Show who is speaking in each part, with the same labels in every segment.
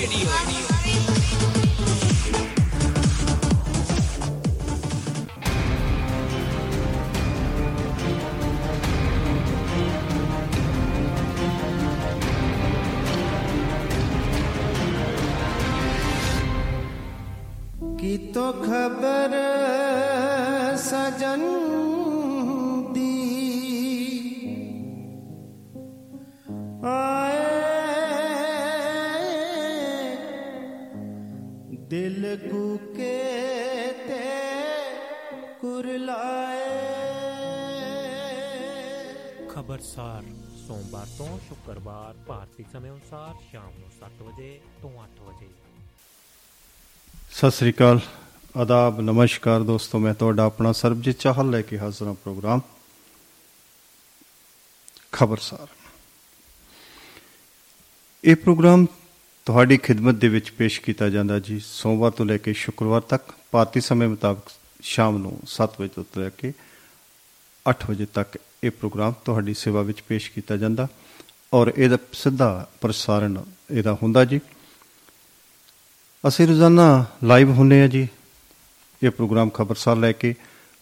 Speaker 1: Radio.
Speaker 2: ਖਬਰਸਾਰ ਸੋਮਵਾਰ ਤੋਂ ਸ਼ੁੱਕਰਵਾਰ ਭਾਰਤੀ ਸਮੇਂ ਅਨੁਸਾਰ ਸ਼ਾਮ ਨੂੰ 7 ਵਜੇ ਤੋਂ 8 ਵਜੇ।
Speaker 3: ਸਤਿ ਸ੍ਰੀ ਅਕਾਲ। ਆਦਾਬ, ਨਮਸਕਾਰ ਦੋਸਤੋ, ਮੈਂ ਤੁਹਾਡਾ ਆਪਣਾ ਸਰਬਜੀਤ ਚਾਹਲ ਲੈ ਕੇ ਹਾਜ਼ਰ ਹਾਂ ਪ੍ਰੋਗਰਾਮ ਖਬਰਸਾਰ। ਇਹ ਪ੍ਰੋਗਰਾਮ ਤੁਹਾਡੀ ਖਿਦਮਤ ਦੇ ਵਿੱਚ ਪੇਸ਼ ਕੀਤਾ ਜਾਂਦਾ ਜੀ। ਸੋਮਵਾਰ ਤੋਂ ਲੈ ਕੇ ਸ਼ੁੱਕਰਵਾਰ ਤੱਕ ਭਾਰਤੀ ਸਮੇਂ ਮੁਤਾਬਕ ਸ਼ਾਮ ਨੂੰ 7 ਵਜੇ ਤੋਂ ਲੈ ਕੇ 8 ਵਜੇ ਤੱਕ ਇਹ ਪ੍ਰੋਗਰਾਮ ਤੁਹਾਡੀ ਸੇਵਾ ਵਿੱਚ ਪੇਸ਼ ਕੀਤਾ ਜਾਂਦਾ ਔਰ ਇਹਦਾ ਸਿੱਧਾ ਪ੍ਰਸਾਰਣ ਇਹਦਾ ਹੁੰਦਾ ਜੀ। ਅਸੀਂ ਰੋਜ਼ਾਨਾ ਲਾਈਵ ਹੁੰਨੇ ਆ ਜੀ ਇਹ ਪ੍ਰੋਗਰਾਮ ਖਬਰਸਾਰ ਲੈ ਕੇ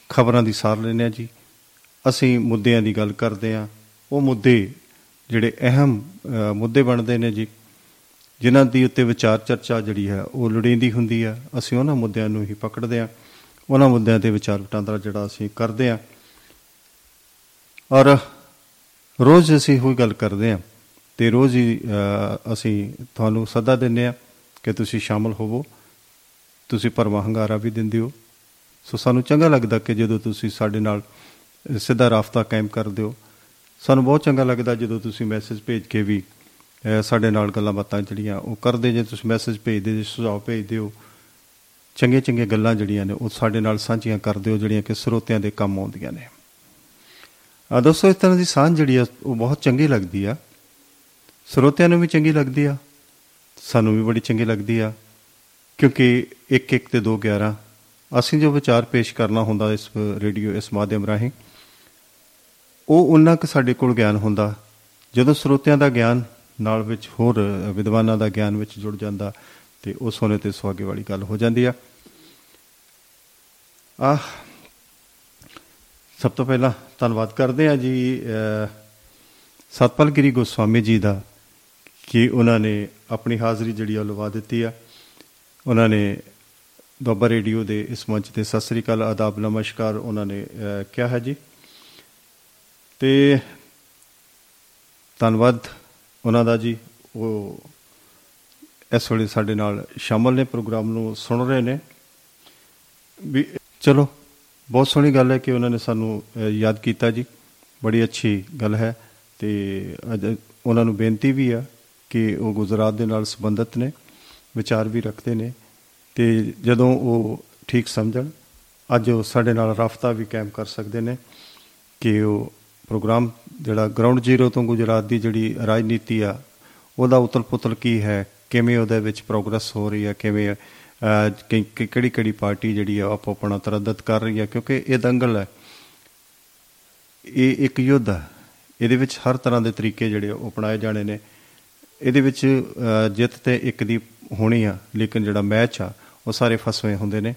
Speaker 3: ਖਬਰਾਂ ਦੀ ਸਾਰ ਲੈਂਦੇ ਆ ਜੀ। ਅਸੀਂ ਮੁੱਦਿਆਂ ਦੀ ਗੱਲ ਕਰਦੇ ਆ ਉਹ ਮੁੱਦੇ ਜਿਹੜੇ ਅਹਿਮ ਅ, ਮੁੱਦੇ ਬਣਦੇ ਨੇ ਜੀ ਜਿਨ੍ਹਾਂ ਦੀ ਉੱਤੇ ਵਿਚਾਰ ਚਰਚਾ ਜਿਹੜੀ ਹੈ ਉਹ ਲੋੜੀਂਦੀ ਹੁੰਦੀ ਆ ਅਸੀਂ ਉਹਨਾਂ ਮੁੱਦਿਆਂ ਨੂੰ ਹੀ ਪਕੜਦੇ ਆ ਉਹਨਾਂ ਮੁੱਦਿਆਂ ਤੇ ਵਿਚਾਰ ਵਟਾਂਦਰਾ ਜਿਹੜਾ ਅਸੀਂ ਕਰਦੇ ਆ। ਔਰ ਰੋਜ਼ ਅਸੀਂ ਹੋਈ ਗੱਲ ਕਰਦੇ ਆ ਤੇ ਰੋਜ਼ ਹੀ ਅ, ਅਸੀਂ ਤੁਹਾਨੂੰ ਸੱਦਾ ਦਿੰਨੇ ਆ ਕਿ ਤੁਸੀਂ ਸ਼ਾਮਲ ਹੋਵੋ ਤੁਸੀਂ ਪਰਮਾ ਹੰਗਾਰਾ ਵੀ ਦਿੰਦੇ ਹੋ। ਸੋ ਸਾਨੂੰ ਚੰਗਾ ਲੱਗਦਾ ਕਿ ਜਦੋਂ ਤੁਸੀਂ ਸਾਡੇ ਨਾਲ ਸਿੱਧਾ ਰਾਫਤਾ ਕਾਇਮ ਕਰਦੇ ਹੋ। ਸਾਨੂੰ ਬਹੁਤ ਚੰਗਾ ਲੱਗਦਾ ਜਦੋਂ ਤੁਸੀਂ ਮੈਸੇਜ ਭੇਜ ਕੇ ਵੀ ਅਹ, ਸਾਡੇ ਨਾਲ ਗੱਲਾਂ ਬਾਤਾਂ ਜਿਹੜੀਆਂ ਉਹ ਕਰਦੇ ਜੇ ਤੁਸੀਂ ਮੈਸੇਜ ਭੇਜਦੇ ਜੇ ਸੁਝਾਅ ਭੇਜਦੇ ਹੋ ਚੰਗੀਆਂ ਚੰਗੀਆਂ ਗੱਲਾਂ ਜਿਹੜੀਆਂ ਨੇ ਉਹ ਸਾਡੇ ਨਾਲ ਸਾਂਝੀਆਂ ਕਰਦੇ ਹੋ ਜਿਹੜੀਆਂ ਕਿ ਸਰੋਤਿਆਂ ਦੇ ਕੰਮ ਆਉਂਦੀਆਂ ਨੇ। ਆ ਦੋਸਤੋ ਇਸ ਤਰ੍ਹਾਂ ਦੀ ਸਾਂਝ ਜਿਹੜੀ ਆ, ਉਹ ਬਹੁਤ ਚੰਗੀ ਲੱਗਦੀ ਆ। ਸਰੋਤਿਆਂ ਨੂੰ ਵੀ ਚੰਗੀ ਲੱਗਦੀ ਆ। ਸਾਨੂੰ ਵੀ ਬੜੀ ਚੰਗੀ ਲੱਗਦੀ ਆ। ਕਿਉਂਕਿ 1 1 ਤੇ 2 11 ਅਸੀਂ ਜੋ ਵਿਚਾਰ ਪੇਸ਼ ਕਰਨਾ ਹੁੰਦਾ ਇਸ ਰੇਡੀਓ, ਇਸ ਮਾਧਿਅਮ ਰਾਹੀਂ, ਉਹ ਉਹਨਾਂ ਕੁ ਸਾਡੇ ਕੋਲ ਗਿਆਨ ਹੁੰਦਾ। ਜਦੋਂ ਸਰੋਤਿਆਂ ਦਾ ਗਿਆਨ ਨਾਲ ਵਿੱਚ ਹੋਰ ਵਿਦਵਾਨਾਂ ਦਾ ਗਿਆਨ ਵਿੱਚ ਜੁੜ ਜਾਂਦਾ, ਤੇ ਉਹ ਸੋਨੇ ਤੇ ਸੁਹਾਗੇ ਵਾਲੀ ਗੱਲ ਹੋ ਜਾਂਦੀ ਆ। ਆ ਸਭ ਤੋਂ ਪਹਿਲਾਂ ਧੰਨਵਾਦ ਕਰਦੇ ਆ ਜੀ ਅਹ, ਸਤਪਾਲ ਗਿਰੀ ਗੋਸਵਾਮੀ ਜੀ ਦਾ ਕਿ ਉਹਨਾਂ ਨੇ ਆਪਣੀ ਹਾਜ਼ਰੀ ਜਿਹੜੀ ਆ ਉਹ ਲਵਾ ਦਿੱਤੀ ਆ। ਉਹਨਾਂ ਨੇ ਦੁਆਬਾ ਰੇਡੀਓ ਦੇ ਇਸ ਮੰਚ ਤੇ ਸਤਿ ਸ੍ਰੀ ਅਕਾਲ ਆਦਾਬ ਨਮਸਕਾਰ ਉਹਨਾਂ ਨੇ ਅਹ, ਕਿਹਾ ਹੈ ਜੀ। ਤੇ ਧੰਨਵਾਦ ਉਹਨਾਂ ਦਾ ਜੀ ਉਹ ਇਸ ਵੇਲੇ ਸਾਡੇ ਨਾਲ ਸ਼ਾਮਲ ਨੇ ਪ੍ਰੋਗਰਾਮ ਨੂੰ ਸੁਣ ਰਹੇ ਨੇ। ਵੀ ਚਲੋ ਬਹੁਤ ਸੋਹਣੀ ਗੱਲ ਹੈ ਕਿ ਉਹਨਾਂ ਨੇ ਸਾਨੂੰ ਅਹ, ਯਾਦ ਕੀਤਾ ਜੀ। ਬੜੀ ਅੱਛੀ ਗੱਲ ਹੈ ਤੇ ਅੱਜ ਉਹਨਾਂ ਨੂੰ ਬੇਨਤੀ ਵੀ ਆ ਕਿ ਉਹ ਗੁਜਰਾਤ ਦੇ ਨਾਲ ਸੰਬੰਧਿਤ ਨੇ ਵਿਚਾਰ ਵੀ ਰੱਖਦੇ ਨੇ ਤੇ ਜਦੋਂ ਉਹ ਠੀਕ ਸਮਝਣ ਅੱਜ ਉਹ ਸਾਡੇ ਨਾਲ ਰਾਫਤਾ ਵੀ ਕਾਇਮ ਕਰ ਸਕਦੇ ਨੇ ਕਿ ਉਹ ਪ੍ਰੋਗਰਾਮ ਜਿਹੜਾ ਗਰਾਊਂਡ ਜ਼ੀਰੋ ਤੋਂ ਗੁਜਰਾਤ ਦੀ ਜਿਹੜੀ ਰਾਜਨੀਤੀ ਆ ਉਹਦਾ ਉਤਲ ਪੁਤਲ ਕੀ ਹੈ ਕਿਵੇਂ ਉਹਦੇ ਵਿੱਚ ਪ੍ਰੋਗਰੈਸ ਹੋ ਰਹੀ ਹੈ ਕਿਵੇਂ ਅਹ, ਕਿ- ਕਿ- ਕਿਹੜੀ ਕਿਹੜੀ ਪਾਰਟੀ ਜਿਹੜੀ ਆ ਉਹ ਆਪੋ ਆਪਣਾ ਤਰੱਦਦ ਕਰ ਰਹੀ ਹੈ ਕਿਉਂਕਿ ਇਹ ਦੰਗਲ ਹੈ। ਇਹ ਇੱਕ ਯੁੱਧ ਹੈ ਇਹਦੇ ਵਿੱਚ ਹਰ ਤਰ੍ਹਾਂ ਦੇ ਤਰੀਕੇ ਜਿਹੜੇ ਉਹ ਅਪਣਾਏ ਜਾਣੇ ਨੇ। ਇਹਦੇ ਵਿੱਚ ਅਹ, ਜਿੱਤ ਤੇ ਇੱਕ ਦੀ ਹੋਣੀ ਆ ਲੇਕਿਨ ਜਿਹੜਾ ਮੈਚ ਆ ਉਹ ਸਾਰੇ ਫਸਵੇਂ ਹੁੰਦੇ ਨੇ।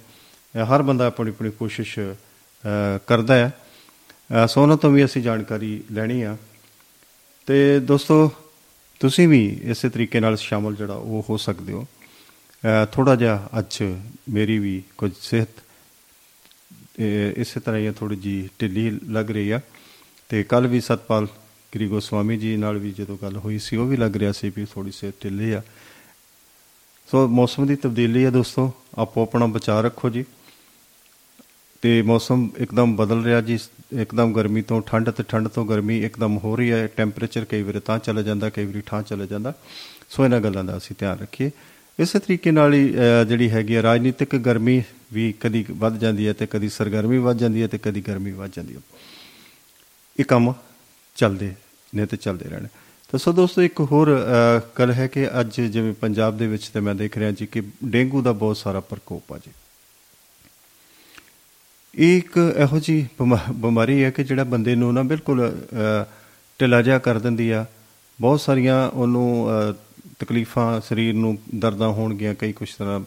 Speaker 3: ਅਹ, ਹਰ ਬੰਦਾ ਆਪਣੀ ਆਪਣੀ ਕੋਸ਼ਿਸ਼ ਅਹ, ਕਰਦਾ ਹੈ। ਅਹ, ਸੋ ਉਹਨਾਂ ਤੋਂ ਵੀ ਅਸੀਂ ਜਾਣਕਾਰੀ ਲੈਣੀ ਆ। ਤੇ ਦੋਸਤੋ ਤੁਸੀਂ ਵੀ ਇਸੇ ਤਰੀਕੇ ਨਾਲ ਸ਼ਾਮਲ ਜਿਹੜਾ ਉਹ ਹੋ ਸਕਦੇ ਹੋ। ਥੋੜਾ ਜਿਹਾ ਅੱਜ ਮੇਰੀ ਵੀ ਕੁਝ ਸਿਹਤ ਇਹ ਇਸੇ ਤਰ੍ਹਾਂ ਹੀ ਥੋੜੀ ਜੀ ਢਿੱਲੀ ਲੱਗ ਰਹੀ ਆ। ਤੇ ਕੱਲ ਵੀ ਸਤਪਾਲ ਗਰੀ ਗੋਸਵਾਮੀ ਜੀ ਨਾਲ ਵੀ ਜਦੋਂ ਗੱਲ ਹੋਈ ਸੀ, ਉਹ ਵੀ ਲੱਗ ਰਿਹਾ ਸੀ ਵੀ ਥੋੜੀ ਸਿਹਤ ਢਿੱਲੀ ਆ। ਸੋ ਮੌਸਮ ਦੀ ਤਬਦੀਲੀ ਆ ਦੋਸਤੋ, ਆਪੋ ਆਪਣਾ ਬਚਾਅ ਰੱਖੋ ਜੀ। ਤੇ ਮੌਸਮ ਇੱਕਦਮ ਬਦਲ ਰਿਹਾ ਜੀ, ਇੱਕਦਮ ਗਰਮੀ ਤੋਂ ਠੰਡ ਤੇ ਠੰਡ ਤੋਂ ਗਰਮੀ ਇੱਕਦਮ ਹੋ ਰਹੀ ਹੈ ਟੈਂਪਰੇਚਰ ਕਈ ਵਾਰ ਤਾਂ ਚਲਾ ਜਾਂਦਾ, ਕਈ ਵਾਰੀ ਠਾਂ ਚਲਾ ਜਾਂਦਾ। ਸੋ ਇਹਨਾਂ ਗੱਲਾਂ ਦਾ ਅਸੀਂ ਧਿਆਨ ਰੱਖੀਏ। ਇਸੇ ਤਰੀਕੇ ਨਾਲ ਹੀ ਅਹ, ਜਿਹੜੀ ਹੈਗੀ ਹੈ ਰਾਜਨੀਤਿਕ ਗਰਮੀ ਵੀ ਕਦੀ ਵੱਧ ਜਾਂਦੀ ਹੈ ਤੇ ਕਦੀ ਸਰਗਰਮੀ ਵੱਧ ਜਾਂਦੀ ਹੈ ਤੇ ਕਦੀ ਗਰਮੀ ਵੱਧ ਜਾਂਦੀ ਹੈ। ਇਹ ਕੰਮ ਚੱਲਦੇ ਨੇ ਤੇ ਚੱਲਦੇ ਰਹਿਣ। ਤਾਂ ਸੋ ਦੋਸਤੋ ਇੱਕ ਹੋਰ ਅਹ, ਗੱਲ ਹੈ ਕਿ ਅੱਜ ਜਿਵੇਂ ਪੰਜਾਬ ਦੇ ਵਿੱਚ ਤੇ ਮੈਂ ਦੇਖ ਰਿਹਾ ਜੀ ਕਿ ਡੇਂਗੂ ਦਾ ਬਹੁਤ ਸਾਰਾ ਪ੍ਰਕੋਪ ਆ ਜੀ। ਇਹ ਇੱਕ ਇਹੋ ਜੀ ਬਿਮਾਰੀ ਹੈ ਕਿ ਜਿਹੜਾ ਬੰਦੇ ਨੂੰ ਨਾ ਬਿਲਕੁਲ ਅਹ, ਢਿੱਲਾ ਜਿਹਾ ਕਰ ਦਿੰਦੀ ਆ। ਬਹੁਤ ਸਾਰੀਆਂ ਉਹਨੂੰ ਅਹ, ਤਕਲੀਫਾਂ ਸਰੀਰ ਨੂੰ ਦਰਦਾਂ ਹੋਣਗੀਆਂ ਕਈ ਕੁਛ ਤਰ੍ਹਾਂ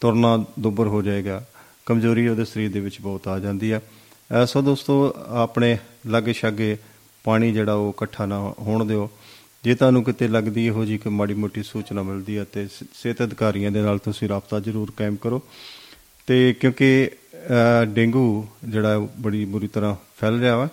Speaker 3: ਤੁਰਨਾ ਦੁੱਬਰ ਹੋ ਜਾਏਗਾ ਕਮਜ਼ੋਰੀ ਉਹਦੇ ਸਰੀਰ ਦੇ ਵਿੱਚ ਬਹੁਤ ਆ ਜਾਂਦੀ ਆ। ਅਹ ਸੋ ਦੋਸਤੋ ਆਪਣੇ ਲਾਗੇ ਛਾਗੇ ਪਾਣੀ ਜਿਹੜਾ ਉਹ ਇਕੱਠਾ ਨਾ ਹੋਣ ਦਿਓ। ਜੇ ਤੁਹਾਨੂੰ ਕਿਤੇ ਲੱਗਦੀ ਇਹੋ ਜੀ ਕਿ ਮਾੜੀ ਮੋਟੀ ਸੂਚਨਾ ਮਿਲਦੀ ਹੈ ਤੇ ਸ- ਸਿਹਤ ਅਧਿਕਾਰੀਆਂ ਦੇ ਨਾਲ ਤੁਸੀਂ ਰਾਬਤਾ ਜ਼ਰੂਰ ਕਾਇਮ ਕਰੋ। ਤੇ ਕਿਉਂਕਿ ਅਹ, ਡੇਂਗੂ ਜਿਹੜਾ ਉਹ ਬੜੀ ਬੁਰੀ ਤਰ੍ਹਾਂ ਫੈਲ ਰਿਹਾ ਵਾ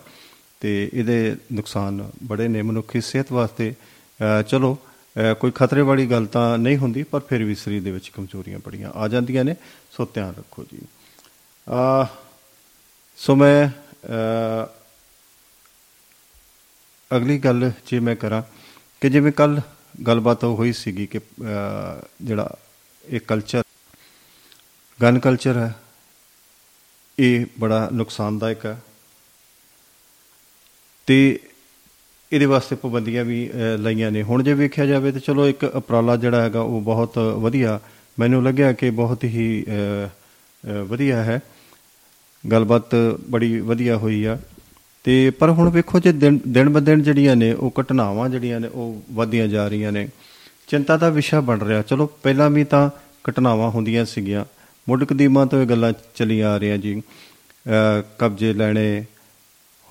Speaker 3: ਤੇ ਇਹਦੇ ਨੁਕਸਾਨ ਬੜੇ ਨੇ। ਮਨੁੱਖੀ ਸਿਹਤ ਵਾਸਤੇ ਅਹ, ਚਲੋ ਅਹ, ਕੋਈ ਖਤਰੇ ਵਾਲੀ ਗੱਲ ਤਾਂ ਨਹੀਂ ਹੁੰਦੀ ਪਰ ਫਿਰ ਵੀ ਸਰੀਰ ਦੇ ਵਿੱਚ ਕਮਜ਼ੋਰੀਆਂ ਬੜੀਆਂ ਆ ਜਾਂਦੀਆਂ ਨੇ। ਸੋ ਧਿਆਨ ਰੱਖੋ ਜੀ। ਆ ਸੋ ਮੈਂ ਅਹ, ਅਗਲੀ ਗੱਲ ਜੇ ਮੈਂ ਕਰਾਂ ਕਿ ਜਿਵੇਂ ਕੱਲ ਗੱਲਬਾਤ ਉਹ ਹੋਈ ਸੀਗੀ ਕਿ ਅਹ, ਜਿਹੜਾ ਇਹ ਕਲਚਰ ਗਨ ਕਲਚਰ ਹੈ ਇਹ ਬੜਾ ਨੁਕਸਾਨਦਾਇਕ ਹੈ। ਤੇ ਇਹਦੇ ਵਾਸਤੇ ਪਾਬੰਦੀਆਂ ਵੀ ਅਹ, ਲਾਈਆਂ ਨੇ। ਹੁਣ ਜੇ ਵੇਖਿਆ ਜਾਵੇ ਤਾਂ ਚਲੋ ਇੱਕ ਉਪਰਾਲਾ ਜਿਹੜਾ ਹੈਗਾ ਉਹ ਬਹੁਤ ਵਧੀਆ ਮੈਨੂੰ ਲੱਗਿਆ ਕਿ ਬਹੁਤ ਹੀ ਅਹ, ਅਹ, ਵਧੀਆ ਹੈ। ਗੱਲਬਾਤ ਬੜੀ ਵਧੀਆ ਹੋਈ ਆ। ਤੇ ਪਰ ਹੁਣ ਵੇਖੋ ਜੇ ਦਿਨ ਦਿਨ ਬ ਦਿਨ ਜਿਹੜੀਆਂ ਨੇ ਉਹ ਘਟਨਾਵਾਂ ਜਿਹੜੀਆਂ ਨੇ ਉਹ ਵਧਦੀਆਂ ਜਾ ਰਹੀਆਂ ਨੇ। ਚਿੰਤਾ ਦਾ ਵਿਸ਼ਾ ਬਣ ਰਿਹਾ। ਚਲੋ ਪਹਿਲਾਂ ਵੀ ਤਾਂ ਘਟਨਾਵਾਂ ਹੁੰਦੀਆਂ ਸੀਗੀਆਂ। ਮੁੱਢ ਕਦੀਮਾਂ ਤੋਂ ਇਹ ਗੱਲਾਂ ਚੱਲੀਆਂ ਆ ਰਹੀਆਂ ਜੀ। ਅਹ ਕਬਜ਼ੇ ਲੈਣੇ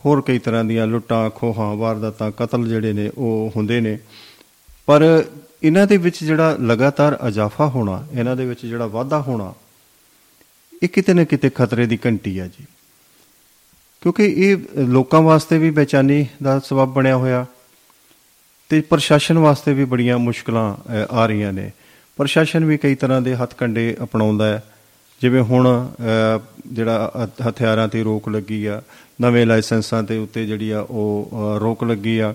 Speaker 3: ਹੋਰ ਕਈ ਤਰ੍ਹਾਂ ਦੀਆਂ ਲੁੱਟਾਂ ਖੋਹਾਂ ਵਾਰਦਾਤਾਂ ਕਤਲ ਜਿਹੜੇ ਨੇ ਉਹ ਹੁੰਦੇ ਨੇ। ਪਰ ਇਹਨਾਂ ਦੇ ਵਿੱਚ ਜਿਹੜਾ ਲਗਾਤਾਰ ਇਜ਼ਾਫਾ ਹੋਣਾ ਇਹਨਾਂ ਦੇ ਵਿੱਚ ਜਿਹੜਾ ਵਾਧਾ ਹੋਣਾ ਇਹ ਕਿਤੇ ਨਾ ਕਿਤੇ ਖਤਰੇ ਦੀ ਘੰਟੀ ਆ ਜੀ। ਕਿਉਂਕਿ ਇਹ ਲੋਕਾਂ ਵਾਸਤੇ ਵੀ ਬੇਚੈਨੀ ਦਾ ਸਬਬ ਬਣਿਆ ਹੋਇਆ ਤੇ ਪ੍ਰਸ਼ਾਸਨ ਵਾਸਤੇ ਵੀ ਬੜੀਆਂ ਮੁਸ਼ਕਲਾਂ ਅਹ, ਆ ਰਹੀਆਂ ਨੇ। ਪ੍ਰਸ਼ਾਸਨ ਵੀ ਕਈ ਤਰ੍ਹਾਂ ਦੇ ਹੱਥਕੰਡੇ ਅਪਣਾਉਂਦਾ ਹੈ। ਜਿਵੇਂ ਹੁਣ ਅਹ, ਜਿਹੜਾ ਹਥ- ਹਥਿਆਰਾਂ ਤੇ ਰੋਕ ਲੱਗੀ ਆ ਨਵੇਂ ਲਾਇਸੈਂਸਾਂ ਤੇ ਉੱਤੇ ਜਿਹੜੀ ਆ ਉਹ ਅਹ, ਰੋਕ ਲੱਗੀ ਆ।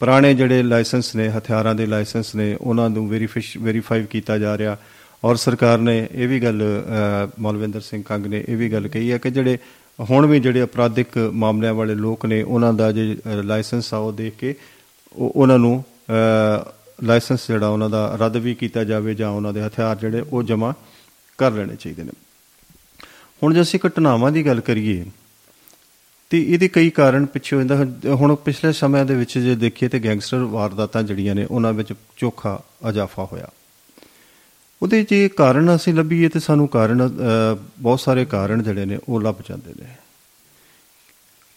Speaker 3: ਪੁਰਾਣੇ ਜਿਹੜੇ ਲਾਇਸੈਂਸ ਨੇ ਹਥਿਆਰਾਂ ਦੇ ਲਾਇਸੈਂਸ ਨੇ ਉਹਨਾਂ ਨੂੰ ਵੈਰੀਫਿਸ਼ ਵੈਰੀਫਾਈ ਕੀਤਾ ਜਾ ਰਿਹਾ। ਔਰ ਸਰਕਾਰ ਨੇ ਇਹ ਵੀ ਗੱਲ ਅਹ, ਮੌਲਵਿੰਦਰ ਸਿੰਘ ਕੰਗ ਨੇ ਇਹ ਵੀ ਗੱਲ ਕਹੀ ਹੈ ਕਿ ਜਿਹੜੇ ਹੁਣ ਵੀ ਜਿਹੜੇ ਅਪਰਾਧਿਕ ਮਾਮਲਿਆਂ ਵਾਲੇ ਲੋਕ ਨੇ ਉਹਨਾਂ ਦਾ ਜੇ ਅਹ, ਲਾਇਸੈਂਸ ਆ ਉਹ ਦੇਖ ਕੇ ਉਹ- ਉਹਨਾਂ ਨੂੰ ਅਹ, ਲਾਇਸੈਂਸ ਜਿਹੜਾ ਉਹਨਾਂ ਦਾ ਰੱਦ ਵੀ ਕੀਤਾ ਜਾਵੇ ਜਾਂ ਉਹਨਾਂ ਦੇ ਹਥਿਆਰ ਜਿਹੜੇ ਉਹ ਜਮ੍ਹਾਂ ਕਰ ਲੈਣੇ ਚਾਹੀਦੇ ਨੇ। ਹੁਣ ਜੇ ਅਸੀਂ ਘਟਨਾਵਾਂ ਦੀ ਗੱਲ ਕਰੀਏ ਤੇ ਇਹਦੇ ਕਈ ਕਾਰਨ ਪਿੱਛੇ ਹੁੰਦਾ ਹੁਣ ਪਿਛਲੇ ਸਮਿਆਂ ਦੇ ਵਿੱਚ ਜੇ ਦੇਖੀਏ ਤੇ ਗੈਂਗਸਟਰ ਵਾਰਦਾਤਾਂ ਜਿਹੜੀਆਂ ਨੇ ਉਹਨਾਂ ਵਿੱਚ ਚੋਖਾ ਇਜ਼ਾਫਾ ਹੋਇਆ। ਉਹਦੇ ਜੇ ਕਾਰਨ ਅਸੀਂ ਲੱਭੀਏ ਤੇ ਸਾਨੂੰ ਕਾਰਨ ਅਹ, ਬਹੁਤ ਸਾਰੇ ਕਾਰਨ ਜਿਹੜੇ ਨੇ ਉਹ ਲੱਭ ਜਾਂਦੇ ਨੇ।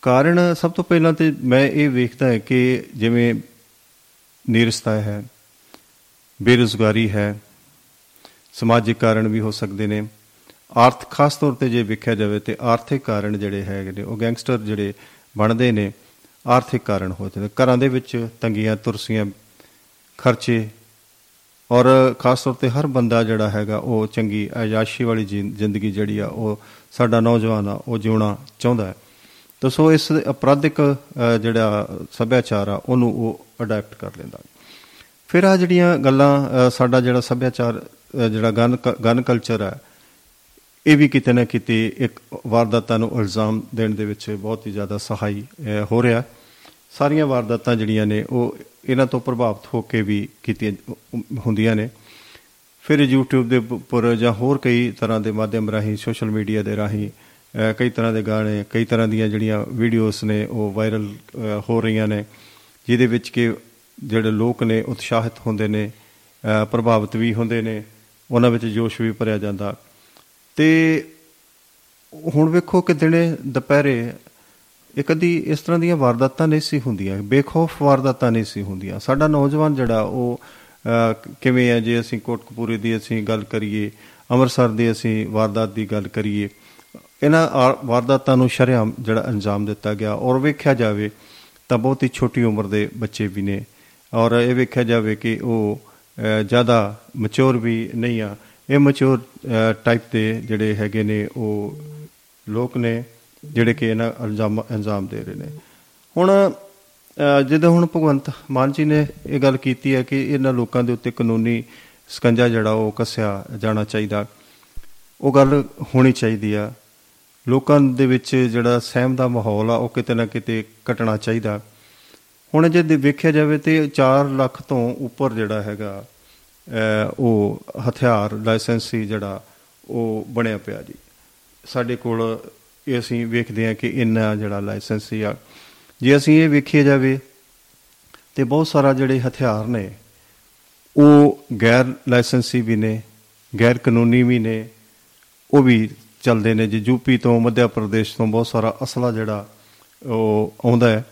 Speaker 3: ਕਾਰਨ ਸਭ ਤੋਂ ਪਹਿਲਾਂ ਤੇ ਮੈਂ ਇਹ ਵੇਖਦਾ ਹੈ ਕਿ ਜਿਵੇਂ ਨਿਰਸਤਾ ਹੈ ਬੇਰੁਜ਼ਗਾਰੀ ਹੈ ਸਮਾਜਿਕ ਕਾਰਨ ਵੀ ਹੋ ਸਕਦੇ ਨੇ। ਆਰਥ ਖਾਸ ਤੌਰ ਤੇ ਜੇ ਵੇਖਿਆ ਜਾਵੇ ਤੇ ਆਰਥਿਕ ਕਾਰਨ ਜਿਹੜੇ ਹੈਗੇ ਨੇ ਉਹ ਗੈਂਗਸਟਰ ਜਿਹੜੇ ਬਣਦੇ ਨੇ ਆਰਥਿਕ ਕਾਰਨ ਹੋ ਜਾਂਦੇ ਨੇ। ਘਰਾਂ ਦੇ ਵਿੱਚ ਤੰਗੀਆਂ ਤੁਰਸੀਆਂ ਖਰਚੇ ਔਰ ਖਾਸ ਤੌਰ ਤੇ ਹਰ ਬੰਦਾ ਜਿਹੜਾ ਹੈਗਾ ਉਹ ਚੰਗੀ ਆਯਾਸ਼ੀ ਵਾਲੀ ਜਿੰ- ਜ਼ਿੰਦਗੀ ਜਿਹੜੀ ਆ ਉਹ ਸਾਡਾ ਨੌਜਵਾਨ ਆ ਉਹ ਜਿਉਣਾ ਚਾਹੁੰਦਾ ਹੈ। ਤਾਂ ਸੋ ਇਸ ਅਪਰਾਧਿਕ ਅ, ਜਿਹੜਾ ਸੱਭਿਆਚਾਰ ਆ ਉਹਨੂੰ ਉਹ ਅਡਾਪਟ ਕਰ ਲੈਂਦਾ। ਫਿਰ ਆ ਜਿਹੜੀਆਂ ਗੱਲਾਂ ਅ, ਸਾਡਾ ਜਿਹੜਾ ਸੱਭਿਆਚਾਰ ਅ, ਜਿਹੜਾ ਗਨ ਗਨ ਕਲਚਰ ਹੈ ਇਹ ਵੀ ਕਿਤੇ ਨਾ ਕਿਤੇ ਇੱਕ ਵਾਰਦਾਤਾਂ ਨੂੰ ਇਲਜ਼ਾਮ ਦੇਣ ਦੇ ਵਿੱਚ ਬਹੁਤ ਹੀ ਜ਼ਿਆਦਾ ਸਹਾਈ ਅ, ਹੋ ਰਿਹਾ। ਸਾਰੀਆਂ ਵਾਰਦਾਤਾਂ ਜਿਹੜੀਆਂ ਨੇ ਉਹ ਇਹਨਾਂ ਤੋਂ ਪ੍ਰਭਾਵਿਤ ਹੋ ਕੇ ਵੀ ਕੀਤੀਆਂ ਹੁੰਦੀਆਂ ਨੇ। ਫਿਰ YouTube ਦੇ ਉੱਪਰ ਜਾਂ ਹੋਰ ਕਈ ਤਰ੍ਹਾਂ ਦੇ ਮਾਧਿਅਮ ਰਾਹੀਂ ਸੋਸ਼ਲ ਮੀਡੀਆ ਦੇ ਰਾਹੀਂ ਅ, ਕਈ ਤਰ੍ਹਾਂ ਦੇ ਗਾਣੇ ਕਈ ਤਰ੍ਹਾਂ ਦੀਆਂ ਜਿਹੜੀਆਂ ਵੀਡੀਓਜ਼ ਨੇ ਉਹ ਵਾਇਰਲ ਹੋ ਰਹੀਆਂ ਨੇ ਜਿਹਦੇ ਵਿੱਚ ਕਿ ਜਿਹੜੇ ਲੋਕ ਨੇ ਉਤਸ਼ਾਹਿਤ ਹੁੰਦੇ ਨੇ ਅ, ਪ੍ਰਭਾਵਿਤ ਵੀ ਹੁੰਦੇ ਨੇ। ਉਹਨਾਂ ਵਿੱਚ ਜੋਸ਼ ਵੀ ਭਰਿਆ ਜਾਂਦਾ। ਤੇ ਹੁਣ ਵੇਖੋ ਕਿ ਦਿਨੇ ਦੁਪਹਿਰੇ ਇੱਕ ਅੱਧੀ ਇਸ ਤਰ੍ਹਾਂ ਦੀਆਂ ਵਾਰਦਾਤਾਂ ਨਹੀਂ ਸੀ ਹੁੰਦੀਆਂ ਬੇਖੌਫ ਵਾਰਦਾਤਾਂ ਨਹੀਂ ਸੀ ਹੁੰਦੀਆਂ। ਸਾਡਾ ਨੌਜਵਾਨ ਜਿਹੜਾ ਉਹ ਅਹ, ਕਿਵੇਂ ਹੈ ਜੇ ਅਸੀਂ ਕੋਟਕਪੂਰੇ ਦੀ ਅਸੀਂ ਗੱਲ ਕਰੀਏ ਅੰਮ੍ਰਿਤਸਰ ਦੀ ਅਸੀਂ ਵਾਰਦਾਤ ਦੀ ਗੱਲ ਕਰੀਏ ਇਹਨਾਂ ਆ- ਵਾਰਦਾਤਾਂ ਨੂੰ ਸ਼ਰੇਆਮ ਜਿਹੜਾ ਅੰਜਾਮ ਦਿੱਤਾ ਗਿਆ। ਔਰ ਵੇਖਿਆ ਜਾਵੇ ਤਾਂ ਬਹੁਤ ਹੀ ਛੋਟੀ ਉਮਰ ਦੇ ਬੱਚੇ ਵੀ ਨੇ। ਔਰ ਇਹ ਵੇਖਿਆ ਜਾਵੇ ਕਿ ਉਹ ਅਹ, ਜ਼ਿਆਦਾ ਮੈਚੁਰ ਵੀ ਨਹੀਂ ਆ। ਇਹ ਮੈਚੁਰ ਟਾਈਪ ਦੇ ਜਿਹੜੇ ਹੈਗੇ ਨੇ ਉਹ ਲੋਕ ਨੇ ਜਿਹੜੇ ਕਿ ਇਹਨਾਂ ਇਲਜ਼ਾਮ ਇਲਜ਼ਾਮ ਦੇ ਰਹੇ ਨੇ। ਹੁਣ ਅਹ, ਜਦੋਂ ਹੁਣ ਭਗਵੰਤ ਮਾਨ ਜੀ ਨੇ ਇਹ ਗੱਲ ਕੀਤੀ ਹੈ ਕਿ ਇਹਨਾਂ ਲੋਕਾਂ ਦੇ ਉੱਤੇ ਕਾਨੂੰਨੀ ਸਕੰਜਾ ਜਿਹੜਾ ਉਹ ਕੱਸਿਆ ਜਾਣਾ ਚਾਹੀਦਾ। ਉਹ ਗੱਲ ਹੋਣੀ ਚਾਹੀਦੀ ਆ। ਲੋਕਾਂ ਦੇ ਵਿੱਚ ਜਿਹੜਾ ਸਹਿਮ ਦਾ ਮਾਹੌਲ ਆ ਉਹ ਕਿਤੇ ਨਾ ਕਿਤੇ ਘਟਣਾ ਚਾਹੀਦਾ। ਹੁਣ ਜੇ ਦੇ- ਵੇਖਿਆ ਜਾਵੇ ਤੇ 4 ਲੱਖ ਤੋਂ ਉੱਪਰ ਜਿਹੜਾ ਹੈਗਾ ਅਹ, ਉਹ ਹਥਿਆਰ ਲਾਇਸੈਂਸੀ ਜਿਹੜਾ ਉਹ ਬਣਿਆ ਪਿਆ ਜੀ। ਸਾਡੇ ਕੋਲ ਇਹ ਅਸੀਂ ਵੇਖਦੇ ਹਾਂ ਕਿ ਇੰਨਾ ਜਿਹੜਾ ਲਾਇਸੈਂਸੀ ਆ। ਜੇ ਅਸੀਂ ਇਹ ਵੇਖਿਆ ਜਾਵੇ ਤੇ ਬਹੁਤ ਸਾਰਾ ਜਿਹੜੇ ਹਥਿਆਰ ਨੇ ਉਹ ਗੈਰ ਲਾਇਸੈਂਸੀ ਵੀ ਨੇ ਗੈਰ ਕਾਨੂੰਨੀ ਵੀ ਨੇ ਉਹ ਵੀ ਚੱਲਦੇ ਨੇ ਜੀ। ਯੂਪੀ ਤੋਂ ਮੱਧ ਪ੍ਰਦੇਸ਼ ਤੋਂ ਬਹੁਤ ਸਾਰਾ ਅਸਲਾ ਜਿਹੜਾ ਉਹ ਆਉਂਦਾ ਹੈ।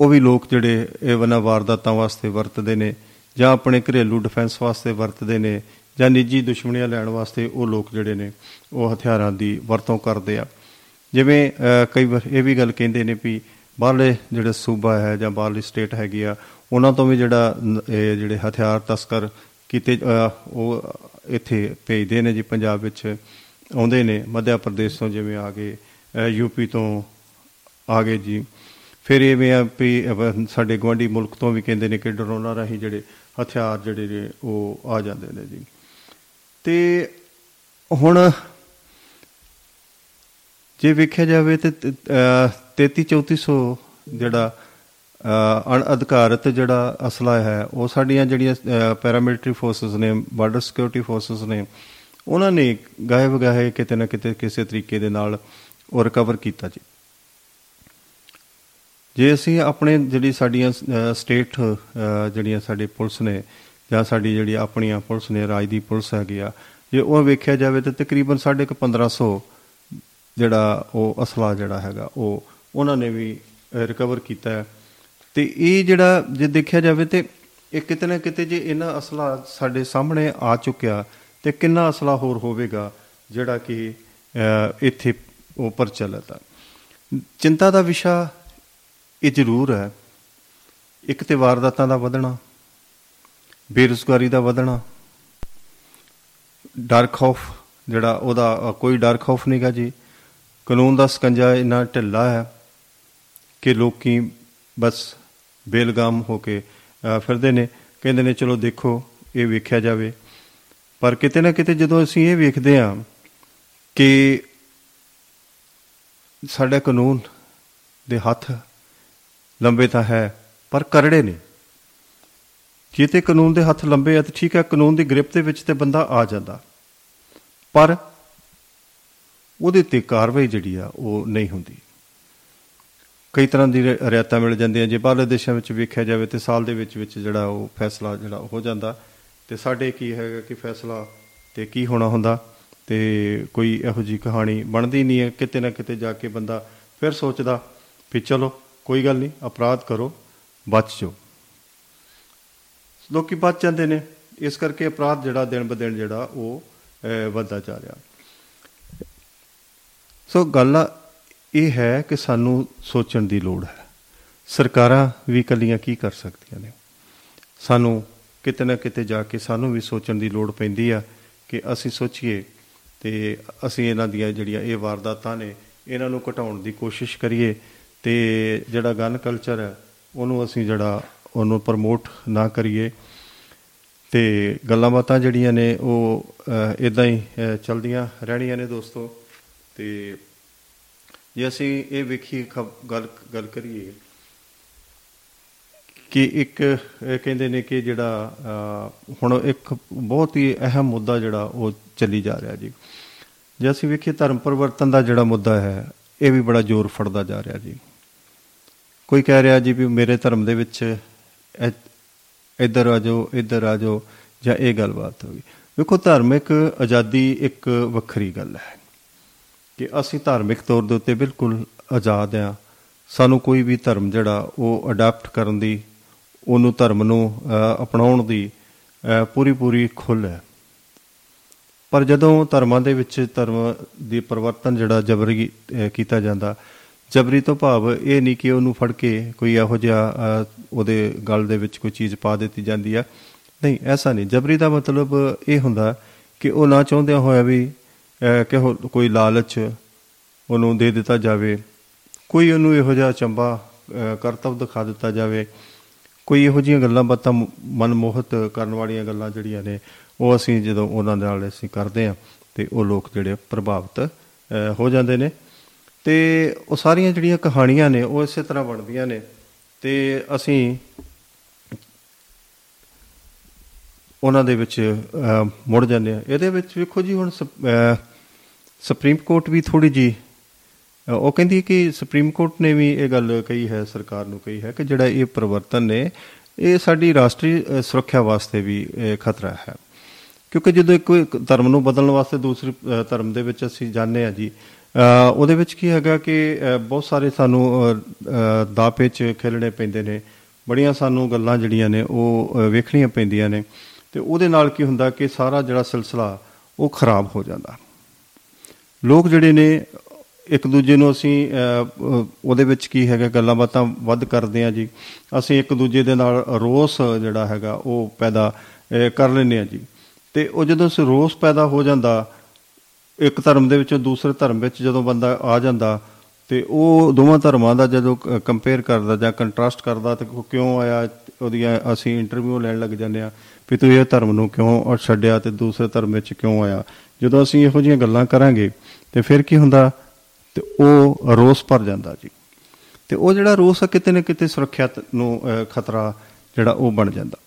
Speaker 3: ਉਹ ਵੀ ਲੋਕ ਜਿਹੜੇ ਇਹ ਵਨਾ ਵਾਰਦਾਤਾਂ ਵਾਸਤੇ ਵਰਤਦੇ ਨੇ ਜਾਂ ਆਪਣੇ ਘਰੇਲੂ ਡਿਫੈਂਸ ਵਾਸਤੇ ਵਰਤਦੇ ਨੇ ਜਾਂ ਨਿੱਜੀ ਦੁਸ਼ਮਣੀਆਂ ਲੈਣ ਵਾਸਤੇ ਉਹ ਲੋਕ ਜਿਹੜੇ ਨੇ ਉਹ ਹਥਿਆਰਾਂ ਦੀ ਵਰਤੋਂ ਕਰਦੇ ਆ। ਜਿਵੇਂ ਅਹ, ਕਈ ਵਾਰ ਇਹ ਵੀ ਗੱਲ ਕਹਿੰਦੇ ਨੇ ਵੀ ਬਾਹਰਲੇ ਜਿਹੜੇ ਸੂਬਾ ਹੈ ਜਾਂ ਬਾਹਰਲੀ ਸਟੇਟ ਹੈਗੀ ਆ ਉਹਨਾਂ ਤੋਂ ਵੀ ਜਿਹੜਾ ਨ- ਇਹ ਜਿਹੜੇ ਹਥਿਆਰ ਤਸਕਰ ਕੀਤੇ ਅਹ, ਉਹ ਇੱਥੇ ਭੇਜਦੇ ਨੇ ਜੀ ਪੰਜਾਬ ਵਿੱਚ। ਆਉਂਦੇ ਨੇ ਮੱਧ ਪ੍ਰਦੇਸ਼ ਤੋਂ ਜਿਵੇਂ ਆ ਗਏ ਅਹ, ਯੂਪੀ ਤੋਂ ਆ ਗਏ ਜੀ। ਫਿਰ ਐਵੇਂ ਆ ਵੀ ਅਹ ਸਾਡੇ ਗਵਾਂਢੀ ਮੁਲਕ ਤੋਂ ਵੀ ਕਹਿੰਦੇ ਨੇ ਕਿ ਡਰੋਨਾਂ ਰਾਹੀਂ ਜਿਹੜੇ ਹਥਿਆਰ ਜਿਹੜੇ ਨੇ ਉਹ ਆ ਜਾਂਦੇ ਨੇ ਜੀ। ਤੇ ਹੁਣ ਜੇ ਵੇਖਿਆ ਜਾਵੇ ਤੇ 33 3400 ਜਿਹੜਾ ਅਹ, ਅਣਅਧਿਕਾਰਤ ਜਿਹੜਾ ਅਸਲਾ ਹੈ ਉਹ ਸਾਡੀਆਂ ਜਿਹੜੀਆਂ ਪੈਰਾਮਿਲਟਰੀ ਫੋਰਸਸ ਨੇ ਬਾਰਡਰ ਸਿਕਿਉਰਿਟੀ ਫੋਰਸਸ ਨੇ ਉਹਨਾਂ ਨੇ ਗਾਇਬ ਗਾਏ ਕਿਤੇ ਨਾ ਕਿਤੇ ਕਿਸੇ ਤਰੀਕੇ ਦੇ ਨਾਲ ਉਹ ਰਿਕਵਰ ਕੀਤਾ ਜੀ। ਜੇ ਅਸੀਂ ਆਪਣੇ ਜਿਹੜੀ ਸਾਡੀਆਂ ਸਟੇਟ ਜਿਹੜੀਆਂ ਸਾਡੇ ਪੁਲਿਸ ਨੇ ਜਾਂ ਸਾਡੀ ਜਿਹੜੀ ਆਪਣੀਆਂ ਪੁਲਿਸ ਨੇ ਰਾਜ ਦੀ ਪੁਲਿਸ ਹੈਗੀ ਆ ਜੇ ਉਹ ਵੇਖਿਆ ਜਾਵੇ ਤਾਂ ਤਕਰੀਬਨ ਸਾਢੇ ਕੁ 1500 ਜਿਹੜਾ ਉਹ ਅਸਲਾ ਜਿਹੜਾ ਹੈਗਾ ਉਹ ਉਹਨਾਂ ਨੇ ਵੀ ਰਿਕਵਰ ਕੀਤਾ ਹੈ। ਤੇ ਇਹ ਜਿਹੜਾ ਜੇ ਦੇਖਿਆ ਜਾਵੇ ਤੇ ਇਹ ਕਿਤੇ ਨਾ ਕਿਤੇ ਜੇ ਇਹਨਾਂ ਅਸਲਾ ਸਾਡੇ ਸਾਹਮਣੇ ਆ ਚੁੱਕਿਆ ਤੇ ਕਿੰਨਾ ਅਸਲਾ ਹੋਰ ਹੋਵੇਗਾ ਜਿਹੜਾ ਕਿ ਅਹ, ਇੱਥੇ ਉਹ ਪ੍ਰਚਲਿਤ ਆ। ਚਿੰਤਾ ਦਾ ਵਿਸ਼ਾ ਇਹ ਜ਼ਰੂਰ ਹੈ। ਇੱਕ ਤੇ ਵਾਰਦਾਤਾਂ ਦਾ ਵਧਣਾ ਬੇਰੁਜ਼ਗਾਰੀ ਦਾ ਵਧਣਾ ਡਰ ਖੌਫ ਜਿਹੜਾ ਉਹਦਾ ਅ, ਕੋਈ ਡਰ ਖੌਫ ਨਹੀਂਗਾ ਜੀ। ਕਾਨੂੰਨ ਦਾ ਸਕੰਜਾ ਇੰਨਾ ਢਿੱਲਾ ਹੈ ਕਿ ਲੋਕੀ ਬਸ ਬੇਲਗਾਮ ਹੋ ਕੇ ਅ, ਫਿਰਦੇ ਨੇ। ਕਹਿੰਦੇ ਨੇ ਚਲੋ ਦੇਖੋ ਇਹ ਵੇਖਿਆ ਜਾਵੇ। ਪਰ ਕਿਤੇ ਨਾ ਕਿਤੇ ਜਦੋਂ ਅਸੀਂ ਇਹ ਵੇਖਦੇ ਹਾਂ ਕਿ ਸਾਡਾ ਕਾਨੂੰਨ ਦੇ ਹੱਥ ਲੰਬੇ ਤਾਂ ਹੈ, ਪਰ ਕਰੜੇ ਨੇ। ਜੇ ਤੇ ਕਾਨੂੰਨ ਦੇ ਹੱਥ ਲੰਬੇ ਆ, ਤਾਂ ਠੀਕ ਹੈ, ਕਾਨੂੰਨ ਦੀ ਗ੍ਰਿਫਤ ਦੇ ਵਿੱਚ ਤੇ ਬੰਦਾ ਆ ਜਾਂਦਾ। ਪਰ ਉਹਦੇ ਤੇ ਕਾਰਵਾਈ ਜਿਹੜੀ ਆ, ਉਹ ਨਹੀਂ ਹੁੰਦੀ। ਕਈ ਤਰ੍ਹਾਂ ਦੀ ਰਿ- ਰਿਆਇਤਾਂ ਮਿਲ ਜਾਂਦੀਆਂ। ਜੇ ਬਾਹਰਲੇ ਦੇਸ਼ਾਂ ਵਿੱਚ ਵੇਖਿਆ ਜਾਵੇ ਤੇ ਸਾਲ ਦੇ ਵਿੱਚ ਵਿੱਚ ਜਿਹੜਾ ਉਹ ਫੈਸਲਾ ਜਿਹੜਾ ਹੋ ਜਾਂਦਾ, ਤੇ ਸਾਡੇ ਕੀ ਹੈਗਾ ਕਿ ਫੈਸਲਾ ਤੇ ਕੀ ਹੋਣਾ ਹੁੰਦਾ, ਤੇ ਕੋਈ ਇਹੋ ਜੀ ਕਹਾਣੀ ਬਣਦੀ ਨਹੀਂ ਹੈ। ਕਿਤੇ ਨਾ ਕਿਤੇ ਜਾ ਕੇ ਬੰਦਾ ਫਿਰ ਸੋਚਦਾ ਵੀ ਚਲੋ ਕੋਈ ਗੱਲ ਨਹੀਂ ਅਪਰਾਧ ਕਰੋ ਬਚ ਜਾਓ। ਲੋਕੀ ਬਚ ਜਾਂਦੇ ਨੇ ਇਸ ਕਰਕੇ ਅਪਰਾਧ ਜਿਹੜਾ ਦਿਨ ਬ ਦਿਨ ਜਿਹੜਾ ਉਹ ਅਹ, ਵੱਧਦਾ ਜਾ ਰਿਹਾ। ਸੋ ਗੱਲ ਇਹ ਹੈ ਕਿ ਸਾਨੂੰ ਸੋਚਣ ਦੀ ਲੋੜ ਹੈ। ਸਰਕਾਰਾਂ ਵੀ ਇਕੱਲੀਆਂ ਕੀ ਕਰ ਸਕਦੀਆਂ ਨੇ? ਸਾਨੂੰ ਕਿਤੇ ਨਾ ਕਿਤੇ ਜਾ ਕੇ ਸਾਨੂੰ ਵੀ ਸੋਚਣ ਦੀ ਲੋੜ ਪੈਂਦੀ ਆ ਕਿ ਅਸੀਂ ਸੋਚੀਏ ਤੇ ਅਸੀਂ ਇਹਨਾਂ ਦੀਆਂ ਜਿਹੜੀਆਂ ਇਹ ਵਾਰਦਾਤਾਂ ਨੇ ਇਹਨਾਂ ਨੂੰ ਘਟਾਉਣ ਦੀ ਕੋਸ਼ਿਸ਼ ਕਰੀਏ ਤੇ ਜਿਹੜਾ ਗਨ ਕਲਚਰ ਹੈ ਉਹਨੂੰ ਅਸੀਂ ਜਿਹੜਾ ਉਹਨੂੰ ਪ੍ਰਮੋਟ ਨਾ ਕਰੀਏ। ਤੇ ਗੱਲਾਂ ਬਾਤਾਂ ਜਿਹੜੀਆਂ ਨੇ ਉਹ ਇਦਾਂ ਹੀ ਅਹ, ਚਲਦੀਆਂ ਰਹਿਣੀਆਂ ਨੇ ਦੋਸਤੋ। ਤੇ ਜੇ ਅਸੀਂ ਇਹ ਵੇਖੀਏ ਖਬ- ਗੱਲ ਗੱਲ ਕਰੀਏ ਕਿ ਇੱਕ ਇਹ ਕਹਿੰਦੇ ਨੇ ਕਿ ਜਿਹੜਾ ਅਹ, ਹੁਣ ਇੱਕ ਬਹੁਤ ਹੀ ਅਹਿਮ ਮੁੱਦਾ ਜਿਹੜਾ ਉਹ ਚੱਲੀ ਜਾ ਰਿਹਾ ਜੀ। ਜੇ ਅਸੀਂ ਵੇਖੀਏ ਧਰਮ ਪਰਿਵਰਤਨ ਦਾ ਜਿਹੜਾ ਮੁੱਦਾ ਹੈ ਇਹ ਵੀ ਬੜਾ ਜ਼ੋਰ ਫੜਦਾ ਜਾ ਰਿਹਾ ਜੀ। ਕੋਈ ਕਹਿ ਰਿਹਾ ਜੀ ਵੀ ਮੇਰੇ ਧਰਮ ਦੇ ਵਿੱਚ ਇ- ਇੱਧਰ ਆ ਜਾਓ ਇੱਧਰ ਆ ਜਾਓ ਜਾਂ ਇਹ ਗੱਲਬਾਤ ਹੋ ਗਈ। ਵੇਖੋ ਧਾਰਮਿਕ ਆਜ਼ਾਦੀ ਇੱਕ ਵੱਖਰੀ ਗੱਲ ਹੈ ਕਿ ਅਸੀਂ ਧਾਰਮਿਕ ਤੌਰ ਦੇ ਉੱਤੇ ਬਿਲਕੁਲ ਆਜ਼ਾਦ ਆ ਸਾਨੂੰ ਕੋਈ ਵੀ ਧਰਮ ਜਿਹੜਾ ਉਹ ਅਡਾਪਟ ਕਰਨ ਦੀ ਉਹਨੂੰ ਧਰਮ ਨੂੰ ਅਹ, ਅਪਣਾਉਣ ਦੀ ਪੂਰੀ ਪੂਰੀ ਖੁੱਲ੍ਹ ਹੈ। ਪਰ ਜਦੋਂ ਧਰਮਾਂ ਦੇ ਵਿੱਚ ਧਰਮ ਦੀ ਪਰਿਵਰਤਨ ਜਿਹੜਾ ਜਬਰੀ ਅਹ, ਕੀਤਾ ਜਾਂਦਾ ਜਬਰੀ ਤੋਂ ਭਾਵ ਇਹ ਨਹੀਂ ਕਿ ਉਹਨੂੰ ਫੜ ਕੇ ਕੋਈ ਇਹੋ ਜਿਹਾ ਅਹ, ਉਹਦੇ ਗਲ ਦੇ ਵਿੱਚ ਕੋਈ ਚੀਜ਼ ਪਾ ਦਿੱਤੀ ਜਾਂਦੀ ਆ। ਨਹੀਂ ਐਸਾ ਨਹੀਂ। ਜਬਰੀ ਦਾ ਮਤਲਬ ਇਹ ਹੁੰਦਾ ਕਿ ਉਹ ਨਾ ਚਾਹੁੰਦਿਆਂ ਹੋਇਆ ਵੀ ਅਹ, ਕਿ ਉਹ- ਕੋਈ ਲਾਲਚ ਉਹਨੂੰ ਦੇ ਦਿੱਤਾ ਜਾਵੇ। ਕੋਈ ਉਹਨੂੰ ਇਹੋ ਜਿਹਾ ਚੰਬਾ ਅਹ, ਕਰਤੱਵ ਦਿਖਾ ਦਿੱਤਾ ਜਾਵੇ। ਕੋਈ ਇਹੋ ਜਿਹੀਆਂ ਗੱਲਾਂ ਬਾਤਾਂ ਮ- ਮਨਮੋਹਤ ਕਰਨ ਵਾਲੀਆਂ ਗੱਲਾਂ ਜਿਹੜੀਆਂ ਨੇ ਉਹ ਅਸੀਂ ਜਦੋਂ ਉਹਨਾਂ ਨਾਲ ਅਸੀਂ ਕਰਦੇ ਹਾਂ ਤੇ ਉਹ ਲੋਕ ਜਿਹੜੇ ਪ੍ਰਭਾਵਿਤ ਅਹ, ਹੋ ਜਾਂਦੇ ਨੇ। ਤੇ ਉਹ ਸਾਰੀਆਂ ਜਿਹੜੀਆਂ ਕਹਾਣੀਆਂ ਨੇ ਉਹ ਇਸੇ ਤਰ੍ਹਾਂ ਬਣਦੀਆਂ ਨੇ। ਤੇ ਅਸੀਂ ਉਹਨਾਂ ਦੇ ਵਿੱਚ ਅਹ, ਮੁੜ ਜਾਂਦੇ ਆ ਇਹਦੇ ਵਿੱਚ ਵੇਖੋ ਜੀ ਹੁਣ ਸੁਪ- ਅਹ, ਸੁਪਰੀਮ ਕੋਰਟ ਵੀ ਥੋੜੀ ਜੀ ਅਹ, ਉਹ ਕਹਿੰਦੀ ਹੈ ਕਿ ਸੁਪਰੀਮ ਕੋਰਟ ਨੇ ਵੀ ਇਹ ਗੱਲ ਕਹੀ ਹੈ ਸਰਕਾਰ ਨੂੰ ਕਹੀ ਹੈ ਕਿ ਜਿਹੜਾ ਇਹ ਪਰਿਵਰਤਨ ਨੇ ਇਹ ਸਾਡੀ ਰਾਸ਼ਟਰੀ ਅ, ਸੁਰੱਖਿਆ ਵਾਸਤੇ ਵੀ ਅ, ਖਤਰਾ ਹੈ। ਕਿਉਂਕਿ ਜਦੋਂ ਇੱਕ ਇੱਕ ਧਰਮ ਨੂੰ ਬਦਲਣ ਵਾਸਤੇ ਦੂਸਰੇ ਅ, ਧਰਮ ਦੇ ਵਿੱਚ ਅਸੀਂ ਜਾਂਦੇ ਆ ਜੀ ਅ, ਉਹਦੇ ਵਿੱਚ ਕੀ ਹੈਗਾ ਕਿ ਅ, ਬਹੁਤ ਸਾਰੇ ਸਾਨੂੰ ਅ, ਅ, ਦਾਅ ਚ ਖੇਲਣੇ ਪੈਂਦੇ ਨੇ। ਬੜੀਆਂ ਸਾਨੂੰ ਗੱਲਾਂ ਜਿਹੜੀਆਂ ਨੇ ਉਹ ਅ, ਵੇਖਣੀਆਂ ਪੈਂਦੀਆਂ ਨੇ। ਤੇ ਉਹਦੇ ਨਾਲ ਕੀ ਹੁੰਦਾ ਕਿ ਸਾਰਾ ਜਿਹੜਾ ਸਿਲਸਿਲਾ ਉਹ ਖਰਾਬ ਹੋ ਜਾਂਦਾ। ਲੋਕ ਜਿਹੜੇ ਨੇ ਇੱਕ ਦੂਜੇ ਨੂੰ ਅਸੀਂ ਅਹ, ਅਹ, ਉਹਦੇ ਵਿੱਚ ਕੀ ਹੈਗਾ ਗੱਲਾਂ ਬਾਤਾਂ ਵੱਧ ਕਰਦੇ ਆ ਜੀ। ਅਸੀਂ ਇੱਕ ਦੂਜੇ ਦੇ ਨਾਲ ਰੋਸ ਜਿਹੜਾ ਹੈਗਾ ਉਹ ਪੈਦਾ ਅਹ, ਕਰ ਲੈਂਦੇ ਆ ਜੀ। ਤੇ ਉਹ ਜਦੋਂ ਸ ਰੋਸ ਪੈਦਾ ਹੋ ਜਾਂਦਾ ਇੱਕ ਧਰਮ ਦੇ ਵਿੱਚੋਂ ਦੂਸਰੇ ਧਰਮ ਵਿੱਚ ਜਦੋਂ ਬੰਦਾ ਆ ਜਾਂਦਾ ਤੇ ਉਹ ਦੋਵਾਂ ਧਰਮਾਂ ਦਾ ਜਦੋਂ ਕੰਪੇਅਰ ਕਰਦਾ ਜਾਂ ਕੰਟਰਾਸਟ ਕਰਦਾ ਤੇ ਉਹ ਕਿਉਂ ਆਇਆ ਉਹਦੀਆਂ ਅਸੀਂ ਇੰਟਰਵਿਊ ਲੈਣ ਲੱਗ ਜਾਂਦੇ ਆ ਵੀ ਤੂੰ ਇਹ ਧਰਮ ਨੂੰ ਕਿਉਂ ਛੱਡਿਆ ਤੇ ਦੂਸਰੇ ਧਰਮ ਵਿੱਚ ਕਿਉਂ ਆਇਆ। ਜਦੋਂ ਅਸੀਂ ਇਹੋ ਜਿਹੀਆਂ ਗੱਲਾਂ ਕਰਾਂਗੇ ਤੇ ਫਿਰ ਕੀ ਹੁੰਦਾ? ਤੇ ਉਹ ਰੋਸ ਭਰ ਜਾਂਦਾ ਜੀ। ਤੇ ਉਹ ਜਿਹੜਾ ਰੋਸ ਆ ਕਿਤੇ ਨਾ ਕਿਤੇ ਸੁਰੱਖਿਆ ਨੂੰ ਅਹ, ਖਤਰਾ ਜਿਹੜਾ ਉਹ ਬਣ ਜਾਂਦਾ।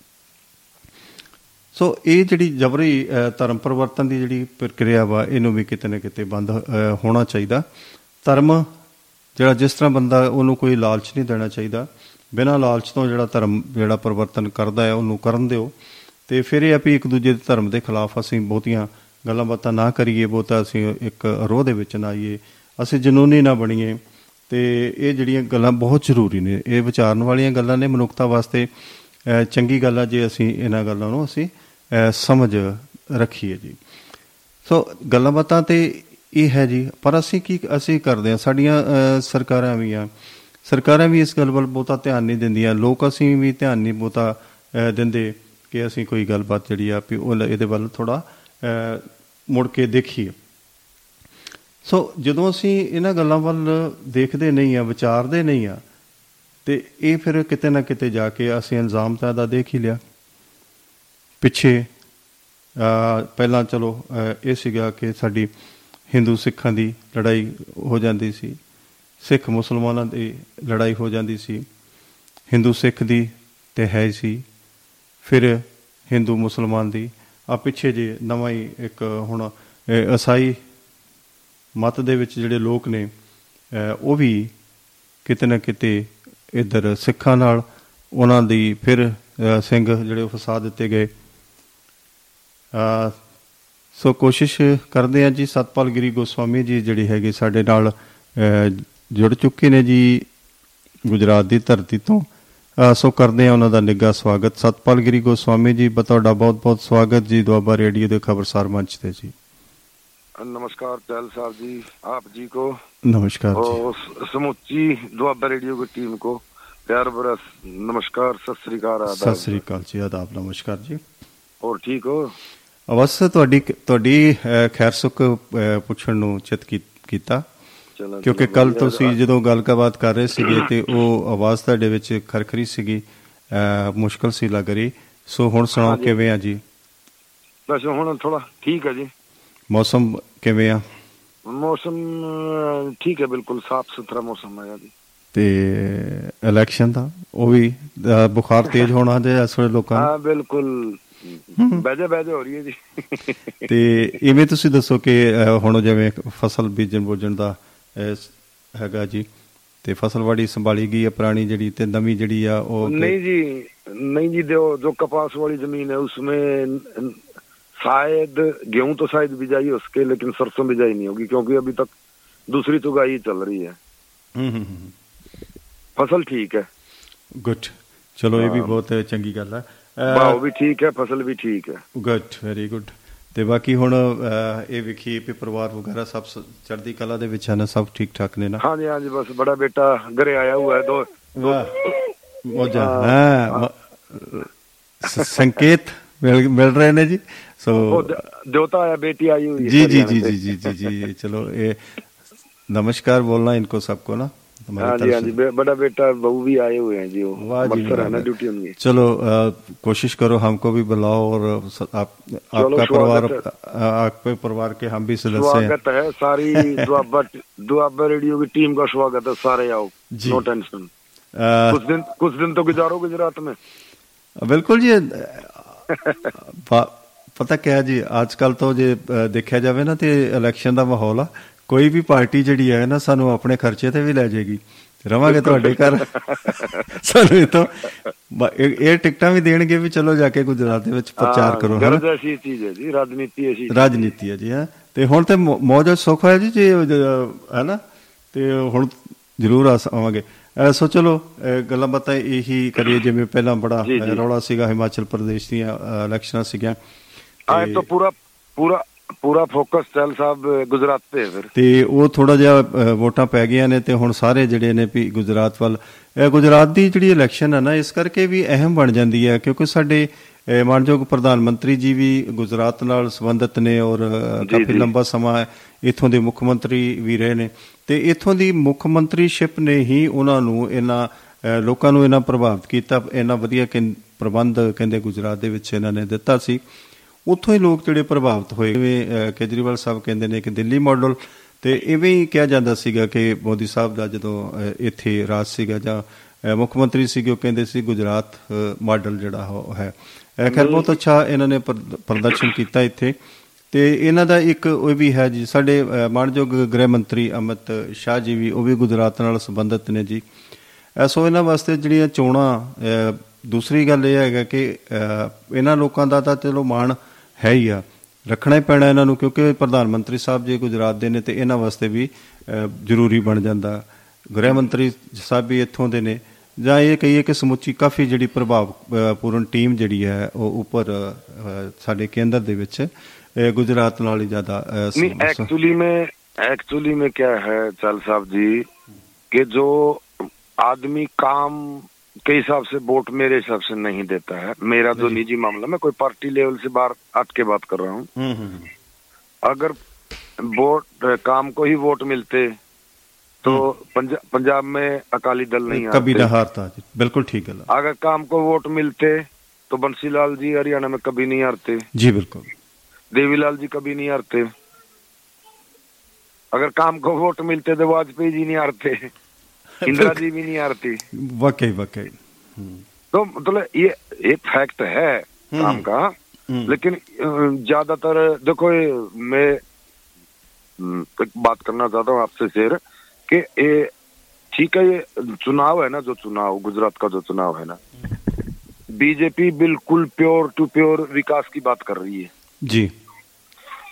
Speaker 3: ਸੋ ਇਹ ਜਿਹੜੀ ਜਬਰੀ ਅਹ, ਧਰਮ ਪਰਿਵਰਤਨ ਦੀ ਜਿਹੜੀ ਪ੍ਰਕਿਰਿਆ ਵਾ ਇਹਨੂੰ ਵੀ ਕਿਤੇ ਨਾ ਕਿਤੇ ਬੰਦ ਅਹ, ਹੋਣਾ ਚਾਹੀਦਾ। ਧਰਮ ਜਿਹੜਾ ਜਿਸ ਤਰ੍ਹਾਂ ਬੰਦਾ ਉਹਨੂੰ ਕੋਈ ਲਾਲਚ ਨਹੀਂ ਦੇਣਾ ਚਾਹੀਦਾ। ਬਿਨਾਂ ਲਾਲਚ ਤੋਂ ਜਿਹੜਾ ਧਰਮ ਜਿਹੜਾ ਪਰਿਵਰਤਨ ਕਰਦਾ ਹੈ ਉਹਨੂੰ ਕਰਨ ਦਿਓ। ਤੇ ਫਿਰ ਇਹ ਆ ਵੀ ਇੱਕ ਦੂਜੇ ਦੇ ਧਰਮ ਦੇ ਖਿਲਾਫ ਅਸੀਂ ਬਹੁਤੀਆਂ ਗੱਲਾਂ ਬਾਤਾਂ ਨਾ ਕਰੀਏ ਬਹੁਤਾ ਅਸੀਂ ਇੱਕ ਰੋਹ ਦੇ ਵਿੱਚ ਨਾ ਆਈਏ। ਅਸੀਂ ਜਨੂਨੀ ਨਾ ਬਣੀਏ। ਤੇ ਇਹ ਜਿਹੜੀਆਂ ਗੱਲਾਂ ਬਹੁਤ ਜ਼ਰੂਰੀ ਨੇ। ਇਹ ਵਿਚਾਰਨ ਵਾਲੀਆਂ ਗੱਲਾਂ ਨੇ ਮਨੁੱਖਤਾ ਵਾਸਤੇ। ਅਹ, ਚੰਗੀ ਗੱਲ ਆ ਜੇ ਅਸੀਂ ਇਹਨਾਂ ਗੱਲਾਂ ਨੂੰ ਅਸੀਂ ਅਹ, ਸਮਝ ਰੱਖੀਏ ਜੀ। ਸੋ ਗੱਲਾਂ ਬਾਤਾਂ ਤੇ ਇਹ ਹੈ ਜੀ ਪਰ ਅਸੀਂ ਕੀ ਅਸੀਂ ਕਰਦੇ ਹਾਂ ਸਾਡੀਆਂ ਅਹ, ਸਰਕਾਰਾਂ ਵੀ ਆ। ਸਰਕਾਰਾਂ ਵੀ ਇਸ ਗੱਲ ਵੱਲ ਬਹੁਤਾ ਧਿਆਨ ਨਹੀਂ ਦਿੰਦੀਆਂ। ਲੋਕ ਅਸੀਂ ਵੀ ਧਿਆਨ ਨਹੀਂ ਬਹੁਤਾ ਅਹ, ਦਿੰਦੇ ਕਿ ਅਸੀਂ ਕੋਈ ਗੱਲਬਾਤ ਜਿਹੜੀ ਆ ਵੀ ਉਹ ਇਹਦੇ ਵੱਲ ਥੋੜਾ ਮੁੜ ਕੇ ਦੇਖੀਏ। ਸੋ ਜਦੋਂ ਅਸੀਂ ਇਹਨਾਂ ਗੱਲਾਂ ਵੱਲ ਦੇਖਦੇ ਨਹੀਂ ਆ ਵਿਚਾਰਦੇ ਨਹੀਂ ਆ ਤੇ ਇਹ ਫਿਰ ਕਿਤੇ ਨਾ ਕਿਤੇ ਜਾ ਕੇ ਅਸੀਂ ਇਲਜ਼ਾਮ ਤਾਂ ਦਾ ਦੇਖ ਹੀ ਲਿਆ। ਪਿੱਛੇ ਅਹ, ਪਹਿਲਾਂ ਚਲੋ ਅਹ, ਇਹ ਸੀਗਾ ਕਿ ਸਾਡੀ ਹਿੰਦੂ ਸਿੱਖਾਂ ਦੀ ਲੜਾਈ ਹੋ ਜਾਂਦੀ ਸੀ। ਸਿੱਖ ਮੁਸਲਮਾਨਾਂ ਦੀ ਲੜਾਈ ਹੋ ਜਾਂਦੀ ਸੀ। ਹਿੰਦੂ ਸਿੱਖ ਦੀ ਤੇ ਹੈ ਹੀ ਸੀ। ਫਿਰ ਹਿੰਦੂ ਮੁਸਲਮਾਨ ਦੀ। ਆ ਪਿੱਛੇ ਜੇ ਨਵਾਂ ਹੀ ਇੱਕ ਹੁਣ ਅਹ, ਈਸਾਈ ਮਤ ਦੇ ਵਿੱਚ ਜਿਹੜੇ ਲੋਕ ਨੇ ਅਹ, ਉਹ ਵੀ ਕਿਤੇ ਨਾ ਕਿਤੇ ਇਧਰ ਸਿੱਖਾਂ ਨਾਲ ਉਹਨਾਂ ਦੀ ਫਿਰ ਅਹ, ਸਿੰਘ ਜਿਹੜੇ ਉਹ ਫਸਾ ਦਿੱਤੇ ਗਏ। ਅਹ, ਸੋ ਕੋਸ਼ਿਸ਼ ਕਰਦੇ ਆ ਜੀ ਸਤਪਾਲ ਗਿਰੀ ਗੋਸਵਾਮੀ ਜੀ ਜਿਹੜੇ ਹੈਗੇ ਸਾਡੇ ਨਾਲ ਜੁੜ ਚੁੱਕੇ ਨੇ ਜੀ ਗੁਜਰਾਤ ਦੀ ਧਰਤੀ ਤੋਂ। ਸੋ ਕਰਦੇ ਆ ਉਹਨਾਂ ਦਾ ਨਿੱਘਾ ਸਵਾਗਤ। ਸਤਪਾਲ ਗਿਰੀ ਗੋਸਵਾਮੀ ਜੀ ਤੁਹਾਡਾ ਬਹੁਤ-ਬਹੁਤ ਸਵਾਗਤ ਜੀ ਦੁਆਬਾ ਰੇਡੀਓ ਦੇ ਖਬਰਸਾਰ ਮੰਚ ਤੇ ਜੀ।
Speaker 4: ਨਮਸਕਾਰ ਚੈਲ ਸਾਹਿਬ ਜੀ ਆਪ ਜੀ ਕੋ।
Speaker 3: ਨਮਸਕਾਰ ਜੀ।
Speaker 4: ਸਮੁੱਚੀ ਦੁਆਬਾ ਰੇਡੀਓ ਦੀ ਟੀਮ ਕੋ। ਪਿਆਰ ਭਰਾ ਨਮਸਕਾਰ ਸਤਿ ਸ੍ਰੀ ਅਕਾਲ ਆਦਾਬ।
Speaker 3: ਸਤਿ ਸ੍ਰੀ ਅਕਾਲ ਜੀ ਆਦਾਬ ਨਮਸਕਾਰ ਜੀ।
Speaker 4: ਹੋਰ ਠੀਕ ਹੋ?
Speaker 3: ਅਵਸਥਾ ਤੁਹਾਡੀ ਤੁਹਾਡੀ ਖੈਰ ਸੁਖ ਪੁੱਛਣ ਨੂੰ ਚਿਤ ਕੀਤਾ। ਕਿਉਂਕਿ ਕੱਲ ਤੁਸੀਂ ਜਦੋਂ ਗੱਲਬਾਤ ਕਰ ਰਹੇ ਸੀਗੇ ਤੇ ਉਹ ਆਵਾਜ਼ ਤੁਹਾਡੇ ਵਿੱਚ ਖਰਖਰੀ ਸੀਗੀ ਮੁਸ਼ਕਲ ਸੀ ਲੱਗ ਰਹੀ। ਸੋ ਹੁਣ ਸੁਣਾਓ ਕਿਵੇਂ ਆ ਜੀ?
Speaker 4: ਬਸ ਹੁਣ ਥੋੜਾ ਠੀਕ ਹੈ ਜੀ।
Speaker 3: ਮੌਸਮ ਕਿਵੇਂ ਆ?
Speaker 4: ਮੌਸਮ ਠੀਕ ਹੈ ਬਿਲਕੁਲ ਸਾਫ਼ ਸੁਥਰਾ ਮੌਸਮ ਹੈ ਜੀ।
Speaker 3: ਤੇ ਇਲੈਕਸ਼ਨ ਦਾ ਉਹ ਵੀ ਬੁਖਾਰ ਤੇਜ਼ ਹੋਣਾ ਤੇ ਇਸ ਵੇਲੇ ਲੋਕਾਂ ਹਾਂ
Speaker 4: ਬਿਲਕੁਲ। बिल्कुल बहजे बहजे हो रही है जी
Speaker 3: ਤੇ ਇਵੇਂ ਤੁਸੀਂ ਦੱਸੋ ਕਿ ਅਹ, ਹੁਣ ਜਿਵੇਂ ਫਸਲ ਬੀਜਣ ਬੋਜਣ ਦਾ ਅਹ, ਹੈਗਾ ਜੀ ਤੇ ਫਸਲਵਾੜੀ ਸੰਭਾਲੀ ਗਈ ਹੈ ਪੁਰਾਣੀ ਜਿਹੜੀ ਤੇ ਨਵੀਂ ਜਿਹੜੀ ਆ ਉਹ
Speaker 4: नहीं जी नहीं जी जो जो कपास वाली जमीन है उसमें न- शायद गेहूं तो शायद बिजाई है उसके लेकिन सरसों बिजाई नहीं होगी क्योंकि अभी तक दूसरी तुगाई चल रही है
Speaker 3: ਹੂੰ ਹੂੰ ਹੂੰ
Speaker 4: फसल ठीक है
Speaker 3: ਗੁੱਡ ਚਲੋ ਇਹ ਵੀ
Speaker 4: ਹਾਂ।
Speaker 3: ਬਹੁਤ ਚੰਗੀ ਗੱਲ
Speaker 4: ਭਾਅ ਵੀ ਠੀਕ ਹੈ ਫਸਲ ਵੀ ਠੀਕ ਹੈ।
Speaker 3: ਗੁੱਡ ਵੈਰੀ ਗੁੱਡ ਤੇ ਬਾਕੀ ਹੁਣ ਇਹ ਵਿਖੀ ਵੀ ਪਰਿਵਾਰ ਵਗੈਰਾ ਸਭ ਚੜ੍ਹਦੀ ਕਲਾ ਦੇ ਵਿੱਚ ਹਨ ਸਭ ਠੀਕ ਠਾਕ ਨੇ ਨਾ?
Speaker 4: ਹਾਂਜੀ ਹਾਂਜੀ ਬਸ ਬੜਾ ਬੇਟਾ ਘਰੇ ਆਇਆ ਹੋਇਆ ਹੈ ਦੋ
Speaker 3: ਵਾਹ ਮੋਜਾ। ਹਾਂ। ਸੰਕੇਤ ਮਿਲ ਮਿਲ ਰਹੇ ਨੇ ਜੀ। ਸੋ
Speaker 4: ਦੋਤਾ ਆਇਆ ਬੇਟੀ ਆਈ ਹੋਈ ਹੈ ਜੀ ਜੀ
Speaker 3: ਜੀ ਜੀ ਜੀ
Speaker 4: ਜੀ
Speaker 3: ਚਲੋ
Speaker 4: ਇਹ
Speaker 3: ਨਮਸਕਾਰ ਬੋਲਣਾ ਇਨਕੋ ਸਭ ਕੋ ਨਾ। बोलना इनको सबको ना हमारी
Speaker 4: हाँ जी
Speaker 3: तरफ
Speaker 4: हाँ
Speaker 3: से।
Speaker 4: जी बे- बड़ा बेटा बहू भी आए हुए हैं जी वो
Speaker 3: वाह जी,
Speaker 4: अमृतसर
Speaker 3: वाह,
Speaker 4: है ना
Speaker 3: वाह।
Speaker 4: ड्यूटी उनकी
Speaker 3: चलो अ, कोशिश करो हमको भी बुलाओ और स- आप आपका परिवार
Speaker 4: स्वागत
Speaker 3: अ, आपके परिवार के हम भी सदस्य हैं
Speaker 4: स्वागत है सारी दुआबा दुआबा रेडियो की टीम का स्वागत है सारे आओ
Speaker 3: जी।
Speaker 4: नो टेंशन
Speaker 3: अ,
Speaker 4: कुछ दिन कुछ दिन तो गुजारो गुजरात में
Speaker 3: ਬਿਲਕੁਲ ਜੀ ਅ, ਪ- ਪਤਾ ਕਿਆ ਜੀ ਅੱਜ ਕੱਲ ਤੋਂ ਜੇ ਅ, ਦੇਖਿਆ ਜਾਵੇ ਨਾ ਤੇ ਇਲੈਕਸ਼ਨ ਦਾ ਮਾਹੌਲ ਆ ਕੋਈ ਵੀ ਪਾਰਟੀ ਜਿਹੜੀ ਹੈ ਨਾ ਸਾਨੂੰ ਆਪਣੇ ਖਰਚੇ ਤੇ ਵੀ ਲੈ ਜਾਏਗੀ। ਰਵਾਂਗੇ ਤੁਹਾਡੇ ਘਰ। ਸਾਨੂੰ ਇਹ ਤਾਂ ਇਹ ਟਿਕਟਾਂ ਵੀ ਦੇਣਗੇ ਵੀ ਚਲੋ ਜਾ ਕੇ ਗੁਜਰਾਤ ਦੇ ਵਿੱਚ ਪ੍ਰਚਾਰ ਕਰੋ ਹਾਂ
Speaker 4: ਗਰਜ ਐਸੀ ਚੀਜ਼ ਹੈ ਜੀ ਰਾਜਨੀਤੀ ਐਸੀ
Speaker 3: ਰਾਜਨੀਤੀ ਹੈ ਜੀ ਹਾਂ? ਤੇ ਹੁਣ ਤੇ ਮੌਜਾ ਸੁੱਖ ਹੈ ਜੀ ਜੇ ਹੈ ਨਾ ਤੇ ਹੁਣ ਜ਼ਰੂਰ ਆਵਾਂਗੇ। ਸੋ ਚਲੋ ਗੱਲਾਂ ਬਾਤਾਂ ਇਹੀ ਕਰੀਏ ਜਿਵੇਂ ਪਹਿਲਾਂ ਬੜਾ ਰੌਲਾ ਸੀਗਾ ਹਿਮਾਚਲ ਪ੍ਰਦੇਸ਼ ਦੀਆਂ ਇਲੈਕਸ਼ਨਾਂ ਸੀਗੀਆਂ।
Speaker 4: ਆਏ
Speaker 3: ਤਾਂ
Speaker 4: ਪੂਰਾ ਪੂਰਾ ਪੂਰਾ ਫੋਕਸ ਚਲ ਸਾਹਿਬ ਗੁਜਰਾਤ ਤੇ ਫਿਰ।
Speaker 3: ਤੇ ਉਹ ਥੋੜਾ ਜਿਹਾ ਵੋਟਾਂ ਪੈ ਗਈਆਂ ਨੇ ਤੇ ਹੁਣ ਸਾਰੇ ਜਿਹੜੇ ਨੇ ਵੀ ਗੁਜਰਾਤ ਵੱਲ ਗੁਜਰਾਤ ਦੀ ਜਿਹੜੀ ਇਲੈਕਸ਼ਨ ਹੈ ਨਾ ਇਸ ਕਰਕੇ ਵੀ ਅਹਿਮ ਬਣ ਜਾਂਦੀ ਹੈ ਕਿਉਂਕਿ ਸਾਡੇ ਮਾਨਯੋਗ ਪ੍ਰਧਾਨ ਮੰਤਰੀ ਜੀ ਵੀ ਗੁਜਰਾਤ ਨਾਲ ਸੰਬੰਧਿਤ ਨੇ ਔਰ ਕਾਫੀ ਲੰਬਾ ਸਮਾਂ ਇਥੋਂ ਦੇ ਮੁੱਖ ਮੰਤਰੀ ਵੀ ਰਹੇ ਨੇ। ਤੇ ਇਥੋਂ ਦੀ ਮੁੱਖ ਮੰਤਰੀਸ਼ਿਪ ਨੇ ਹੀ ਉਹਨਾਂ ਨੂੰ ਇਹਨਾਂ ਲੋਕਾਂ ਨੂੰ ਇਹਨਾਂ ਪ੍ਰਭਾਵਿਤ ਕੀਤਾ। ਇਹਨਾਂ ਵਧੀਆ ਪ੍ਰਬੰਧ ਕਹਿੰਦੇ ਗੁਜਰਾਤ ਦੇ ਵਿੱਚ ਇਹਨਾਂ ਨੇ ਦਿੱਤਾ ਸੀ। ਉੱਥੋਂ ਹੀ ਲੋਕ ਜਿਹੜੇ ਪ੍ਰਭਾਵਿਤ ਹੋਏ। ਜਿਵੇਂ ਕੇਜਰੀਵਾਲ ਸਾਹਿਬ ਕਹਿੰਦੇ ਨੇ ਕਿ ਦਿੱਲੀ ਮਾਡਲ ਤੇ ਇਵੇਂ ਹੀ ਕਿਹਾ ਜਾਂਦਾ ਸੀਗਾ ਕਿ ਮੋਦੀ ਸਾਹਿਬ ਦਾ ਜਦੋਂ ਇੱਥੇ ਰਾਜ ਸੀਗਾ ਜਾਂ ਮੁੱਖ ਮੰਤਰੀ ਸੀਗੇ ਉਹ ਕਹਿੰਦੇ ਸੀ ਗੁਜਰਾਤ ਮਾਡਲ ਜਿਹੜਾ ਉਹ ਹੈ। ਖੈਰ ਬਹੁਤ ਅੱਛਾ ਇਹਨਾਂ ਨੇ ਪ੍ਰਦ- ਪ੍ਰਦਰਸ਼ਨ ਕੀਤਾ ਇੱਥੇ। ਤੇ ਇਹਨਾਂ ਦਾ ਇੱਕ ਉਹ ਵੀ ਹੈ ਜੀ ਸਾਡੇ ਅਹ, ਮਾਣਯੋਗ ਗ੍ਰਹਿ ਮੰਤਰੀ ਅਮਿਤ ਸ਼ਾਹ ਜੀ ਵੀ ਉਹ ਵੀ ਗੁਜਰਾਤ ਨਾਲ ਸੰਬੰਧਿਤ ਨੇ ਜੀ। ਸੋ ਇਹਨਾਂ ਵਾਸਤੇ ਜਿਹੜੀਆਂ ਚੋਣਾਂ ਦੂਸਰੀ ਗੱਲ ਇਹ ਹੈਗਾ ਕਿ ਇਹਨਾਂ ਲੋਕਾਂ ਦਾ ਤਾਂ ਚਲੋ ਮਾਣ ਹੈ ਹੀ ਆ ਰੱਖਣਾ ਹੀ ਪੈਣਾ ਇਹਨਾਂ ਨੂੰ ਕਿਉਂਕਿ ਪ੍ਰਧਾਨ ਮੰਤਰੀ ਸਾਹਿਬ ਜੀ ਗੁਜਰਾਤ ਦੇ ਨੇ ਤੇ ਇਹਨਾਂ ਵਾਸਤੇ ਵੀ ਅਹ, ਜ਼ਰੂਰੀ ਬਣ ਜਾਂਦਾ ਗ੍ਰਹਿ ਮੰਤਰੀ ਸਾਹਿਬ ਵੀ ਇੱਥੋਂ ਦੇ ਨੇ ਜਾਂ ਇਹ ਕਹੀਏ ਕਿ ਸਮੁੱਚੀ ਕਾਫੀ ਜਿਹੜੀ ਪ੍ਰਭਾਵ ਅਹ, ਪੂਰਨ ਟੀਮ ਜਿਹੜੀ ਹੈ ਉਹ ਉੱਪਰ ਅਹ, ਸਾਡੇ ਕੇਂਦਰ ਦੇ ਵਿੱਚ ਅਹ, ਗੁਜਰਾਤ ਨਾਲ ਹੀ ਜ਼ਿਆਦਾ ਅਹ,
Speaker 4: नहीं
Speaker 3: ਸ- ਸ-
Speaker 4: एक्चुअली में एक्चुअली में क्या है चाल साहब जी कि जो आदमी काम के हिसाब से वोट मेरे हिसाब से नहीं देता है। मेरा जो निजी मामला मैं कोई पार्टी लेवल से बाहर हट के बात कर रहा हूँ।
Speaker 3: हम्म, हम्म, हम्म।
Speaker 4: अगर वोट काम को ही वोट मिलते तो पंजा, पंजाब में अकाली दल नहीं
Speaker 3: कभी ना हारता बिल्कुल ठीक है
Speaker 4: अगर काम को वोट मिलते तो बंसीलाल जी हरियाणा में कभी नहीं हारते।
Speaker 3: जी बिल्कुल।
Speaker 4: देवीलाल जी कभी नहीं हारते। अगर काम को वोट मिलते तो वाजपेयी जी नहीं हारते। इंदिरा जी भी नहीं हारती
Speaker 3: वाकई वाकई हम्म,
Speaker 4: तो मतलब ये एक फैक्ट है काम का
Speaker 3: हम्म।
Speaker 4: लेकिन ज़्यादातर देखो मैं हम्म, एक बात करना चाहता हूँ आपसे शेर कि ये ठीक है ये चुनाव है ना जो चुनाव गुजरात का जो चुनाव है ना। बीजेपी बिल्कुल प्योर टू प्योर विकास की बात कर रही है।
Speaker 3: जी।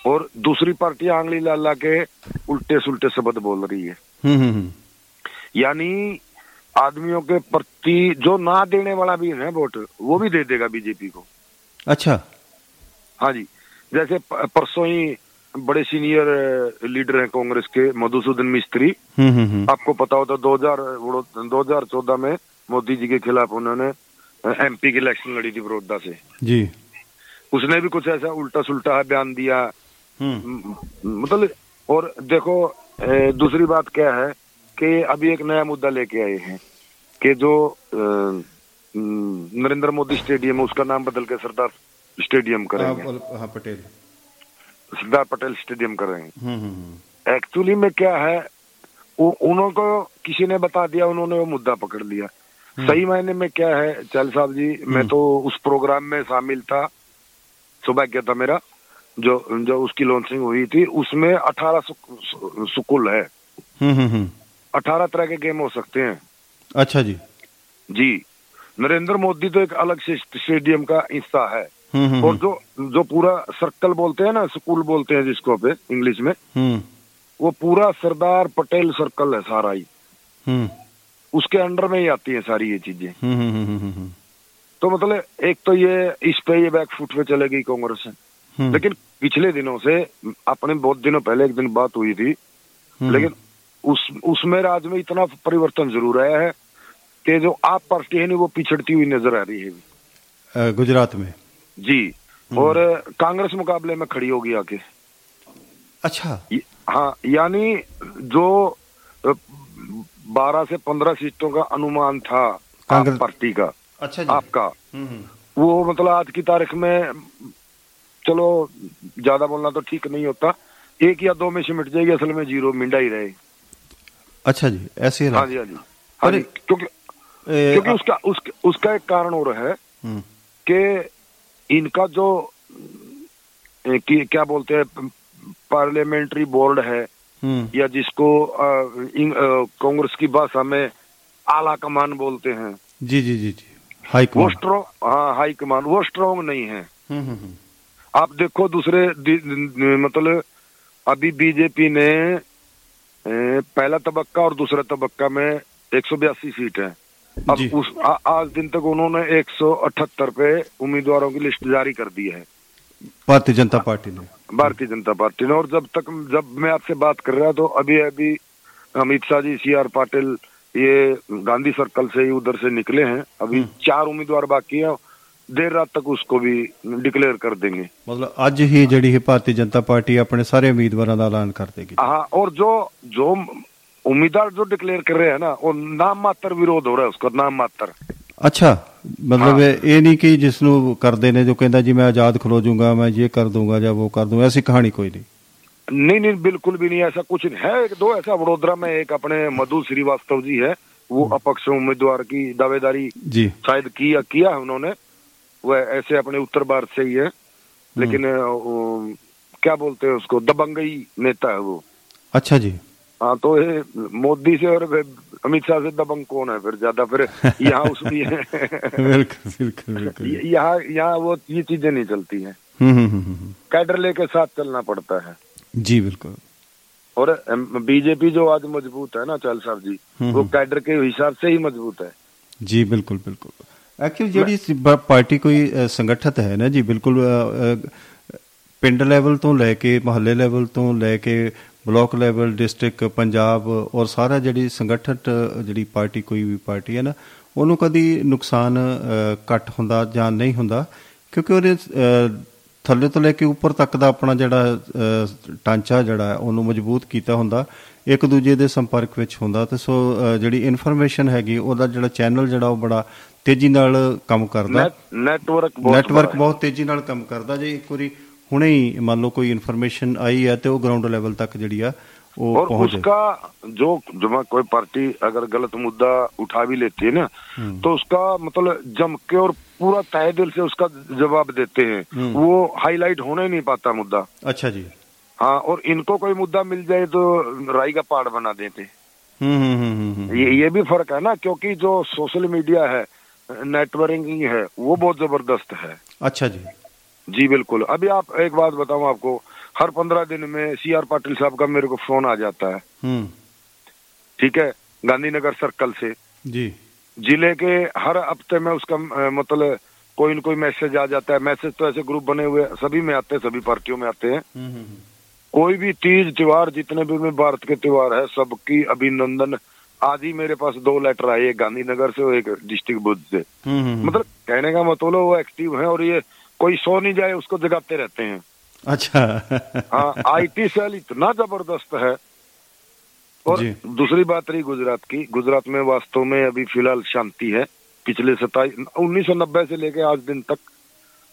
Speaker 4: और दूसरी पार्टी आंगली लाला के उल्टे सुल्टे शब्द बोल रही है।
Speaker 3: हम्म, हम्म, हम्म।
Speaker 4: यानी आदमियों के प्रति जो ना देने वाला भी है वोट वो भी दे देगा बीजेपी को।
Speaker 3: अच्छा।
Speaker 4: हाँ जी। जैसे परसों ही बड़े सीनियर लीडर हैं कांग्रेस के मधुसूदन मिस्त्री।
Speaker 3: हम्म, हम्म, हम्म।
Speaker 4: आपको पता होता दो हज़ार दो हज़ार चौदह में मोदी जी के खिलाफ उन्होंने एमपी की इलेक्शन लड़ी थी बड़ौदा से।
Speaker 3: जी।
Speaker 4: उसने भी कुछ ऐसा उल्टा सुल्टा बयान दिया। मतलब और देखो दूसरी बात क्या है? कि अभी एक नया मुद्दा लेके आए हैं कि जो नरेंद्र मोदी स्टेडियम है उसका नाम बदल के सरदार स्टेडियम करेंगे।
Speaker 3: हाँ हाँ, पटेल।
Speaker 4: सरदार पटेल स्टेडियम करेंगे।
Speaker 3: हम्म, हम्म, हम्म।
Speaker 4: एक्चुअली में क्या है वो उन्होंने को किसी ने बता दिया उन्होंने वो मुद्दा पकड़ लिया। सही मायने में क्या है चल साहब जी मैं तो उस प्रोग्राम में शामिल था सौभाग्य था मेरा जो जो उसकी लॉन्चिंग हुई थी उसमें अठारह सुकुल है। अठारह तरह के गेम हो सकते हैं।
Speaker 3: अच्छा जी।
Speaker 4: जी। नरेंद्र मोदी तो एक अलग से स्टेडियम का हिस्सा है।
Speaker 3: हम्म, हम्म,
Speaker 4: और जो जो पूरा सर्कल बोलते हैं ना स्कूल बोलते हैं जिसको पे इंग्लिश में
Speaker 3: हम्म,
Speaker 4: वो पूरा सरदार पटेल सर्कल है सारा ही।
Speaker 3: हम्म,
Speaker 4: उसके अंडर में ही आती है सारी ये चीज़ें।
Speaker 3: हम्म, हम्म, हम्म, हम्म, हम्म।
Speaker 4: तो मतलब एक तो ये इस पे ये बैक फुट पे चले गई कांग्रेस।
Speaker 3: हम्म,
Speaker 4: लेकिन पिछले दिनों से अपने बहुत दिनों पहले एक दिन बात हुई थी
Speaker 3: हम्म,
Speaker 4: लेकिन उस उसमें राज्य में इतना परिवर्तन ज़रूर आया है कि जो आप पार्टी है नहीं वो पिछड़ती हुई नज़र आ रही है।
Speaker 3: गुजरात में?
Speaker 4: जी। और कांग्रेस मुकाबले में खड़ी होगी आके।
Speaker 3: अच्छा।
Speaker 4: हाँ यानी जो बारह से पंद्रह सीटों का अनुमान था
Speaker 3: कांग्रेस-
Speaker 4: पार्टी का
Speaker 3: अच्छा
Speaker 4: आपका
Speaker 3: हम्म, हम्म।
Speaker 4: वो मतलब आज की तारीख में चलो ज़्यादा बोलना तो ठीक नहीं होता। एक या दो में सिमट जाएगी असल में ज़ीरो मिंडा ही रहे।
Speaker 3: अच्छा जी ऐसे हाँ
Speaker 4: जी हाँ जी। हाँ जी क्योंकि क्योंकि
Speaker 3: अ-
Speaker 4: उसका उसका उसका एक कारण और है
Speaker 3: हम्म,
Speaker 4: कि इनका जो कि, क्या बोलते हैं पार्लियामेंट्री बोर्ड है
Speaker 3: हम्म,
Speaker 4: या जिसको कांग्रेस की भाषा में आला कमान बोलते हैं
Speaker 3: जी जी जी जी। High command.
Speaker 4: वो स्ट्रॉन्ग हाँ हाई कमान वो स्ट्रॉन्ग नहीं है।
Speaker 3: हम्म।
Speaker 4: आप देखो दूसरे मतलब अभी बीजेपी ने पहला तबक्का और दूसरा तबक्का में एक सौ बयासी सीट है। अब उस आ, आज दिन तक उन्होंने 178 पे उम्मीदवारों की लिस्ट जारी कर दी है।
Speaker 3: भारतीय जनता पार्टी ने।
Speaker 4: भारतीय जनता पार्टी ने। और जब तक जब मैं आपसे बात कर रहा तो अभी अभी अमित शाह जी सी आर पाटिल ये गांधी सर्कल से ही उधर से निकले हैं। अभी चार उम्मीदवार बाकी है। देर रात तक उसको भी डिक्लेयर कर देंगे
Speaker 3: ਮਤਲਬ ਅੱਜ ਹੀ ਜਿਹੜੀ ਹੈ ਭਾਰਤੀ ਜਨਤਾ ਪਾਰਟੀ ਆਪਣੇ ਸਾਰੇ ਉਮੀਦਵਾਰਾਂ ਦਾ ਐਲਾਨ ਕਰ ਦੇਗੀ
Speaker 4: हाँ और जो जो उम्मीदवार जो डिक्लेयर कर रहे हैं ना वो नाम मात्र विरोध हो रहा है उसका नाम मात्र
Speaker 3: ਅੱਛਾ ਮਤਲਬ ਇਹ ਇਹ ਨਹੀਂ ਕਿ ਜਿਸ ਨੂੰ ਕਰਦੇ ਨੇ ਜੋ ਕਹਿੰਦਾ ਜੀ ਮੈਂ ਆਜ਼ਾਦ ਖਲੋ ਜਾਊਂਗਾ ਮੈਂ ਇਹ ਕਰ ਦੂੰਗਾ ਜਾਂ ਉਹ ਕਰ ਦੂੰਗਾ ਐਸੀ ਕਹਾਣੀ ਕੋਈ ਨਹੀਂ
Speaker 4: नहीं नहीं बिल्कुल भी नहीं ऐसा कुछ नहीं है एक दो ऐसा वडोदरा में एक अपने मधु श्रीवास्तव जी है वो अपक्ष उम्मीदवार की दावेदारी
Speaker 3: ਜੀ
Speaker 4: शायद किया किया है उन्होंने वह ऐसे अपने उत्तर भारत से ही है। हम्म। लेकिन क्या बोलते हैं उसको? दबंगई नेता है वो।
Speaker 3: अच्छा जी।
Speaker 4: हाँ तो ये मोदी से और अमित शाह से दबंग कौन है फिर? ज़्यादा फिर यहाँ उसमें
Speaker 3: बिल्कुल बिल्कुल
Speaker 4: यहाँ यहाँ वो ये चीज़ें नहीं चलती है।
Speaker 3: हम्म, हम्म,
Speaker 4: कैडर लेके साथ चलना पड़ता है।
Speaker 3: जी बिल्कुल।
Speaker 4: और बीजेपी जो आज मज़बूत है ना चाल साहब जी वो कैडर के हिसाब से ही मज़बूत है।
Speaker 3: जी बिल्कुल बिल्कुल। ਐਕਚੁਅਲੀ ਜਿਹੜੀ ਸ- ਬ- ਪਾਰਟੀ ਕੋਈ ਅ, ਸੰਗਠਤ ਹੈ ਨਾ ਜੀ ਬਿਲਕੁਲ ਅ, ਅ, ਪਿੰਡ ਲੈਵਲ ਤੋਂ ਲੈ ਕੇ ਮਹੱਲੇ ਲੈਵਲ ਤੋਂ ਲੈ ਕੇ ਬਲਾਕ ਲੈਵਲ ਡਿਸਟ੍ਰਿਕਟ ਪੰਜਾਬ ਔਰ ਸਾਰਾ ਜਿਹੜੀ ਸੰਗਠਤ ਅ, ਜਿਹੜੀ ਪਾਰਟੀ ਕੋਈ ਵੀ ਪਾਰਟੀ ਹੈ ਨਾ ਉਹਨੂੰ ਕਦੀ ਨੁਕਸਾਨ ਅ, ਘੱਟ ਹੁੰਦਾ ਜਾਂ ਨਹੀਂ ਹੁੰਦਾ ਕਿਉਂਕਿ ਉਹਦੇ ਅ, ਥੱਲੇ ਤੋਂ ਲੈ ਕੇ ਉੱਪਰ ਤੱਕ ਦਾ ਆਪਣਾ ਜਿਹੜਾ ਅ, ਢਾਂਚਾ ਜਿਹੜਾ ਹੈ ਉਹਨੂੰ ਮਜ਼ਬੂਤ ਕੀਤਾ ਹੁੰਦਾ ਇੱਕ ਦੂਜੇ ਦੇ ਸੰਪਰਕ ਵਿੱਚ ਹੁੰਦਾ ਤੇ ਸੋ ਅ, ਜਿਹੜੀ ਇਨਫੋਰਮੇਸ਼ਨ ਹੈਗੀ ਉਹਦਾ ਜਿਹੜਾ ਚੈਨਲ ਜਿਹੜਾ ਉਹ ਬੜਾ ਤੇਜ਼ੀ ਨਾਲ ਕੰਮ ਕਰਦਾ
Speaker 4: नेट, नेटवर्क बहुत
Speaker 3: ਨੈਟਵਰਕ
Speaker 4: बड़ा है।
Speaker 3: ਬਹੁਤ ਤੇਜ਼ੀ ਨਾਲ ਕੰਮ ਕਰਦਾ ਜੇ ਇੱਕ ਵਾਰੀ ਹੁਣੇ ਹੀ ਮੰਨ ਲਓ ਕੋਈ ਇਨਫੋਰਮੇਸ਼ਨ ਆਈ ਹੈ ਤੇ ਉਹ ਗਰਾਊਂਡ ਲੈਵਲ ਤੱਕ ਜਿਹੜੀ ਆ ਉਹ
Speaker 4: और
Speaker 3: ਪਹੁੰਚ ਜਾਏ
Speaker 4: उसका जो जब कोई पार्टी अगर गलत मुद्दा उठा भी लेती है ना
Speaker 3: हम्म।
Speaker 4: तो उसका मतलब जम के और पूरा तय दिल से उसका जवाब देते हैं
Speaker 3: हम्म।
Speaker 4: वो हाईलाइट होने नहीं पाता मुद्दा
Speaker 3: ਅੱਛਾ ਜੀ
Speaker 4: हाँ और इनको कोई मुद्दा मिल जाए तो राई का पहाड़ बना देते
Speaker 3: ਹੂੰ ਹੂੰ ਹੂੰ ਹੂੰ ਹੂੰ
Speaker 4: ये ये भी फर्क है ना क्योंकि जो सोशल मीडिया है नेटवर्किंग है वो बहुत ज़बरदस्त है।
Speaker 3: अच्छा जी।
Speaker 4: जी बिल्कुल। अभी आप एक बात बताऊँ आपको हर पंद्रह दिन में सी आर पाटिल साहब का मेरे को फ़ोन आ जाता है।
Speaker 3: हम्म।
Speaker 4: ठीक है? गांधीनगर सर्कल से।
Speaker 3: जी।
Speaker 4: ज़िले के हर हफ़्ते में उसका मतलब कोई ना कोई मैसेज आ जाता है। मैसेज तो ऐसे ग्रुप बने हुए सभी में आते हैं सभी पार्टियों में आते हैं।
Speaker 3: हम्म, हम्म,
Speaker 4: कोई भी तीज त्योहार जितने भी भारत के त्योहार है सबकी अभिनंदन आज ही मेरे पास दो लेटर आए एक गांधीनगर से और एक डिस्ट्रिक्ट बुद्ध से।
Speaker 3: हम्म, हम्म, हम्म।
Speaker 4: मतलब कहने का मतलब वो एक्टिव है और ये कोई सो नहीं जाए उसको जगाते रहते हैं।
Speaker 3: अच्छा।
Speaker 4: हाँ आईटी सेल इतना ज़बरदस्त है। और दूसरी बात रही गुजरात की। गुजरात में वास्तव में अभी फ़िलहाल शांति है। पिछले सताईस उन्नीस सौ नब्बे से लेके आज दिन तक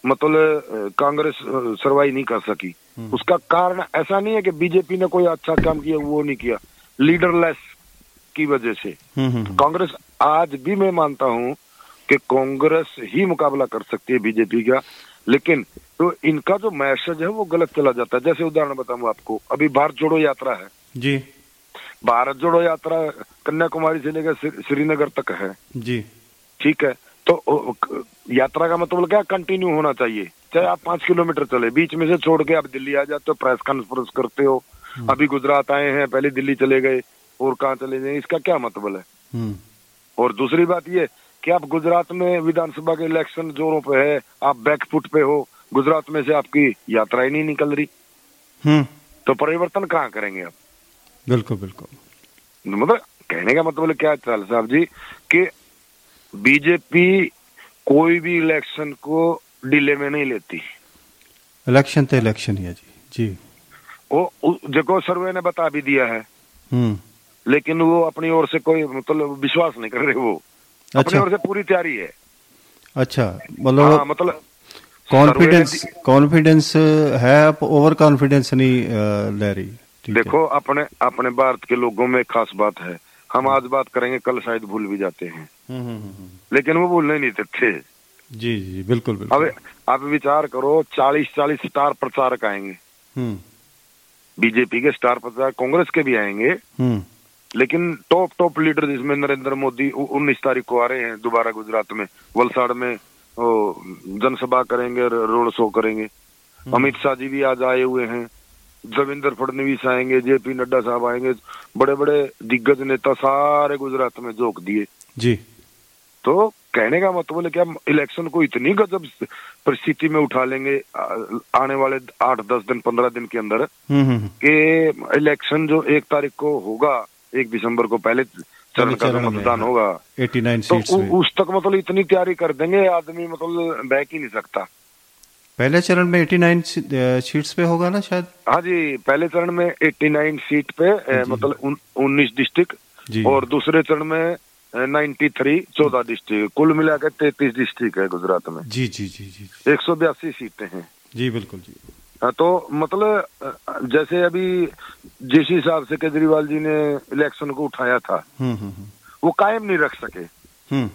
Speaker 4: मतलब कांग्रेस सर्वाई नहीं कर सकी। उसका कारण ऐसा नहीं है कि बीजेपी ने कोई अच्छा काम किया वो नहीं किया। लीडरलेस की वजह से।
Speaker 3: हम्म, हम्म,
Speaker 4: कांग्रेस आज भी मैं मानता हूँ कि कांग्रेस ही मुकाबला कर सकती है बीजेपी का लेकिन तो इनका जो मैसेज है वो गलत चला जाता है। जैसे उदाहरण बताऊँ आपको अभी भारत जोड़ो यात्रा है।
Speaker 3: जी।
Speaker 4: भारत जोड़ो यात्रा कन्याकुमारी से लेकर श्रीनगर तक है।
Speaker 3: जी।
Speaker 4: ठीक है? तो यात्रा का मतलब क्या? कंटिन्यू होना चाहिए। चाहे आप पाँच किलोमीटर चले बीच में से छोड़ के आप दिल्ली आ जाते हो प्रेस कॉन्फ्रेंस करते हो। अभी गुजरात आए हैं पहले दिल्ली चले गए। और कहाँ चले गए इसका क्या मतलब है?
Speaker 3: हम्म।
Speaker 4: और दूसरी बात ये कि आप गुजरात में विधानसभा के इलेक्शन जोरों पे है आप बैकफुट पे हो गुजरात में से आपकी यात्रा ही नहीं निकल रही।
Speaker 3: हम्म।
Speaker 4: तो परिवर्तन कहाँ करेंगे आप?
Speaker 3: बिल्कुल बिल्कुल।
Speaker 4: मतलब कहने का मतलब क्या है चाल साहब जी कि बीजेपी कोई भी इलेक्शन को डिले में नहीं लेती।
Speaker 3: इलेक्शन तो इलेक्शन ही है जी। जी।
Speaker 4: वो देखो सर्वे ने बता भी दिया है।
Speaker 3: हम्म।
Speaker 4: लेकिन वो अपनी ओर से कोई मतलब विश्वास नहीं कर रहे वो।
Speaker 3: अच्छा।
Speaker 4: अपनी ओर से पूरी तैयारी है।
Speaker 3: अच्छा
Speaker 4: हाँ
Speaker 3: मतलब
Speaker 4: मतलब
Speaker 3: कॉन्फिडेंस कॉन्फिडेंस है ओवर कॉन्फिडेंस नहीं ले रही
Speaker 4: देखो अपने अपने भारत के लोगों में खास बात है। हम आज बात करेंगे कल शायद भूल भी जाते हैं।
Speaker 3: हम्म, हम्म, हम्म।
Speaker 4: लेकिन वो भूलने नहीं देते
Speaker 3: जी जी बिल्कुल
Speaker 4: अब
Speaker 3: बिल्कुल
Speaker 4: आप विचार करो चालीस चालीस स्टार प्रचारक आएँगे। बीजेपी के स्टार प्रचारक कांग्रेस के भी आएँगे। लेकिन टॉप टॉप लीडर जिसमें नरेंद्र मोदी उन्नीस तारीख को आ रहे हैं दोबारा गुजरात में वलसाड़ में जनसभा करेंगे रोड शो करेंगे। अमित शाह जी भी आज आए हुए हैं देवेंद्र फडणवीस आएँगे जेपी नड्डा साहब आएँगे बड़े बड़े दिग्गज नेता सारे गुजरात में झोंक दिए।
Speaker 3: जी।
Speaker 4: तो कहने का मतलब है कि हम इलेक्शन को इतनी गजब परिस्थिति में उठा लेंगे आने वाले आठ दस दिन पंद्रह दिन के अंदर
Speaker 3: हम्म हम्म हम्म।
Speaker 4: कि इलेक्शन जो एक तारीख को होगा एक दिसंबर को पहले चरण का जो मतदान। होगा।
Speaker 3: 89
Speaker 4: तो
Speaker 3: सीट्स
Speaker 4: उ, उस तक मतलब इतनी तैयारी कर देंगे आदमी मतलब बैक ही नहीं सकता।
Speaker 3: पहले चरण में 89 सी- अ, सीट्स पे होगा ना शायद?
Speaker 4: हाँ जी पहले चरण में 89 सीट पे मतलब उन्नीस डिस्ट्रिक्ट और दूसरे चरण में नाइन्टी थ्री चौदह डिस्ट्रिक्ट। कुल मिलाकर तैतीस डिस्ट्रिक्ट है गुजरात में।
Speaker 3: जी जी जी जी।
Speaker 4: एक सौ बयासी सीटें हैं।
Speaker 3: जी बिल्कुल जी।
Speaker 4: तो मतलब अ, जैसे अभी जिस हिसाब से केजरीवाल जी ने इलेक्शन को उठाया था
Speaker 3: हम्म हम्म हम्म
Speaker 4: वो कायम नहीं रख सके
Speaker 3: हम्म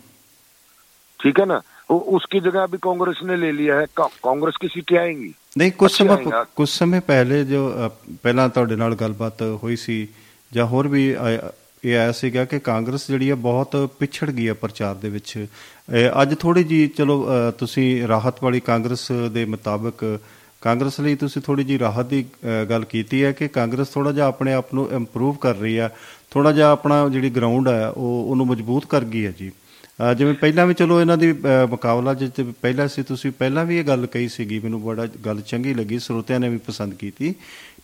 Speaker 4: ठीक है ना वो उसकी जगह अभी कांग्रेस ने ले लिया है का- कांग्रेस की सीटें आएंगी
Speaker 3: ਨਹੀਂ ਕੁਝ
Speaker 4: ਅੱਛਾ
Speaker 3: ਸਮਾਂ
Speaker 4: ਹੈਗਾ।
Speaker 3: ਕੁਝ ਸਮੇਂ ਪਹਿਲੇ ਜੋ ਅ, ਪਹਿਲਾਂ ਤੁਹਾਡੇ ਨਾਲ ਗੱਲਬਾਤ ਹੋਈ ਸੀ ਜਾਂ ਹੋਰ ਵੀ ਆਇਆ- ਇਹ ਆਇਆ ਸੀਗਾ ਕਿ ਕਾਂਗਰਸ ਜਿਹੜੀ ਹੈ ਬਹੁਤ ਪਿਛੜ ਗਈ ਹੈ ਪ੍ਰਚਾਰ ਦੇ ਵਿੱਚ ਅ, ਅੱਜ ਥੋੜੀ ਜੀ ਚਲੋ ਅ, ਤੁਸੀਂ ਰਾਹਤ ਵਾਲੀ ਕਾਂਗਰਸ ਦੇ ਮੁਤਾਬਕ ਕਾਂਗਰਸ ਲਈ ਤੁਸੀਂ ਥੋੜੀ ਜੀ ਰਾਹਤ ਦੀ ਅ, ਗੱਲ ਕੀਤੀ ਹੈ ਕਿ ਕਾਂਗਰਸ ਥੋੜਾ ਜਿਹਾ ਆਪਣੇ ਆਪ ਨੂੰ ਇੰਪਰੂਵ ਕਰ ਰਹੀ ਹੈ। ਥੋੜਾ ਜਿਹਾ ਆਪਣਾ ਜਿਹੜੀ ਗਰਾਊਂਡ ਹੈ ਉਹ ਉਹਨੂੰ ਮਜ਼ਬੂਤ ਕਰ ਗਈ ਹੈ ਜੀ। ਅ, ਜਿਵੇਂ ਪਹਿਲਾਂ ਵੀ ਚਲੋ ਇਹਨਾਂ ਦੀ ਅ, ਮੁਕਾਬਲਾ ਜਿੱਤੇ ਪਹਿਲਾਂ ਸੀ ਤੁਸੀਂ ਪਹਿਲਾਂ ਵੀ ਇਹ ਗੱਲ ਕਹੀ ਸੀਗੀ ਮੈਨੂੰ ਬੜਾ ਗੱਲ ਚੰਗੀ ਲੱਗੀ ਸਰੋਤਿਆਂ ਨੇ ਵੀ ਪਸੰਦ ਕੀਤੀ।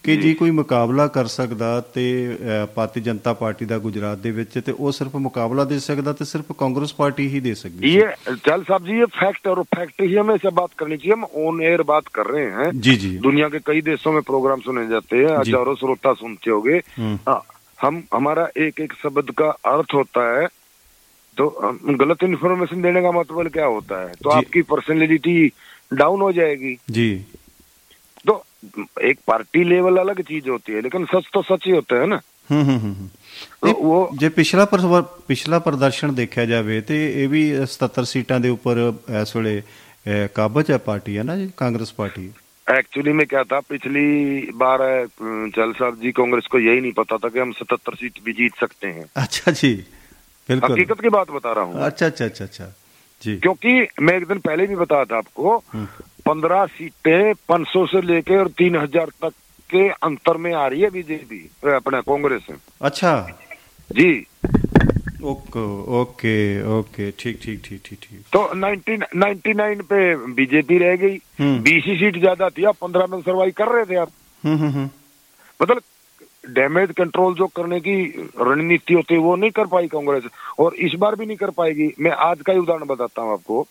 Speaker 3: ਕਿ ਜੀ ਕੋਈ ਮੁਕਾਬਲਾ ਕਰ ਸਕਦਾ ਤੇ ਅ, ਭਾਰਤੀ ਜਨਤਾ ਪਾਰਟੀ ਦਾ ਗੁਜਰਾਤ ਦੇ ਵਿੱਚ ਤੇ ਉਹ ਸਿਰਫ ਮੁਕਾਬਲਾ ਦੇ ਸਕਦਾ ਤੇ ਸਿਰਫ ਕਾਂਗਰਸ ਪਾਰਟੀ ਹੀ ਦੇ ਸਕਦੀ ਸੀ।
Speaker 4: ये चल साहब जी ये फैक्ट और फैक्ट ही हमें से बात करनी चाहिए हम ऑन एयर बात कर रहे हैं
Speaker 3: जी जी
Speaker 4: दुनिया के कई देशों में प्रोग्राम सुने जाते हैं
Speaker 3: जी।
Speaker 4: हजारों श्रोता सुनते होंगे
Speaker 3: हम्म।
Speaker 4: हाँ, हम हमारा एक एक शब्द का अर्थ होता है तो हम गलत इन्फॉर्मेशन देने का मतलब क्या होता है तो
Speaker 3: जी।
Speaker 4: आपकी पर्सनैलिटी डाउन हो जाएगी
Speaker 3: जी
Speaker 4: तो एक पार्टी लेवल अलग चीज होती है लेकिन सच तो सच ही होता है ना
Speaker 3: ਹੂੰ ਹੂੰ ਹੂੰ ਹੂੰ।
Speaker 4: तो
Speaker 3: ਨਹੀਂ,
Speaker 4: वो
Speaker 3: ਜੇ ਪਿਛਲਾ ਪਰਵ- ਪਿਛਲਾ ਪ੍ਰਦਰਸ਼ਨ ਦੇਖਿਆ ਜਾਵੇ ਤੇ ਇਹ ਵੀ 77 ਸੀਟਾਂ ਦੇ ਉੱਪਰ ਇਸ ਵੇਲੇ ਅ, ਕਾਬਜ ਹੈ ਪਾਰਟੀ ਹੈ ਨਾ ਜੀ ਕਾਂਗਰਸ ਪਾਰਟੀ
Speaker 4: एक्चुअली में क्या था पिछली बार अ, चल साहब जी कांग्रेस को यही नहीं पता था कि हम सतहत्तर सीट भी जीत सकते हैं
Speaker 3: अच्छा जी बिल्कुल
Speaker 4: हकीकत की बात बता रहा हूँ
Speaker 3: अच्छा अच्छा अच्छा अच्छा जी
Speaker 4: क्योंकि मैं एक दिन पहले भी बताया था आपको
Speaker 3: हम्म।
Speaker 4: पंद्रह सीटें पाँच सौ से लेके और तीन हज़ार तक के अंतर में आ रही है बीजेपी अपना कांग्रेस
Speaker 3: अच्छा।
Speaker 4: जी।
Speaker 3: Okay okay okay. ठीक ठीक ठीक ठीक ठीक।
Speaker 4: तो नाइन्टी नाइन पे बीजेपी रह गई।
Speaker 3: हम्म।
Speaker 4: बीस ही सीट ज़्यादा थी आप पंद्रह में सर्वाइव कर रहे थे आप।
Speaker 3: हम्म हम्म
Speaker 4: मतलब डैमेज कंट्रोल जो करने की रणनीति होती है वो नहीं कर पाई कांग्रेस। और इस बार भी नहीं कर पाएगी। मैं आज का ही उदाहरण बताता हूँ आपको।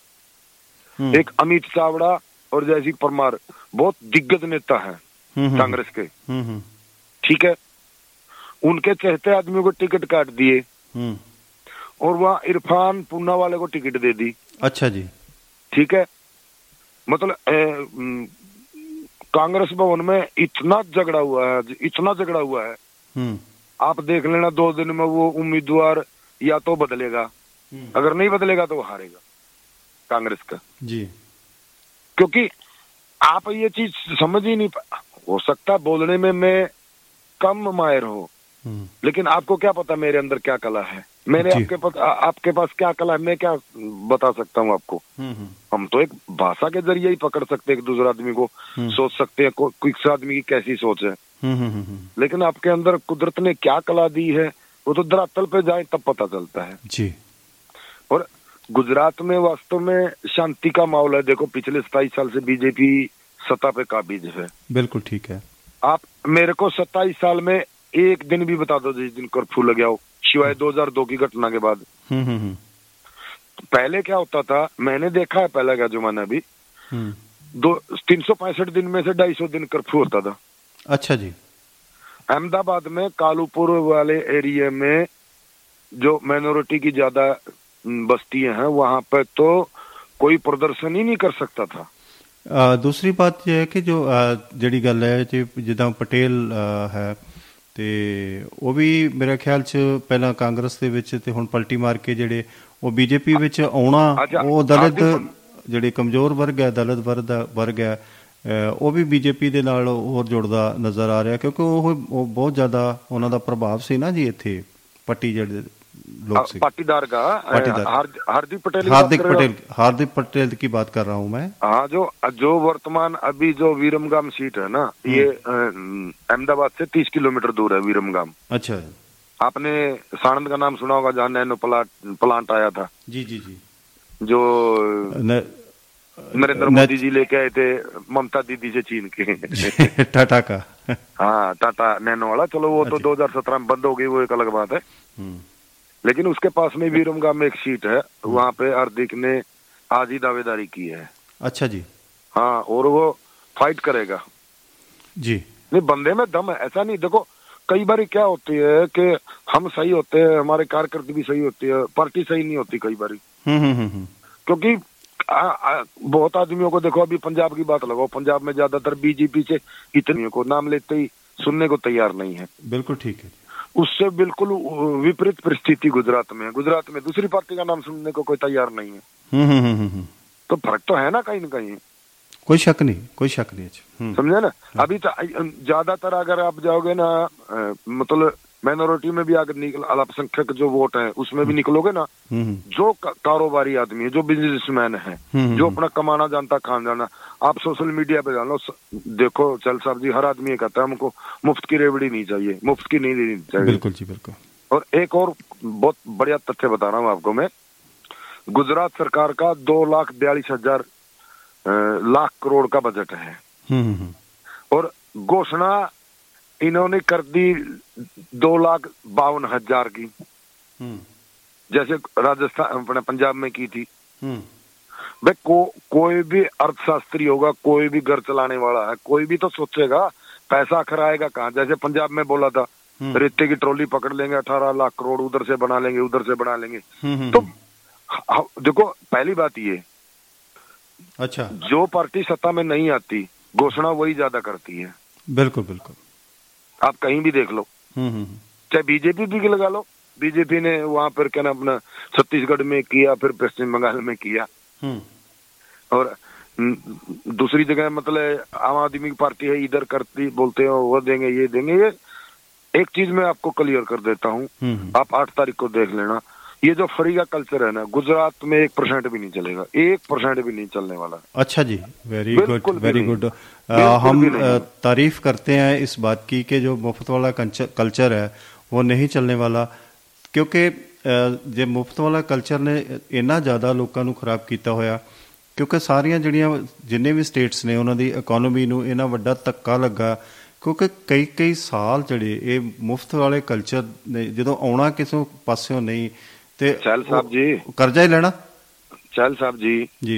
Speaker 4: एक अमित चावड़ा और जयसिंह परमार बहुत दिग्गज नेता है
Speaker 3: हम्म, हम्म,
Speaker 4: कांग्रेस के।
Speaker 3: हम्म
Speaker 4: ठीक है? उनके चहते आदमियों को टिकट काट दिए। और वहाँ इरफान पूना वाले को टिकट दे दी।
Speaker 3: अच्छा जी।
Speaker 4: ठीक है? मतलब कांग्रेस भवन में इतना झगड़ा हुआ है इतना झगड़ा हुआ है। आप देख लेना दो दिन में वो उम्मीदवार या तो बदलेगा। अगर नहीं बदलेगा तो वो हारेगा कांग्रेस का।
Speaker 3: जी।
Speaker 4: क्योंकि आप ये चीज़ समझ ही नहीं पा हो सकता बोलने में मैं कम मायर हूँ।
Speaker 3: हम्म।
Speaker 4: लेकिन आपको क्या पता मेरे अंदर क्या कला है? मैंने आपके पास आपके पास क्या कला है? मैं क्या बता सकता हूँ आपको?
Speaker 3: हम्म हम्म।
Speaker 4: हम तो एक भाषा के ज़रिए ही पकड़ सकते हैं एक दूसरे आदमी को। सोच सकते हैं किस आदमी की कैसी सोच है। लेकिन आपके अंदर कुदरत ने क्या कला दी है वो तो धरातल पे जाए तब पता चलता है।
Speaker 3: जी।
Speaker 4: और गुजरात में वास्तव में शांति का माहौल है। देखो पिछले सताईस साल से बीजेपी सत्ता पे काबिज है।
Speaker 3: बिल्कुल ठीक है।
Speaker 4: आप मेरे को सत्ताईस साल में एक दिन भी बता दो जिस दिन कर्फ्यू लग हो सिवाय 2002 की घटना के बाद।
Speaker 3: हम्म हम्म हम्म,
Speaker 4: पहले क्या होता था मैंने देखा है पहला का जमाना भी। दो तीन सौ पैंसठ दिन में से ढाई सौ दिन कर्फ्यू होता था।
Speaker 3: अच्छा जी।
Speaker 4: अहमदाबाद में कालूपुर वाले एरिया में जो माइनॉरिटी की ज़्यादा हम्म, बस्तियां हैं वहां पे तो कोई प्रदर्शन ही नहीं कर सकता था
Speaker 3: ਅ, ਦੂਸਰੀ ਬਾਤ ਇਹ ਹੈ ਕਿ ਜੋ ਅ, ਜਿਹੜੀ ਗੱਲ ਹੈ ਜੀ ਜਿੱਦਾਂ ਪਟੇਲ ਅ, ਹੈ ਤੇ ਉਹ ਵੀ ਮੇਰੇ ਖਿਆਲ ਚ ਪਹਿਲਾਂ ਕਾਂਗਰਸ ਦੇ ਵਿੱਚ ਤੇ ਹੁਣ ਪਲਟੀ ਮਾਰ ਕੇ ਜਿਹੜੇ ਉਹ ਬੀਜੇਪੀ ਵਿੱਚ ਆਉਣਾ
Speaker 4: ਅੱਛਾ,
Speaker 3: ਉਹ ਦਲਿਤ
Speaker 4: ਆਗੇ-
Speaker 3: ਜਿਹੜੇ ਕਮਜ਼ੋਰ ਵਰਗ ਹੈ ਦਲਿਤ ਵਰਗ ਦਾ ਵਰਗ ਹੈ ਅ, ਉਹ ਵੀ ਬੀਜੇਪੀ ਦੇ ਨਾਲ ਹੋਰ ਜੁੜਦਾ ਨਜ਼ਰ ਆ ਰਿਹਾ ਕਿਉਂਕਿ ਉਹ ਉਹ ਬਹੁਤ ਜ਼ਿਆਦਾ ਉਹਨਾਂ ਦਾ ਪ੍ਰਭਾਵ ਸੀ ਨਾ ਜੀ ਇੱਥੇ पट्टी ਜਿਹੜੇ लोग
Speaker 4: पाटीदार का
Speaker 3: पाटीदार।
Speaker 4: हार्द- हार्दिक पटेल
Speaker 3: हार्दिक? पटेल हार्दिक पटेल की बात कर रहा हूँ मैं।
Speaker 4: हाँ जो जो वर्तमान अभी जो वीरमगाम सीट है ना ये अहमदाबाद से तीस किलोमीटर दूर है वीरमगाम।
Speaker 3: अच्छा।
Speaker 4: आपने साणंद का नाम सुना होगा जहाँ नैनो प्लांट प्लांट आया था।
Speaker 3: जी जी जी।
Speaker 4: जो नरेंद्र मोदी जी लेके आए थे ममता दीदी से चीन के।
Speaker 3: टाटा का।
Speaker 4: हाँ टाटा नैनो वाला। चलो वो तो
Speaker 3: अच्छा।
Speaker 4: 2017 में बंद हो गई वो एक अलग बात है।
Speaker 3: हम्म,
Speaker 4: लेकिन उसके पास में वीरमगाम में एक सीट है। वहाँ पे हार्दिक ने आज ही दावेदारी की है।
Speaker 3: अच्छा जी।
Speaker 4: हाँ और वो फाइट करेगा।
Speaker 3: जी।
Speaker 4: नहीं बंदे में दम है ऐसा नहीं। देखो कई बार क्या होती है कि हम सही होते हैं हमारे कार्यकर्ता भी सही होती है पार्टी सही नहीं होती कई बार।
Speaker 3: हम्म हम्म हम्म, हम्म।
Speaker 4: क्योंकि आ, आ, बहुत आदमियों को देखो अभी पंजाब की बात लगाओ। पंजाब में ज़्यादातर बीजेपी से इतने को नाम लेते ही सुनने को तैयार नहीं है।
Speaker 3: बिल्कुल ठीक है।
Speaker 4: उससे बिल्कुल विपरीत परिस्थिति गुजरात में है। गुजरात में दूसरी पार्टी का नाम सुनने को कोई तैयार नहीं है।
Speaker 3: हम्म हम्म हम्म,
Speaker 4: तो फ़र्क तो है ना कहीं ना कहीं।
Speaker 3: कोई शक नहीं कोई शक नहीं अच्छा।
Speaker 4: समझे ना? अभी तो ज़्यादातर अगर आप जाओगे ना मतलब माइनॉरिटी में भी अगर निकल अल्पसंख्यक जो वोट है उसमें भी निकलोगे ना
Speaker 3: हम्म हम्म,
Speaker 4: जो कारोबारी आदमी है जो बिजनेसमैन है
Speaker 3: हम्म,
Speaker 4: जो
Speaker 3: हम्म।
Speaker 4: अपना कमाना जानता खान जाना आप सोशल मीडिया पे जानो देखो चल साहब जी हर आदमी कहता है हमको मुफ़्त की रेवड़ी नहीं चाहिए मुफ़्त की नहीं देनी चाहिए।
Speaker 3: बिल्कुल जी बिल्कुल।
Speaker 4: और एक और बहुत बढ़िया तथ्य बता रहा हूँ आपको मैं। गुजरात सरकार का दो लाख बयालीस हज़ार लाख करोड़ का बजट है।
Speaker 3: हम्म हम्म, हम्म।
Speaker 4: और घोषणा इन्होंने कर दी दो लाख बावन हज़ार की।
Speaker 3: हम्म।
Speaker 4: जैसे राजस्थान अपने पंजाब में की थी।
Speaker 3: हम्म।
Speaker 4: भाई को, कोई भी अर्थशास्त्री होगा कोई भी घर चलाने वाला है कोई भी तो सोचेगा पैसा आखिर आएगा कहाँ? जैसे पंजाब में बोला था
Speaker 3: हम्म।
Speaker 4: रेते की ट्रॉली पकड़ लेंगे अठारह लाख करोड़ उधर से बना लेंगे उधर से बना लेंगे। तो देखो पहली बात ये
Speaker 3: अच्छा।
Speaker 4: जो पार्टी सत्ता में नहीं आती घोषणा वही ज़्यादा करती है।
Speaker 3: बिल्कुल बिल्कुल।
Speaker 4: आप कहीं भी देख लो।
Speaker 3: हम्म हम्म, हम्म।
Speaker 4: चाहे बीजेपी भी लगा लो। बीजेपी ने वहाँ पर क्या ना अपना छत्तीसगढ़ में किया फिर पश्चिम बंगाल में किया। और दूसरी जगह मतलब आम आदमी की पार्टी है इधर करती बोलते हो वो देंगे ये देंगे ये एक चीज़ मैं आपको क्लियर कर देता हूँ। आप आठ तारीख को देख लेना। ये जो फ्री का कल्चर है ना गुजरात में एक परसेंट भी नहीं चलेगा एक परसेंट भी नहीं चलने वाला
Speaker 3: अच्छा जी वेरी
Speaker 4: बिल्कुल
Speaker 3: गुड
Speaker 4: भी
Speaker 3: वेरी
Speaker 4: नहीं।
Speaker 3: गुड
Speaker 4: बिल्कुल
Speaker 3: हम
Speaker 4: भी नहीं।
Speaker 3: अ, तारीफ करते हैं इस बात की कि जो मुफ्त वाला कल्चर कल्चर है वो नहीं ਚੱਲਣੇ ਵਾਲਾ ਕਿਉਂਕਿ ਅ, ਜੇ ਮੁਫਤ ਵਾਲਾ ਕਲਚਰ ਨੇ ਇੰਨਾ ਜ਼ਿਆਦਾ ਲੋਕਾਂ ਨੂੰ ਖਰਾਬ ਕੀਤਾ ਹੋਇਆ ਕਿਉਂਕਿ ਸਾਰੀਆਂ ਜਿਹੜੀਆਂ ਜਿੰਨੇ ਵੀ ਸਟੇਟਸ ਨੇ ਉਹਨਾਂ ਦੀ ਇਕਨੋਮੀ ਨੂੰ ਇਹਨਾਂ ਵੱਡਾ ਧੱਕਾ ਲੱਗਾ ਕਿਉਂਕਿ ਕਈ ਕਈ ਸਾਲ ਜਿਹੜੇ ਇਹ ਮੁਫਤ ਵਾਲੇ ਕਲਚਰ ਨੇ ਜਦੋਂ ਆਉਣਾ ਕਿਸੇ ਪਾਸਿਓਂ ਨਹੀਂ ਤੇ
Speaker 4: ਚਹਿਲ ਸਾਹਿਬ ਜੀ।
Speaker 3: ਉਹ ਕਰਜ਼ਾ ਹੀ ਲੈਣਾ
Speaker 4: चहल साहब जी
Speaker 3: जी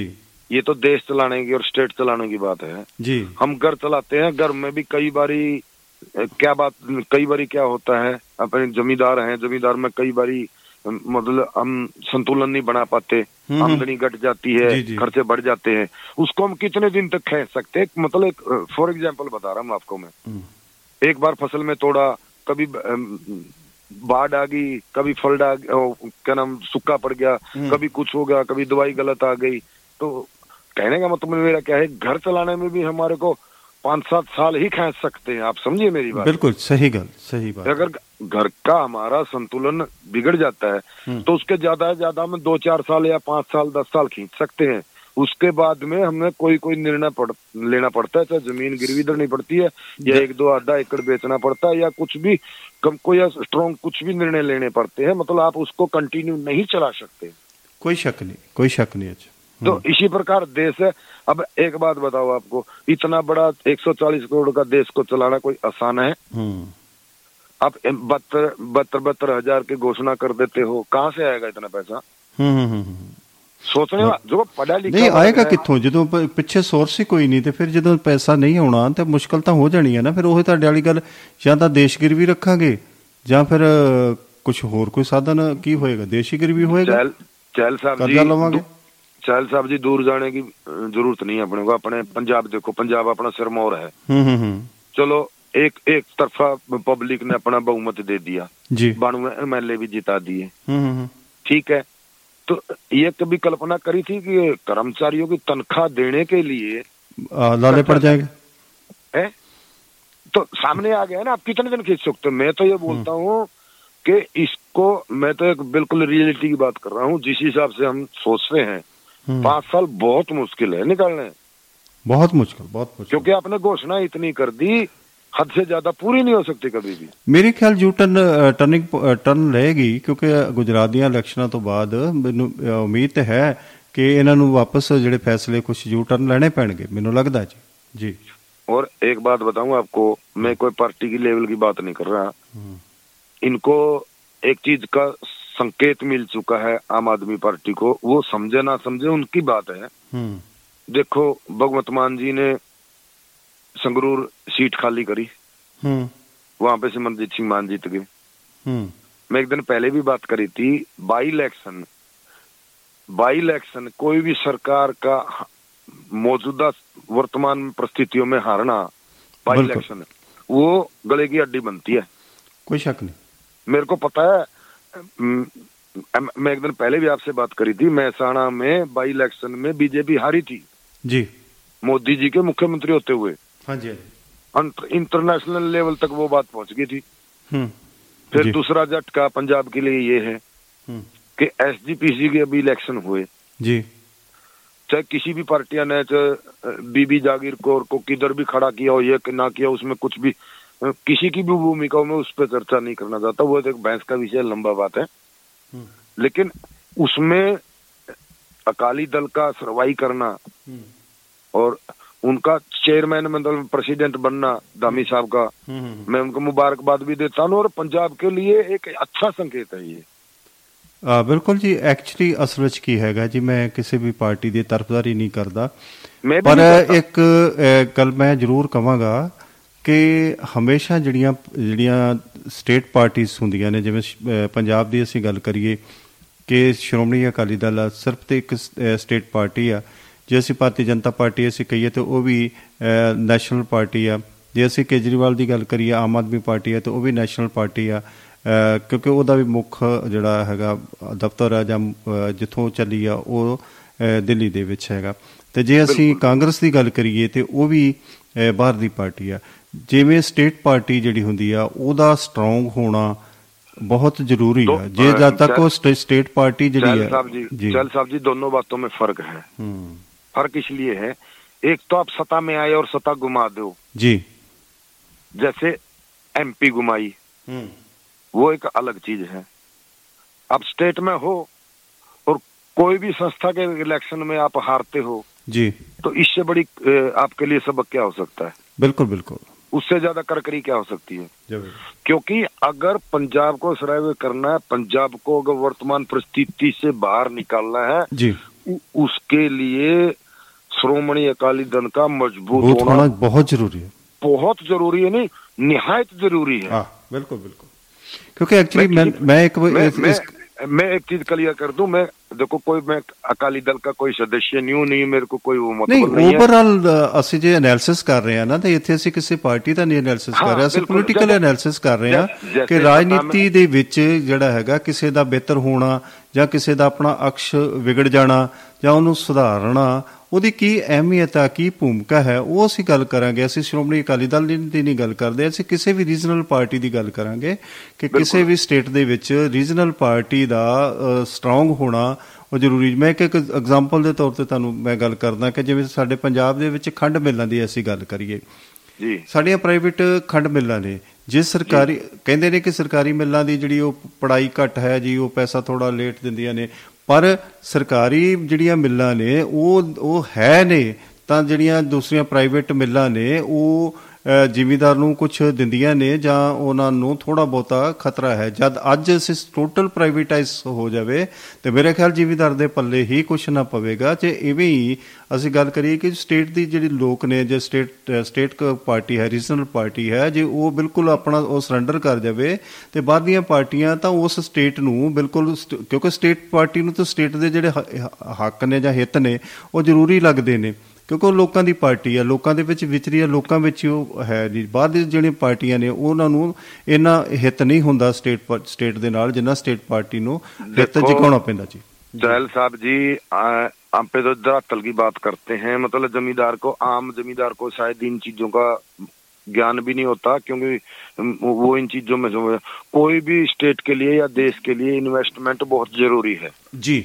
Speaker 4: ये तो देश चलाने की और स्टेट चलाने की बात है
Speaker 3: जी
Speaker 4: हम घर चलाते हैं घर में भी कई बारी अ, क्या बात कई बारी क्या होता है अपने जमींदार हैं जमींदार में कई बारी अ, मतलब हम संतुलन नहीं बना पाते
Speaker 3: हम्म।
Speaker 4: आमदनी घट जाती है
Speaker 3: जी, जी।
Speaker 4: खर्चे बढ़ जाते हैं उसको हम कितने दिन तक खेच सकते हैं मतलब एक फॉर एग्जाम्पल बता रहा हूँ आपको मैं
Speaker 3: हम्म,
Speaker 4: एक बार फसल में तोड़ा कभी अम, बाढ़ आ गई कभी फ्लड क्या नाम सूखा पड़ गया
Speaker 3: हम्म।
Speaker 4: कभी कुछ हो गया कभी दवाई गलत आ गई तो कहने का मतलब मेरा क्या है घर चलाने में भी हमारे को पाँच सात साल ही खींच सकते हैं आप समझिए मेरी बात
Speaker 3: बिल्कुल सही गल सही बात
Speaker 4: अगर घर का हमारा संतुलन बिगड़ जाता है
Speaker 3: हम्म।
Speaker 4: तो उसके ज़्यादा ज़्यादा में दो चार साल या पाँच साल दस साल खींच सकते हैं उसके बाद में हमें कोई कोई निर्णय पड़, लेना पड़ता है चाहे ज़मीन गिरवी धरनी पड़ती है या एक दो आधा एकड़ बेचना पड़ता है या कुछ भी कम को या स्ट्रॉन्ग कुछ भी निर्णय लेने पड़ते हैं मतलब आप उसको कंटिन्यू नहीं चला सकते।
Speaker 3: कोई शक नहीं कोई शक नहीं अच्छा।
Speaker 4: तो इसी प्रकार देश है। अब एक बात बताओ आपको इतना बड़ा 140 करोड़ का देश को चलाना कोई आसान है?
Speaker 3: हम्म।
Speaker 4: आप बहत्तर बहत्तर बहत्तर हज़ार की घोषणा कर देते हो कहाँ से आएगा इतना पैसा?
Speaker 3: ਹੂੰ ਹੂੰ ਹੂੰ ਹੂੰ।
Speaker 4: सोचने वाला जो पढ़ा लिखा
Speaker 3: ਨਹੀਂ
Speaker 4: वर्ग
Speaker 3: ਆਏਗਾ
Speaker 4: है,
Speaker 3: ਕਿੱਥੋਂ ਜਦੋਂ ਪ- ਪਿੱਛੇ ਸੋਰਸ ਹੀ ਕੋਈ ਨਹੀਂ ਤੇ ਫਿਰ ਜਦੋਂ ਪੈਸਾ ਨਹੀਂ ਆਉਣਾ ਤੇ ਮੁਸ਼ਕਲ ਤਾਂ ਹੋ ਜਾਣੀ ਹੈ ਨਾ ਫਿਰ ਉਹ ਤੁਹਾਡੇ ਵਾਲੀ ਗੱਲ ਜਾਂ ਤਾਂ ਦੇਸ਼ ਗਿਰਵੀ ਰੱਖਾਂਗੇ ਜਾਂ ਫਿਰ ਕੁਝ ਹੋਰ ਕੋਈ ਸਾਧਨ ਕੀ ਹੋਏਗਾ ਦੇਸ਼ ਹੀ ਗਿਰਵੀ ਹੋਏਗਾ
Speaker 4: चहल चहल साहब जी
Speaker 3: कर्जा लवांगे?
Speaker 4: दू- चहल साहब जी दूर जाने की अ, जरूरत नहीं है अपने को अपने पंजाब देखो पंजाब अपना सिरमौर है
Speaker 3: ਹੂੰ हूं हूं
Speaker 4: चलो एक एक तरफा पब्लिक ने अपना बहुमत दे दिया
Speaker 3: जी
Speaker 4: बानवे एमएलए भी जिता दिए
Speaker 3: हूं हूं हूं।
Speaker 4: ठीक है तो ये कभी कल्पना करी थी कि कर्मचारियों की तनख्वाह देने के लिए
Speaker 3: लाले पड़ जाएँगे?
Speaker 4: है? तो सामने आ गया ना आप कितने दिन खींच सकते हो? मैं तो ये बोलता हूँ कि इसको मैं तो एक बिल्कुल रियलिटी की बात कर रहा हूँ जिस हिसाब से हम सोचते हैं।
Speaker 3: हम्म,
Speaker 4: पाँच साल बहुत मुश्किल है निकालने।
Speaker 3: बहुत मुश्किल बहुत मुश्किल।
Speaker 4: क्योंकि आपने घोषणा इतनी कर दी हद से ज्यादा पूरी नहीं हो सकती कभी भी
Speaker 3: ਮੇਰੇ ਖਿਆਲ ਯੂ ਟਰਨ ਟਰਨਿੰਗ ਟਰਨ ਰਹੇਗੀ ਕਿਉਂਕਿ ਗੁਜਰਾਤ ਦੀਆਂ ਇਲੈਕਸ਼ਨਾਂ ਤੋਂ ਬਾਅਦ ਮੈਨੂੰ ਅ, ਉਮੀਦ ਤੇ ਹੈ ਕਿ ਇਹਨਾਂ ਨੂੰ ਵਾਪਸ ਜਿਹੜੇ ਫੈਸਲੇ ਕੁਝ ਯੂ ਟਰਨ ਲੈਣੇ ਪੈਣਗੇ ਮੈਨੂੰ ਲੱਗਦਾ ਜੀ ਜੀ
Speaker 4: और एक बात बताऊं आपको मैं कोई पार्टी की लेवल की बात नहीं कर रहा
Speaker 3: हम्म,
Speaker 4: इनको एक चीज का संकेत मिल चुका है आम आदमी पार्टी को वो समझे ना समझे उनकी बात है
Speaker 3: हम्म
Speaker 4: देखो भगवत मान जी ने संगरूर सीट खाली करी वहाँ पे सिमरजीत सिंह मान जीत गए मैं एक दिन पहले भी बात करी थी बाई इलेक्शन बाई इलेक्शन कोई भी सरकार का मौजूदा वर्तमान परिस्थितियों में हारना बाई इलेक्शन वो गले की हड्डी बनती है
Speaker 3: कोई शक नहीं
Speaker 4: मेरे को पता है मैं एक दिन पहले भी आपसे बात करी थी महसाणा में बाई इलेक्शन में बीजेपी हारी थी
Speaker 3: जी
Speaker 4: मोदी जी के मुख्यमंत्री होते हुए
Speaker 3: हाँ जी
Speaker 4: इंटरनेशनल लेवल तक वो बात पहुँच गई थी।
Speaker 3: हम्म।
Speaker 4: फिर दूसरा झटका पंजाब के लिए ये है
Speaker 3: हम्म,
Speaker 4: कि एसजीपीसी के अभी इलेक्शन हुए।
Speaker 3: जी।
Speaker 4: चाहे किसी भी पार्टियाँ ने चाहे बीबी जागीर कौर को किधर भी खड़ा किया हो ये कि ना किया उसमें कुछ भी किसी की भी भूमिका हो मैं उस पर चर्चा नहीं करना चाहता। वो एक बहस का विषय लंबा बात है।
Speaker 3: हम्म,
Speaker 4: लेकिन उसमें अकाली दल का सरवाई करना और उनका चेयरमैन मतलब प्रेसिडेंट बनना दामी साहब का
Speaker 3: हम्म, हम्म।
Speaker 4: मैं उनको मुबारकबाद भी देता हूँ और पंजाब के लिए एक अच्छा संकेत है ये
Speaker 3: ਆ ਬਿਲਕੁਲ ਜੀ ਐਕਚੁਅਲੀ ਅਸਲ ਵਿੱਚ ਕੀ ਹੈਗਾ ਜੀ ਮੈਂ ਕਿਸੇ ਵੀ ਪਾਰਟੀ ਦੀ ਤਰਫਦਾਰੀ ਨਹੀਂ ਕਰਦਾ
Speaker 4: मैं भी
Speaker 3: ਪਰ
Speaker 4: नहीं करता।
Speaker 3: ਇੱਕ ਅਹ, ਗੱਲ ਮੈਂ ਜ਼ਰੂਰ ਕਵਾਂਗਾ ਕਿ ਹਮੇਸ਼ਾ ਜਿਹੜੀਆਂ ਜਿਹੜੀਆਂ ਸਟੇਟ ਪਾਰਟੀਆਂ ਹੁੰਦੀਆਂ ਨੇ ਜਿਵੇਂ ਸ਼- ਅਹ, ਪੰਜਾਬ ਦੀ ਅਸੀਂ ਗੱਲ ਕਰੀਏ ਕਿ ਸ਼੍ਰੋਮਣੀ ਅਕਾਲੀ ਦਲ ਆ, ਸਿਰਫ ਤੇ ਇੱਕ ਸਟੇਟ ਪਾਰਟੀ ਆ ਜੇ ਅਸੀਂ ਭਾਰਤੀ ਜਨਤਾ ਪਾਰਟੀ ਅਸੀਂ ਕਹੀਏ ਤੇ ਉਹ ਵੀ ਨੈਸ਼ਨਲ ਪਾਰਟੀ ਆ ਜੇ ਅਸੀਂ ਕੇਜਰੀਵਾਲ ਦੀ ਗੱਲ ਕਰੀਏ ਆਮ ਆਦਮੀ ਪਾਰਟੀ ਆ ਤੇ ਉਹ ਵੀ ਨੈਸ਼ਨਲ ਪਾਰਟੀ ਆ ਅਹ, ਕਿਉਂਕਿ ਉਹਦਾ ਵੀ ਮੁੱਖ ਜਿਹੜਾ ਹੈਗਾ ਦਫ਼ਤਰ ਆ ਜਾਂ ਅਹ, ਜਿੱਥੋਂ ਚੱਲੀ ਆ ਉਹ ਅਹ, ਦਿੱਲੀ ਦੇ ਵਿੱਚ ਹੈਗਾ ਤੇ ਜੇ ਅਸੀਂ ਕਾਂਗਰਸ ਦੀ ਗੱਲ ਕਰੀਏ ਤੇ ਉਹ ਵੀ ਅਹ, ਬਾਹਰ ਦੀ ਪਾਰਟੀ ਆ ਜਿਵੇਂ ਸਟੇਟ ਪਾਰਟੀ ਜਿਹੜੀ ਹੁੰਦੀ ਆ ਉਹਦਾ ਸਟਰੋਂਗ ਹੋਣਾ ਬਹੁਤ ਜ਼ਰੂਰੀ
Speaker 4: ਦੋ-
Speaker 3: ਆ ਜੇ
Speaker 4: ਅਹ,
Speaker 3: ਜਦ ਤੱਕ ਉਹ
Speaker 4: ਚਲ-
Speaker 3: ਸਟੇ- ਸਟੇਟ ਪਾਰਟੀ ਜਿਹੜੀ
Speaker 4: चहल
Speaker 3: ਹੈ
Speaker 4: साहब जी चहल साहब जी दोनों बातों में फर्क है
Speaker 3: हम्म,
Speaker 4: फ़र्क इसलिए है एक तो आप सत्ता में आए और सत्ता घुमा दो।
Speaker 3: जी।
Speaker 4: जैसे एमपी घुमाई
Speaker 3: हम्म,
Speaker 4: वो एक अलग चीज़ है। आप स्टेट में हो और कोई भी संस्था के इलेक्शन में आप हारते हो
Speaker 3: जी।
Speaker 4: तो इससे बड़ी आपके लिए सबक क्या हो सकता है?
Speaker 3: बिल्कुल बिल्कुल।
Speaker 4: उससे ज़्यादा करकरी क्या हो सकती है? क्योंकि अगर पंजाब को सर्वे करना है पंजाब को अगर वर्तमान परिस्थिति से बाहर निकालना है
Speaker 3: जी।
Speaker 4: उसके लिए श्रोमणी अकाली दल का मजबूत
Speaker 3: बूथ
Speaker 4: होना
Speaker 3: होना बहुत जरूरी है
Speaker 4: बहुत जरूरी है नहीं निहायत जरूरी है
Speaker 3: हाँ बिल्कुल बिल्कुल क्योंकि एक्चुअली मैं
Speaker 4: किसी-
Speaker 3: मैं एक
Speaker 4: मैं,
Speaker 3: इस,
Speaker 4: मैं,
Speaker 3: इस,
Speaker 4: मैं एक चीज क्लियर कर दूं मैं देखो कोई मैं अकाली दल का कोई सदस्य नहीं हूं नहीं मेरे को कोई वो
Speaker 3: ਨਹੀਂ
Speaker 4: मतलब नहीं है
Speaker 3: ਓਵਰਆਲ ਅਸੀਂ ਜੇ ਐਨਾਲਿਸਿਸ ਕਰ ਰਹੇ ਹਾਂ ਨਾ ਤੇ ਇੱਥੇ ਅਸੀਂ ਕਿਸੇ ਪਾਰਟੀ ਦਾ ਨਹੀਂ ਐਨਾਲਿਸਿਸ ਕਰ
Speaker 4: ਹਾਂ,
Speaker 3: ਰਹੇ ਅਸੀਂ
Speaker 4: ਬਿਲਕੁਲ।
Speaker 3: ਪੋਲੀਟੀਕਲ
Speaker 4: ਜੈਸੇ-
Speaker 3: ਐਨਾਲਿਸਿਸ ਕਰ ਰਹੇ ਹਾਂ
Speaker 4: ਜੈ- ਜੈਸੇ
Speaker 3: ਕਿ
Speaker 4: ਸੱਤਾ
Speaker 3: ਰਾਜਨੀਤੀ ਦੇ ਵਿੱਚ ਜਿਹੜਾ ਹੈਗਾ ਕਿਸੇ ਦਾ ਬਿਹਤਰ ਹੋਣਾ ਜਾਂ ਕਿਸੇ ਦਾ ਆਪਣਾ ਅਕਸ਼ ਵਿਗੜ ਜਾਣਾ ਜਾਂ ਉਹਨੂੰ ਸੁਧਾਰਨਾ ਉਹਦੀ ਕੀ ਅਹਿਮੀਅਤ ਆ ਕੀ ਭੂਮਿਕਾ ਹੈ ਉਹ ਅਸੀਂ ਗੱਲ ਕਰਾਂਗੇ। ਅਸੀਂ ਸ਼੍ਰੋਮਣੀ ਅਕਾਲੀ ਦਲ ਦੀ ਨਹੀਂ ਗੱਲ ਕਰਦੇ। ਅਸੀਂ ਕਿਸੇ ਵੀ ਰੀਜਨਲ ਪਾਰਟੀ ਦੀ ਗੱਲ ਕਰਾਂਗੇ ਕਿ ਕਿਸੇ ਵੀ ਸਟੇਟ ਦੇ ਵਿੱਚ ਰੀਜਨਲ ਪਾਰਟੀ ਦਾ ਸਟਰੋਂਗ ਹੋਣਾ ਉਹ ਜ਼ਰੂਰੀ ਮੈਂ ਇੱਕ ਐਗਜ਼ਾਮਪਲ ਦੇ ਤੌਰ ਤੇ ਤੁਹਾਨੂੰ ਮੈਂ ਗੱਲ ਕਰਦਾ ਕਿ ਜਿਵੇਂ ਸਾਡੇ ਪੰਜਾਬ ਦੇ ਵਿੱਚ ਖੰਡ ਮਿੱਲਾਂ ਦੀ ਅਸੀਂ ਗੱਲ ਕਰੀਏ।
Speaker 4: जी
Speaker 3: ਸਾਡੀਆਂ ਪ੍ਰਾਈਵੇਟ ਖੰਡ ਮਿੱਲਾਂ ਨੇ। ਜੇ ਸਰਕਾਰੀ ਕਹਿੰਦੇ ਨੇ ਕਿ ਸਰਕਾਰੀ ਮਿੱਲਾਂ ਦੀ ਜਿਹੜੀ ਉਹ ਪੜਾਈ ਘੱਟ ਹੈ ਜੀ ਉਹ ਪੈਸਾ ਥੋੜਾ ਲੇਟ ਦਿੰਦੀਆਂ ਨੇ। ਪਰ ਸਰਕਾਰੀ ਜਿਹੜੀਆਂ ਮਿੱਲਾਂ ਨੇ ਉਹ ਉਹ ਹੈ ਨੇ ਤਾਂ ਜਿਹੜੀਆਂ ਦੂਸਰੀਆਂ ਪ੍ਰਾਈਵੇਟ ਮਿੱਲਾਂ ਨੇ ਉਹ ਅ, ਜ਼ਿਮੀਂਦਾਰ ਨੂੰ ਕੁਝ ਦਿੰਦੀਆਂ ਨੇ ਜਾਂ ਉਹਨਾਂ ਨੂੰ ਥੋੜਾ ਬਹੁਤਾ ਖਤਰਾ ਹੈ। ਜਦ ਅੱਜ ਅਸੀਂ ਟੋਟਲ ਪ੍ਰਾਈਵੇਟਾਈਜ਼ ਹੋ ਜਾਵੇ, ਤੇ ਮੇਰੇ ਖਿਆਲ ਜ਼ਿਮੀਂਦਾਰ ਦੇ ਪੱਲੇ ਹੀ ਕੁਝ ਨਾ ਪਵੇਗਾ। ਜੇ ਇਵੇਂ ਹੀ ਅਸੀਂ ਗੱਲ ਕਰੀਏ ਕਿ ਸਟੇਟ ਦੀ ਜਿਹੜੀ ਲੋਕ ਨੇ, ਜੇ ਸਟੇਟ ਸਟੇਟ ਪਾਰਟੀ ਹੈ, ਰੀਜਨਲ ਪਾਰਟੀ ਹੈ, ਜੇ ਉਹ ਬਿਲਕੁਲ ਆਪਣਾ ਉਹ ਸਰੈਂਡਰ ਕਰ ਜਾਵੇ ਤੇ ਬਾਅਦ ਦੀਆਂ ਪਾਰਟੀਆਂ ਤਾਂ ਉਸ ਸਟੇਟ ਨੂੰ ਬਿਲਕੁਲ ਸਟ- ਕਿਉਂਕਿ ਸਟੇਟ ਪਾਰਟੀ ਨੂੰ ਤਾਂ ਸਟੇਟ ਦੇ ਜਿਹੜੇ ਹ- ਹੱਕ ਨੇ ਜਾਂ ਹਿੱਤ ਨੇ, ਉਹ ਜ਼ਰੂਰੀ ਲੱਗਦੇ ਨੇ। ਕਿਉਂਕਿ ਉਹ ਲੋਕਾਂ ਦੀ ਪਾਰਟੀ ਆ ਲੋਕਾਂ ਦੇ ਵਿੱਚ ਵਿਚਰੀ ਆ ਲੋਕਾਂ ਵਿੱਚ ਹੀ ਉਹ ਹੈ ਜੀ ਬਾਅਦ ਦੀ ਜਿਹੜੀਆਂ ਪਾਰਟੀਆਂ ਨੇ ਉਹਨਾਂ ਨੂੰ ਇੰਨਾ ਹਿੱਤ ਨਹੀਂ ਹੁੰਦਾ ਸਟੇਟ ਪਾ- ਸਟੇਟ ਦੇ ਨਾਲ ਜਿੰਨਾ ਸਟੇਟ ਪਾਰਟੀ ਨੂੰ ਹਿੱਤ
Speaker 4: ਦੇਖੋ,
Speaker 3: ਜਗਾਉਣਾ ਪੈਂਦਾ ਜੀ
Speaker 4: चहल साहब जी आ, हम पे तो धरातल की बात करते हैं मतलब जमींदार को आम जमींदार को शायद इन चीजों का ज्ञान भी नहीं होता क्योंकि अम, वो इन चीजों में जो है, कोई भी स्टेट के लिए या देश के लिए इन्वेस्टमेंट बहुत जरूरी है
Speaker 3: जी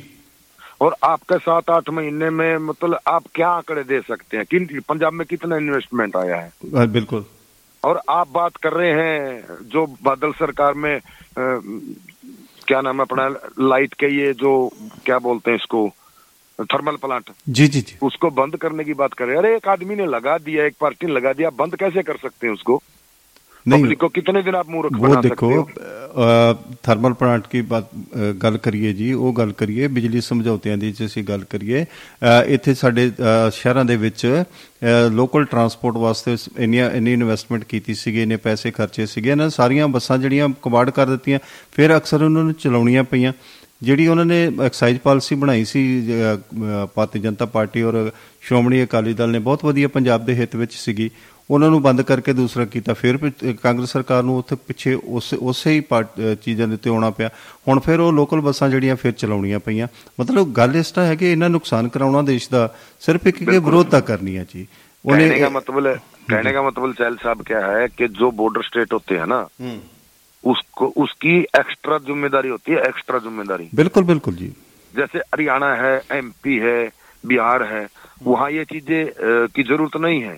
Speaker 4: और आपके सात आठ महीने में मतलब आप क्या आंकड़े दे सकते हैं? किन पंजाब में कितना इन्वेस्टमेंट आया है?
Speaker 3: बिल्कुल।
Speaker 4: और आप बात कर रहे हैं जो बादल सरकार में अ, क्या नाम है अपना लाइट के ये जो क्या बोलते हैं इसको थर्मल प्लांट
Speaker 3: जी जी जी।
Speaker 4: उसको बंद करने की बात कर रहे हैं। अरे एक आदमी ने लगा दिया एक पार्टी ने लगा दिया। बंद कैसे कर सकते हैं उसको?
Speaker 3: नहीं
Speaker 4: पब्लिक को कितने दिन आप मूर्ख
Speaker 3: वो
Speaker 4: बना
Speaker 3: देखो
Speaker 4: सकते हो
Speaker 3: ਥਰਮਲ ਪਲਾਂਟ ਦੀ ਬਾਤ ਅ, ਗੱਲ ਕਰੀਏ ਜੀ ਉਹ ਗੱਲ ਕਰੀਏ ਬਿਜਲੀ ਸਮਝੌਤਿਆਂ ਦੀ ਜੇ ਅਸੀਂ ਗੱਲ ਕਰੀਏ ਅ, ਇੱਥੇ ਸਾਡੇ ਅ, ਸ਼ਹਿਰਾਂ ਦੇ ਵਿੱਚ ਲੋਕਲ ਟਰਾਂਸਪੋਰਟ ਵਾਸਤੇ ਸ- ਇੰਨੀਆਂ ਇੰਨੀ ਇਨਵੈਸਟਮੈਂਟ ਕੀਤੀ ਸੀਗੀ ਇੰਨੇ ਪੈਸੇ ਖਰਚੇ ਸੀਗੇ ਇਹਨਾਂ ਸਾਰੀਆਂ ਬੱਸਾਂ ਜਿਹੜੀਆਂ ਕਬਾੜ ਕਰ ਦਿੱਤੀਆਂ ਫਿਰ ਅਕਸਰ ਉਹਨਾਂ ਨੂੰ ਚਲਾਉਣੀਆਂ ਪਈਆਂ ਜਿਹੜੀ ਉਹਨਾਂ ਨੇ ਐਕਸਾਈਜ਼ ਪਾਲਿਸੀ ਬਣਾਈ ਸੀ ਅ, ਅ, ਭਾਰਤੀ ਜਨਤਾ ਪਾਰਟੀ ਔਰ ਸ਼੍ਰੋਮਣੀ ਅਕਾਲੀ ਦਲ ਨੇ ਬਹੁਤ ਵਧੀਆ ਪੰਜਾਬ ਦੇ ਹਿੱਤ ਵਿੱਚ ਸੀਗੀ ਉਹਨਾਂ ਨੂੰ ਬੰਦ ਕਰਕੇ ਦੂਸਰਾ ਕੀਤਾ ਫਿਰ ਕਾਂਗਰਸ ਸਰਕਾਰ ਨੂੰ ਉੱਥੇ ਪਿੱਛੇ ਉਸ ਉਸੇ ਹੀ ਚੀਜ਼ਾਂ ਦੇ ਉੱਤੇ ਆਉਣਾ ਪਿਆ। ਹੁਣ ਫਿਰ ਉਹ ਲੋਕਲ ਬੱਸਾਂ ਜਿਹੜੀਆਂ ਫਿਰ ਚਲਾਉਣੀਆਂ ਪਈਆਂ। ਮਤਲਬ ਗੱਲ ਇਸ ਤਰ੍ਹਾਂ ਹੈ ਕਿ ਇਹਨਾਂ ਨੁਕਸਾਨ ਕਰਾਉਣਾ ਦੇਸ਼ ਦਾ ਸਿਰਫ ਇੱਕ ਕੇ ਵਿਰੋਧਤਾ ਕਰਨੀ ਹੈ ਜੀ।
Speaker 4: कहने का मतलब कहने का मतलब चैल साहब क्या है कि जो बॉर्डर स्टेट होते हैं ना उसको उसकी एक्स्ट्रा जिम्मेदारी होती है एक्स्ट्रा जिम्मेदारी
Speaker 3: बिल्कुल बिल्कुल जी
Speaker 4: जैसे हरियाणा है एमपी है बिहार है वहाँ ये चीजें की जरूरत नहीं है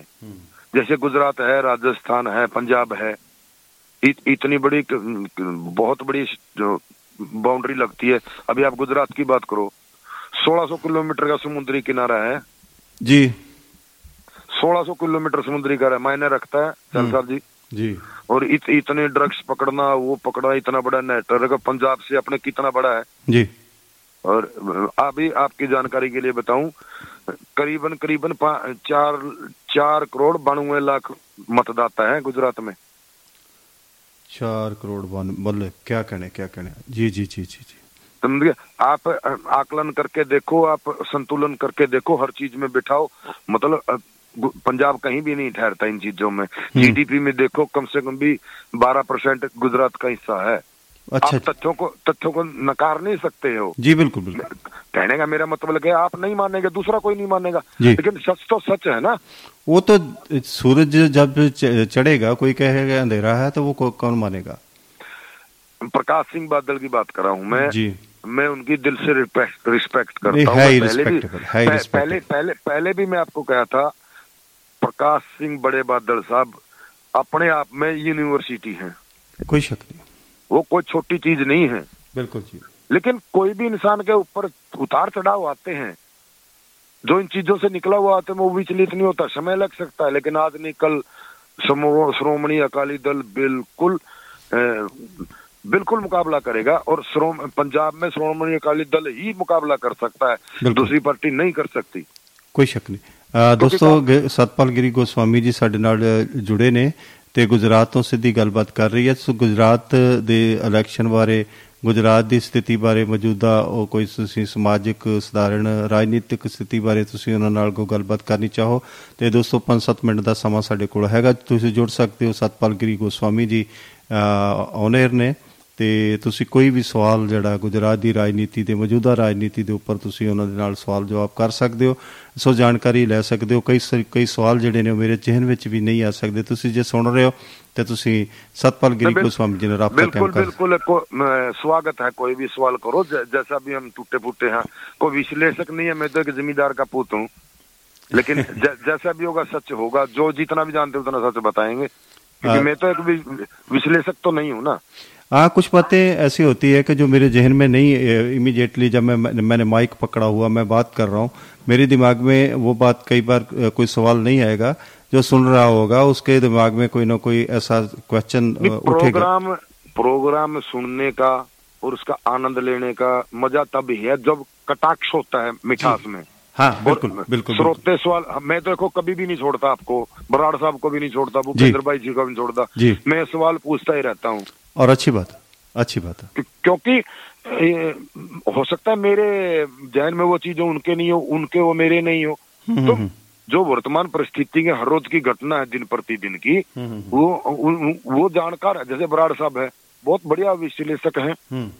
Speaker 4: जैसे गुजरात है राजस्थान है पंजाब है इत, इतनी बड़ी क- क- बहुत बड़ी जो बाउंड्री लगती है। अभी आप गुजरात की बात करो 1600 किलोमीटर का समुद्री किनारा है।
Speaker 3: जी।
Speaker 4: 1600 किलोमीटर समुद्री किनारा मायने रखता है चल साहब जी।
Speaker 3: जी।
Speaker 4: और इत, इतने ड्रग्स पकड़ना वो पकड़ना इतना बड़ा नेटवर्क पंजाब से अपने कितना बड़ा है।
Speaker 3: जी।
Speaker 4: और अभी आपकी जानकारी के लिए बताऊँ करीबन करीबन चार चार करोड़ बानवे लाख मतदाता है गुजरात में।
Speaker 3: चार करोड़ बल्ले क्या कहने क्या कहने? जी जी जी जी जी।
Speaker 4: समझ गए आप आकलन करके देखो आप संतुलन करके देखो हर चीज़ में बिठाओ। मतलब पंजाब कहीं भी नहीं ठहरता इन चीज़ों में। जीडीपी में देखो कम से कम भी बारह परसेंट गुजरात का हिस्सा है।
Speaker 3: अच्छा।
Speaker 4: आप तथ्यों को तथ्यों को नकार नहीं सकते हो।
Speaker 3: जी बिल्कुल बिल्कुल।
Speaker 4: कहने का मेरा मतलब है आप नहीं मानेंगे दूसरा कोई नहीं मानेगा। लेकिन सच तो सच है ना।
Speaker 3: वो तो सूरज जब चढ़ेगा कोई कहेगा अंधेरा है तो वो कौन मानेगा?
Speaker 4: प्रकाश सिंह बादल की बात कर रहा हूँ मैं।
Speaker 3: जी।
Speaker 4: मैं उनकी दिल से रिस्पेक्ट रिस्पेक्ट करता हूँ। पहले भी पह- पहले पहले पहले भी मैं आपको कहा था प्रकाश सिंह बड़े बादल साहब अपने आप में यूनिवर्सिटी हैं।
Speaker 3: कोई शक नहीं।
Speaker 4: वो कोई छोटी चीज नहीं है
Speaker 3: बिल्कुल जी
Speaker 4: लेकिन कोई भी इंसान के ऊपर उतार चढ़ाव आते हैं जो इन चीजों से निकला हुआ आते हैं वो विचलित नहीं होता समय लग सकता है लेकिन आज नहीं कल समूह श्रोमणी अकाली दल बिल्कुल अ, बिल्कुल मुकाबला करेगा और श्रोम पंजाब में श्रोमणी अकाली दल ही मुकाबला कर सकता है
Speaker 3: बिल्कुल।
Speaker 4: दूसरी पार्टी नहीं कर सकती
Speaker 3: ਕੋਈ ਸ਼ੱਕ ਨਹੀਂ ਅ, ਦੋਸਤੋ ਗ- ਸਤਪਾਲ ਗਿਰੀ ਗੋਸਵਾਮੀ ਜੀ ਸਾਡੇ ਨਾਲ ਅ, ਜੁੜੇ ਨੇ ਤੇ ਗੁਜਰਾਤ ਤੋਂ ਸਿੱਧੀ ਗੱਲਬਾਤ ਕਰ ਰਹੀ ਹੈ। ਸੋ ਗੁਜਰਾਤ ਦੇ ਇਲੈਕਸ਼ਨ ਬਾਰੇ, ਗੁਜਰਾਤ ਦੀ ਸਥਿਤੀ ਬਾਰੇ ਮੌਜੂਦਾ ਉਹ ਕੋਈ ਤੁਸੀਂ ਸਮਾਜਿਕ, ਸਧਾਰਨ, ਰਾਜਨੀਤਿਕ ਸਥਿਤੀ ਬਾਰੇ ਤੁਸੀਂ ਉਹਨਾਂ ਨਾਲ ਕੋਈ ਗੱਲਬਾਤ ਕਰਨੀ ਚਾਹੋ, ਤੇ ਦੋਸਤੋ 5-7 ਮਿੰਟ ਦਾ ਸਮਾਂ ਸਾਡੇ ਕੋਲ ਹੈਗਾ। ਤੁਸੀਂ ਜੁੜ ਸਕਦੇ ਹੋ ਸਤਪਾਲ ਗਿਰੀ ਗੋਸਵਾਮੀ ਜੀ ਔਨਰ ਨੇ। ਤੇ ਤੁਸੀਂ ਕੋਈ ਵੀ ਸਵਾਲ ਜਿਹੜਾ ਗੁਜਰਾਤ ਦੀ ਰਾਜਨੀਤੀ ਤੇ ਮੌਜੂਦਾ ਰਾਜਨੀਤੀ ਦੇ ਉੱਪਰ ਤੁਸੀਂ ਉਹਨਾਂ ਦੇ ਨਾਲ ਸਵਾਲ ਜਵਾਬ ਕਰ ਸਕਦੇ ਹੋ ਸੋ ਜਾਣਕਾਰੀ ਲੈ ਸਕਦੇ ਹੋ ਕਈ ਸ- ਕਈ ਸਵਾਲ ਜਿਹੜੇ ਨੇ ਉਹ ਮੇਰੇ ਜ਼ਿਹਨ ਵਿੱਚ ਵੀ ਨਹੀਂ ਆ ਸਕਦੇ ਤੁਸੀਂ ਜੇ ਸੁਣ ਰਹੇ ਹੋ ਤੇ ਤੁਸੀਂ ਸਤਪਾਲ ਗਿਰੀ
Speaker 4: बिल-
Speaker 3: ਗੋਸਵਾਮੀ ਜੀ ਨਾਲ ਰਾਬਤਾ ਕਾਇਮ
Speaker 4: बिल्कुल
Speaker 3: ਕਰ
Speaker 4: बिल्कुल को, मैं- स्वागत है कोई भी सवाल करो ज, जैसा भी हम टूटे फूटे हैं कोई विश्लेषक नहीं है मैं तो एक जमींदार का पुत हूँ लेकिन ज, जैसा भी होगा सच होगा जो जितना भी जानते हैं उतना सच बताएंगे क्योंकि
Speaker 3: हाँ।
Speaker 4: मैं तो एक वि- विश्लेषक तो नहीं हूँ ना
Speaker 3: हाँ कुछ बातें ऐसी होती है कि जो मेरे जहन में नहीं इमीडिएटली जब मैं मैंने माइक पकड़ा हुआ मैं बात कर रहा हूँ मेरे दिमाग में वो बात कई बार कोई सवाल नहीं आएगा जो सुन रहा होगा उसके दिमाग में कोई ना कोई ऐसा क्वेश्चन उठेगा।
Speaker 4: प्रोग्राम प्रोग्राम सुनने का और उसका आनंद लेने का मज़ा तब ही है जब कटाक्ष होता है मिठास में।
Speaker 3: हाँ बिल्कुल बिल्कुल बिल्कुल।
Speaker 4: श्रोते सवाल मैं तो देखो कभी भी नहीं छोड़ता आपको बराड़ साहब को भी नहीं छोड़ता भूपेंद्र भाई जी को भी नहीं छोड़ता। मैं सवाल पूछता ही रहता हूँ।
Speaker 3: और अच्छी बात अच्छी बात है।
Speaker 4: क्योंकि हो सकता है मेरे जहन में वो चीज़ें उनके नहीं हो उनके वो मेरे नहीं हो।
Speaker 3: हम्म,
Speaker 4: तो
Speaker 3: हम्म,
Speaker 4: जो वर्तमान परिस्थिति के हर रोज की घटना है दिन प्रतिदिन की
Speaker 3: हम्म,
Speaker 4: वो वो जानकार है जैसे बराड़ साहब है बहुत बढ़िया विश्लेषक हैं।
Speaker 3: हम्म,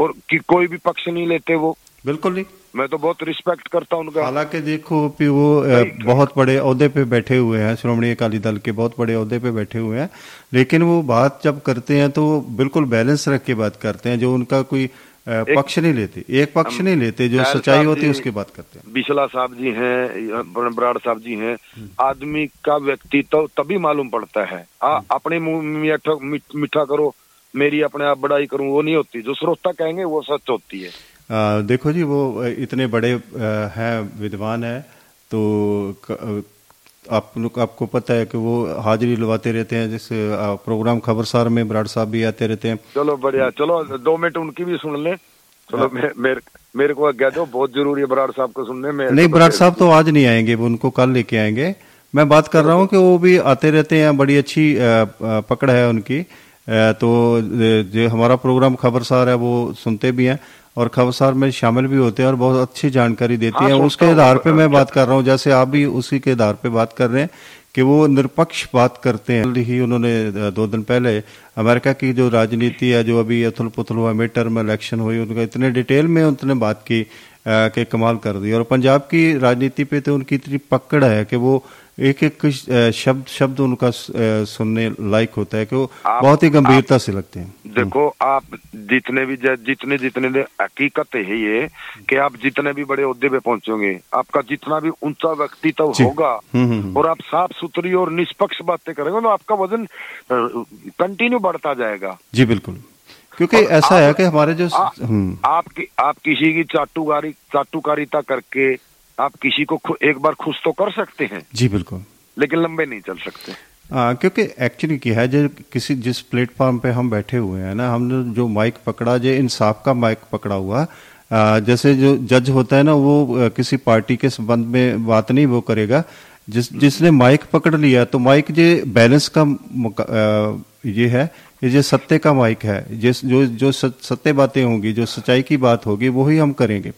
Speaker 4: और कि कोई भी पक्ष नहीं लेते वो।
Speaker 3: बिल्कुल नहीं।
Speaker 4: मैं तो बहुत रिस्पेक्ट करता हूँ उनका।
Speaker 3: हालाँकि देखो कि वो बहुत बड़े अहदे पे बैठे हुए हैं श्रोमणी अकाली दल के बहुत बड़े अहदे पे बैठे हुए हैं। लेकिन वो बात जब करते हैं तो बिल्कुल बैलेंस रख के बात करते हैं जो उनका कोई पक्ष नहीं लेते। एक पक्ष नहीं लेते जो सच्चाई होती है उसकी बात करते हैं।
Speaker 4: बिशला साहब जी हैं बराड़ साहब जी हैं। आदमी का व्यक्तित्व तो तभी मालूम पड़ता है। आ, अपने मुँह मीठा करो मेरी अपने आप बड़ाई करूँ वो नहीं होती। जो श्रोता कहेंगे वो सच होती है।
Speaker 3: देखो जी वो इतने बड़े हैं विद्वान हैं तो आप लोग आपको पता है कि वो हाजिरी लवाते रहते हैं जिस प्रोग्राम खबरसार में बराड़ साहब भी आते रहते हैं।
Speaker 4: चलो बढ़िया। चलो दो मिनट उनकी भी सुन ले। चलो मे, मेरे मेरे को कह दो बहुत ज़रूरी है बराड़ साहब को सुनने में।
Speaker 3: नहीं बराड़ साहब तो आज नहीं आएँगे वो उनको कल लेके आएँगे। मैं बात कर रहा हूँ कि वो भी आते रहते हैं बड़ी अच्छी पकड़ है उनकी। तो जो हमारा प्रोग्राम खबरसार है वो सुनते भी हैं। और खबरसार में शामिल भी होते हैं और बहुत अच्छी जानकारी देती
Speaker 4: हाँ,
Speaker 3: हैं। उसके आधार पे मैं बात कर रहा हूँ जैसे आप भी उसी के आधार पे बात कर रहे हैं कि वो निरपक्ष बात करते हैं। ही उन्होंने दो दिन पहले अमेरिका की जो राजनीति है जो अभी अथुल पुथल हुआ मिड टर्म इलेक्शन हुई उनका इतने डिटेल में उन्होंने बात की कि कमाल कर दी। और पंजाब की राजनीति पे तो उनकी इतनी पकड़ है कि वो एक एक शब्द शब्द उनका सुनने लायक होता है कि वो बहुत ही गंभीरता से लगते हैं।
Speaker 4: देखो आप जितने भी जितने जितने हकीकत है ये कि आप जितने भी बड़े ओहदे पे पहुंचोगे आपका जितना भी ऊँचा व्यक्तित्व। होगा
Speaker 3: हम्म, हम्म, हम्म।
Speaker 4: और आप साफ़ सुथरी और निष्पक्ष बातें करेंगे तो आपका वज़न कंटिन्यू बढ़ता जाएगा।
Speaker 3: जी बिल्कुल। क्योंकि ऐसा है कि हमारे जो हम्म,
Speaker 4: आप कि, आप किसी की चाटुकारी चाटुकारिता करके आप किसी को एक बार खुश तो कर सकते हैं।
Speaker 3: जी बिल्कुल।
Speaker 4: लेकिन लंबे नहीं चल सकते।
Speaker 3: हाँ क्योंकि एक्चुअली क्या है जो किसी जिस प्लेटफॉर्म पे हम बैठे हुए हैं ना हमने जो माइक पकड़ा जो इंसाफ का माइक पकड़ा हुआ आ, जैसे जो जज होता है ना वो किसी पार्टी के संबंध में बात नहीं वो करेगा। जिस जिसने माइक पकड़ लिया तो माइक जो बैलेंस का आ, ये है ये जो सत्य का माइक है। जिस जो जो सत्य बातें होंगी जो सच्चाई की बात होगी वही हम करेंगे।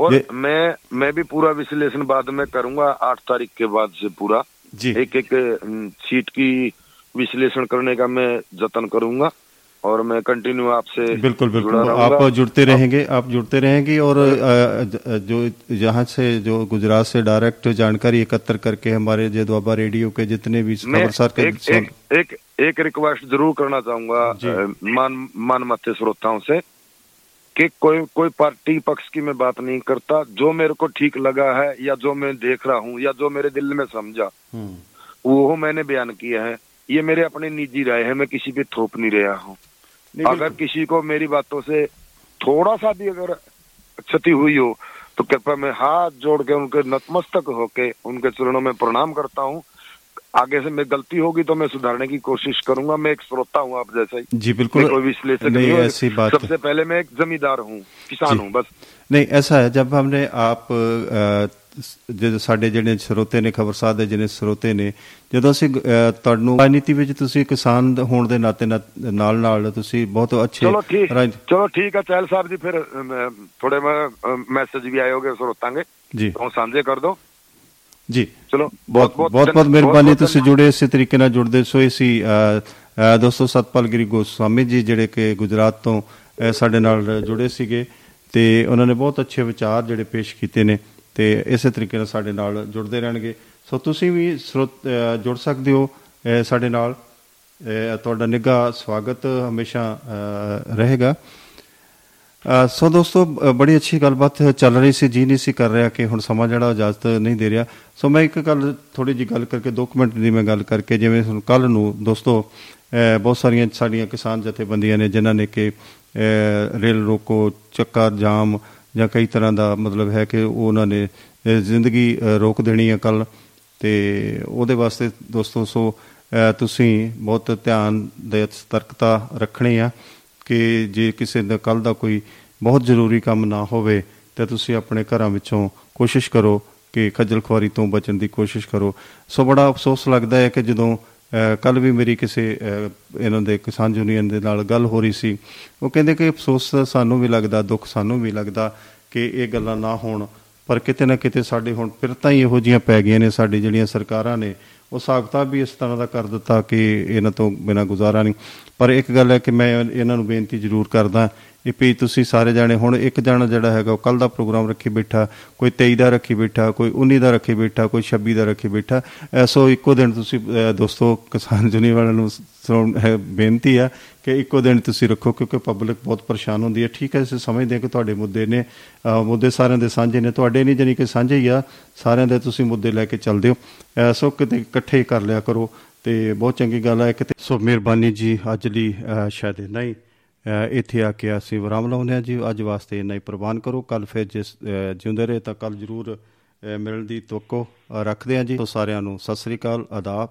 Speaker 4: और
Speaker 3: ये-
Speaker 4: मैं मैं भी पूरा विश्लेषण बाद में करूँगा आठ तारीख के बाद से पूरा।
Speaker 3: जी।
Speaker 4: एक एक सीट की विश्लेषण करने का मैं जतन करूँगा और मैं कंटिन्यू आपसे
Speaker 3: बिल्कुल बिल्कुल। आप जुड़ते रहेंगे आप जुड़ते रहेंगे और जो यहाँ से जो गुजरात से डायरेक्ट जानकारी एकत्र करके हमारे जो दुआबा रेडियो के जितने भी
Speaker 4: मैं
Speaker 3: खबरसार के
Speaker 4: एक, एक, एक, एक रिक्वेस्ट ज़रूर करना चाहूँगा मान मान मत्थे श्रोताओं से। कि कोई कोई पार्टी पक्ष की मैं बात नहीं करता। जो मेरे को ठीक लगा है या जो मैं देख रहा हूँ या जो मेरे दिल में समझा
Speaker 3: हम्म,
Speaker 4: वो मैंने बयान किया है। ये मेरे अपने निजी राय है मैं किसी पे थोप नहीं रहा हूँ। अगर किसी को मेरी बातों से थोड़ा सा भी अगर क्षति हुई हो तो कृपया मैं हाथ जोड़ के उनके नतमस्तक होके उनके चरणों में प्रणाम करता हूँ। आगे से मैं गलती होगी तो मैं सुधारने की कोशिश करूंगा मैं एक श्रोता हूँ आप जैसा ही
Speaker 3: जी बिल्कुल
Speaker 4: मैं कोई विश्लेषक
Speaker 3: नहीं
Speaker 4: नहीं हूँ
Speaker 3: ऐसी बात
Speaker 4: सबसे पहले मैं एक जमींदार हूँ किसान
Speaker 3: जी।
Speaker 4: हूँ बस
Speaker 3: ਨਹੀਂ ਐਸਾ ਹੈ ਜਦ ਹਮਨੇ ਆਪ ਅ, ਜਿਹੜੇ ਸਾਡੇ ਜਿਹੜੇ ਸਰੋਤੇ ਨੇ ਖਬਰਸਾਰ ਦੇ ਜਿਹੜੇ ਸਰੋਤੇ ਨੇ ਜਦੋਂ ਅਸੀਂ ਅ, ਤੁਹਾਨੂੰ ਰਾਜਨੀਤੀ ਵਿੱਚ ਤੁਸੀਂ ਕਿਸਾਨ ਹੋਣ ਦੇ ਨਾਤੇ ਨਾ- ਨਾਲ ਨਾਲ ਤੁਸੀਂ ਬਹੁਤ ਅੱਛੇ
Speaker 4: चलो ठीक
Speaker 3: ਰਾਜ-
Speaker 4: चलो ठीक है चहल साहब जी फिर अम, थोड़े में मैसेज भी आए होंगे श्रोता के
Speaker 3: ਜੀ
Speaker 4: तो साझे कर दो
Speaker 3: ਜੀ।
Speaker 4: ਚਲੋ
Speaker 3: ਬਹੁਤ ਬਹੁਤ ਬਹੁਤ ਮਿਹਰਬਾਨੀ ਤੁਸੀਂ ਜੁੜੇ ਇਸੇ ਤਰੀਕੇ ਨਾਲ ਜੁੜਦੇ ਸੋ ਇਸੀ ਦੋਸਤੋ ਸਤਪਾਲ ਗਿਰੀ ਗੋਸਵਾਮੀ ਜੀ ਜਿਹੜੇ ਕਿ ਗੁਜਰਾਤ ਤੋਂ ਸਾਡੇ ਨਾਲ ਜੁੜੇ ਸੀਗੇ ਤੇ ਉਹਨਾਂ ਨੇ ਬਹੁਤ ਅੱਛੇ ਵਿਚਾਰ ਜਿਹੜੇ ਪੇਸ਼ ਕੀਤੇ ਨੇ ਤੇ ਇਸੇ ਤਰੀਕੇ ਨਾਲ ਸਾਡੇ ਨਾਲ ਜੁੜਦੇ ਰਹਿਣਗੇ। ਸੋ ਤੁਸੀਂ ਵੀ ਸਰੋਤ ਜੁੜ ਸਕਦੇ ਹੋ ਸਾਡੇ ਨਾਲ। ਤੁਹਾਡਾ ਨਿੱਘਾ ਸਵਾਗਤ ਹਮੇਸ਼ਾ ਰਹੇਗਾ। ਸੋ ਦੋਸਤੋ ਅ, ਬੜੀ ਅੱਛੀ ਗੱਲਬਾਤ ਚੱਲ ਰਹੀ ਸੀ ਜੀ ਨਹੀਂ ਸੀ ਕਰ ਰਿਹਾ ਕਿ ਹੁਣ ਸਮਾਂ ਜਿਹੜਾ ਇਜਾਜ਼ਤ ਨਹੀਂ ਦੇ ਰਿਹਾ। ਸੋ ਮੈਂ ਇੱਕ ਗੱਲ ਥੋੜੀ ਜੀ ਗੱਲ ਕਰਕੇ 2 ਮਿੰਟ ਦੀ ਮੈਂ ਗੱਲ ਕਰਕੇ ਜਿਵੇਂ ਹੁਣ ਕੱਲ ਨੂੰ ਦੋਸਤੋ ਅ, ਬਹੁਤ ਸਾਰੀਆਂ ਸਾਡੀਆਂ ਕਿਸਾਨ ਜਥੇਬੰਦੀਆਂ ਨੇ ਜਿਨ੍ਹਾਂ ਨੇ ਕਿ ਅ, ਰੇਲ ਰੋਕੋ ਚੱਕਾ ਜਾਮ ਜਾਂ ਕਈ ਤਰ੍ਹਾਂ ਦਾ ਮਤਲਬ ਹੈ ਕਿ ਉਹ ਉਹਨਾਂ ਨੇ ਅ, ਜ਼ਿੰਦਗੀ ਅ, ਰੋਕ ਦੇਣੀ ਹੈ ਕੱਲ ਤੇ ਉਹਦੇ ਵਾਸਤੇ ਦੋਸਤੋ ਸੋ ਅ, ਤੁਸੀਂ ਬਹੁਤ ਧਿਆਨ ਦੇ ਸਤਰਕਤਾ ਰੱਖਣੀ ਆ। ਕਿ ਜੇ ਕਿਸੇ ਦਾ ਕੱਲ ਦਾ ਕੋਈ ਬਹੁਤ ਜ਼ਰੂਰੀ ਕੰਮ ਨਾ ਹੋਵੇ ਤਾਂ ਤੁਸੀਂ ਆਪਣੇ ਘਰਾਂ ਵਿੱਚੋਂ ਕੋਸ਼ਿਸ਼ ਕਰੋ ਕਿ ਖੱਜਲ ਖੁਆਰੀ ਤੋਂ ਬਚਣ ਦੀ ਕੋਸ਼ਿਸ਼ ਕਰੋ। ਸੋ ਬੜਾ ਅਫਸੋਸ ਲੱਗਦਾ ਹੈ ਕਿ ਜਦੋਂ ਕੱਲ ਵੀ ਮੇਰੀ ਕਿਸੇ ਅ, ਇਹਨਾਂ ਦੇ ਕਿਸਾਨ ਯੂਨੀਅਨ ਦੇ ਨਾਲ ਗੱਲ ਹੋ ਰਹੀ ਸੀ ਉਹ ਕਹਿੰਦੇ ਕਿ ਅਫਸੋਸ ਸਾਨੂੰ ਵੀ ਲੱਗਦਾ ਦੁੱਖ ਸਾਨੂੰ ਵੀ ਲੱਗਦਾ ਕਿ ਇਹ ਗੱਲਾਂ ਨਾ ਹੋਣ ਪਰ ਕਿਤੇ ਨਾ ਕਿਤੇ ਸਾਡੇ ਹੁਣ ਫਿਰਤਾਂ ਹੀ ਇਹੋ ਜੀਆਂ ਪੈ ਗਈਆਂ ਨੇ ਸਾਡੀ ਜਿਹੜੀਆਂ ਸਰਕਾਰਾਂ ਨੇ ਉਹ ਸਾਖਤਾ ਵੀ ਇਸ ਤਰ੍ਹਾਂ ਦਾ ਕਰ ਦਿੱਤਾ ਕਿ ਇਹਨਾਂ ਤੋਂ ਬਿਨਾਂ ਗੁਜ਼ਾਰਾ ਨਹੀਂ। ਪਰ ਇੱਕ ਗੱਲ ਹੈ ਕਿ ਮੈਂ ਇਹਨਾਂ ਨੂੰ ਬੇਨਤੀ ਜ਼ਰੂਰ ਕਰਦਾ ਇਹ ਵੀ ਤੁਸੀਂ ਸਾਰੇ ਜਾਣੇ ਹੁਣ ਇੱਕ ਜਣਾ ਜਿਹੜਾ ਹੈਗਾ ਉਹ ਕੱਲ ਦਾ ਪ੍ਰੋਗਰਾਮ ਰੱਖੀ ਬੈਠਾ ਕੋਈ 23 ਦਾ ਰੱਖੀ ਬੈਠਾ ਕੋਈ 19 ਦਾ ਰੱਖੀ ਬੈਠਾ ਕੋਈ 26 ਦਾ ਰੱਖੀ ਬੈਠਾ। ਐਸੋ ਇੱਕੋ ਦਿਨ ਤੁਸੀਂ ਅਹ, ਦੋਸਤੋ ਕਿਸਾਨ ਜੁਨੀ ਵਾਲਿਆਂ ਨੂੰ ਸੁਣ- ਹੈ, ਬੇਨਤੀ ਆ ਕਿ ਇੱਕੋ ਦਿਨ ਤੁਸੀਂ ਰੱਖੋ ਕਿਉਂਕਿ ਪਬਲਿਕ ਬਹੁਤ ਪਰੇਸ਼ਾਨ ਹੁੰਦੀ ਹੈ। ਠੀਕ ਹੈ ਅਸੀਂ ਸਮਝਦੇ ਹਾਂ ਕਿ ਤੁਹਾਡੇ ਮੁੱਦੇ ਨੇ ਅਹ, ਮੁੱਦੇ ਸਾਰਿਆਂ ਦੇ ਸਾਂਝੇ ਨੇ। ਤੁਹਾਡੇ ਨਹੀਂ ਜਾਨੀ ਕਿ ਸਾਂਝੇ ਹੀ ਆ ਸਾਰਿਆਂ ਦੇ ਤੁਸੀਂ ਮੁੱਦੇ ਲੈ ਕੇ ਚੱਲਦੇ ਹੋ। ਐਸੋ ਕਿਤੇ ਇਕੱਠੇ ਹੀ ਕਰ ਲਿਆ ਕਰੋ ਤੇ ਬਹੁਤ ਚੰਗੀ ਗੱਲ ਹੈ ਕਿਤੇ ਸੋ ਮਿਹਰਬਾਨੀ ਜੀ ਅੱਜ ਲਈ ਅਹ, ਸ਼ਾਇਦ ਨਹੀਂ ਅਹ, ਇੱਥੇ ਆ ਕੇ ਅਸੀਂ ਵਿਰਾਮ ਲਾਉਂਦੇ ਹਾਂ ਜੀ। ਅੱਜ ਵਾਸਤੇ ਇੰਨਾ ਹੀ ਪ੍ਰਵਾਨ ਕਰੋ। ਕੱਲ ਫਿਰ ਜਿਸ ਅਹ, ਜਿਉਂਦੇ ਰਹੇ ਤਾਂ ਕੱਲ ਜ਼ਰੂਰ ਅਹ, ਮਿਲਣ ਦੀ ਤਵੱਕੋ ਅਹ, ਰੱਖਦੇ ਹਾਂ ਜੀ। ਸੋ ਸਾਰਿਆਂ ਨੂੰ ਸਤਿ ਸ੍ਰੀ ਅਕਾਲ। ਆਦਾਬ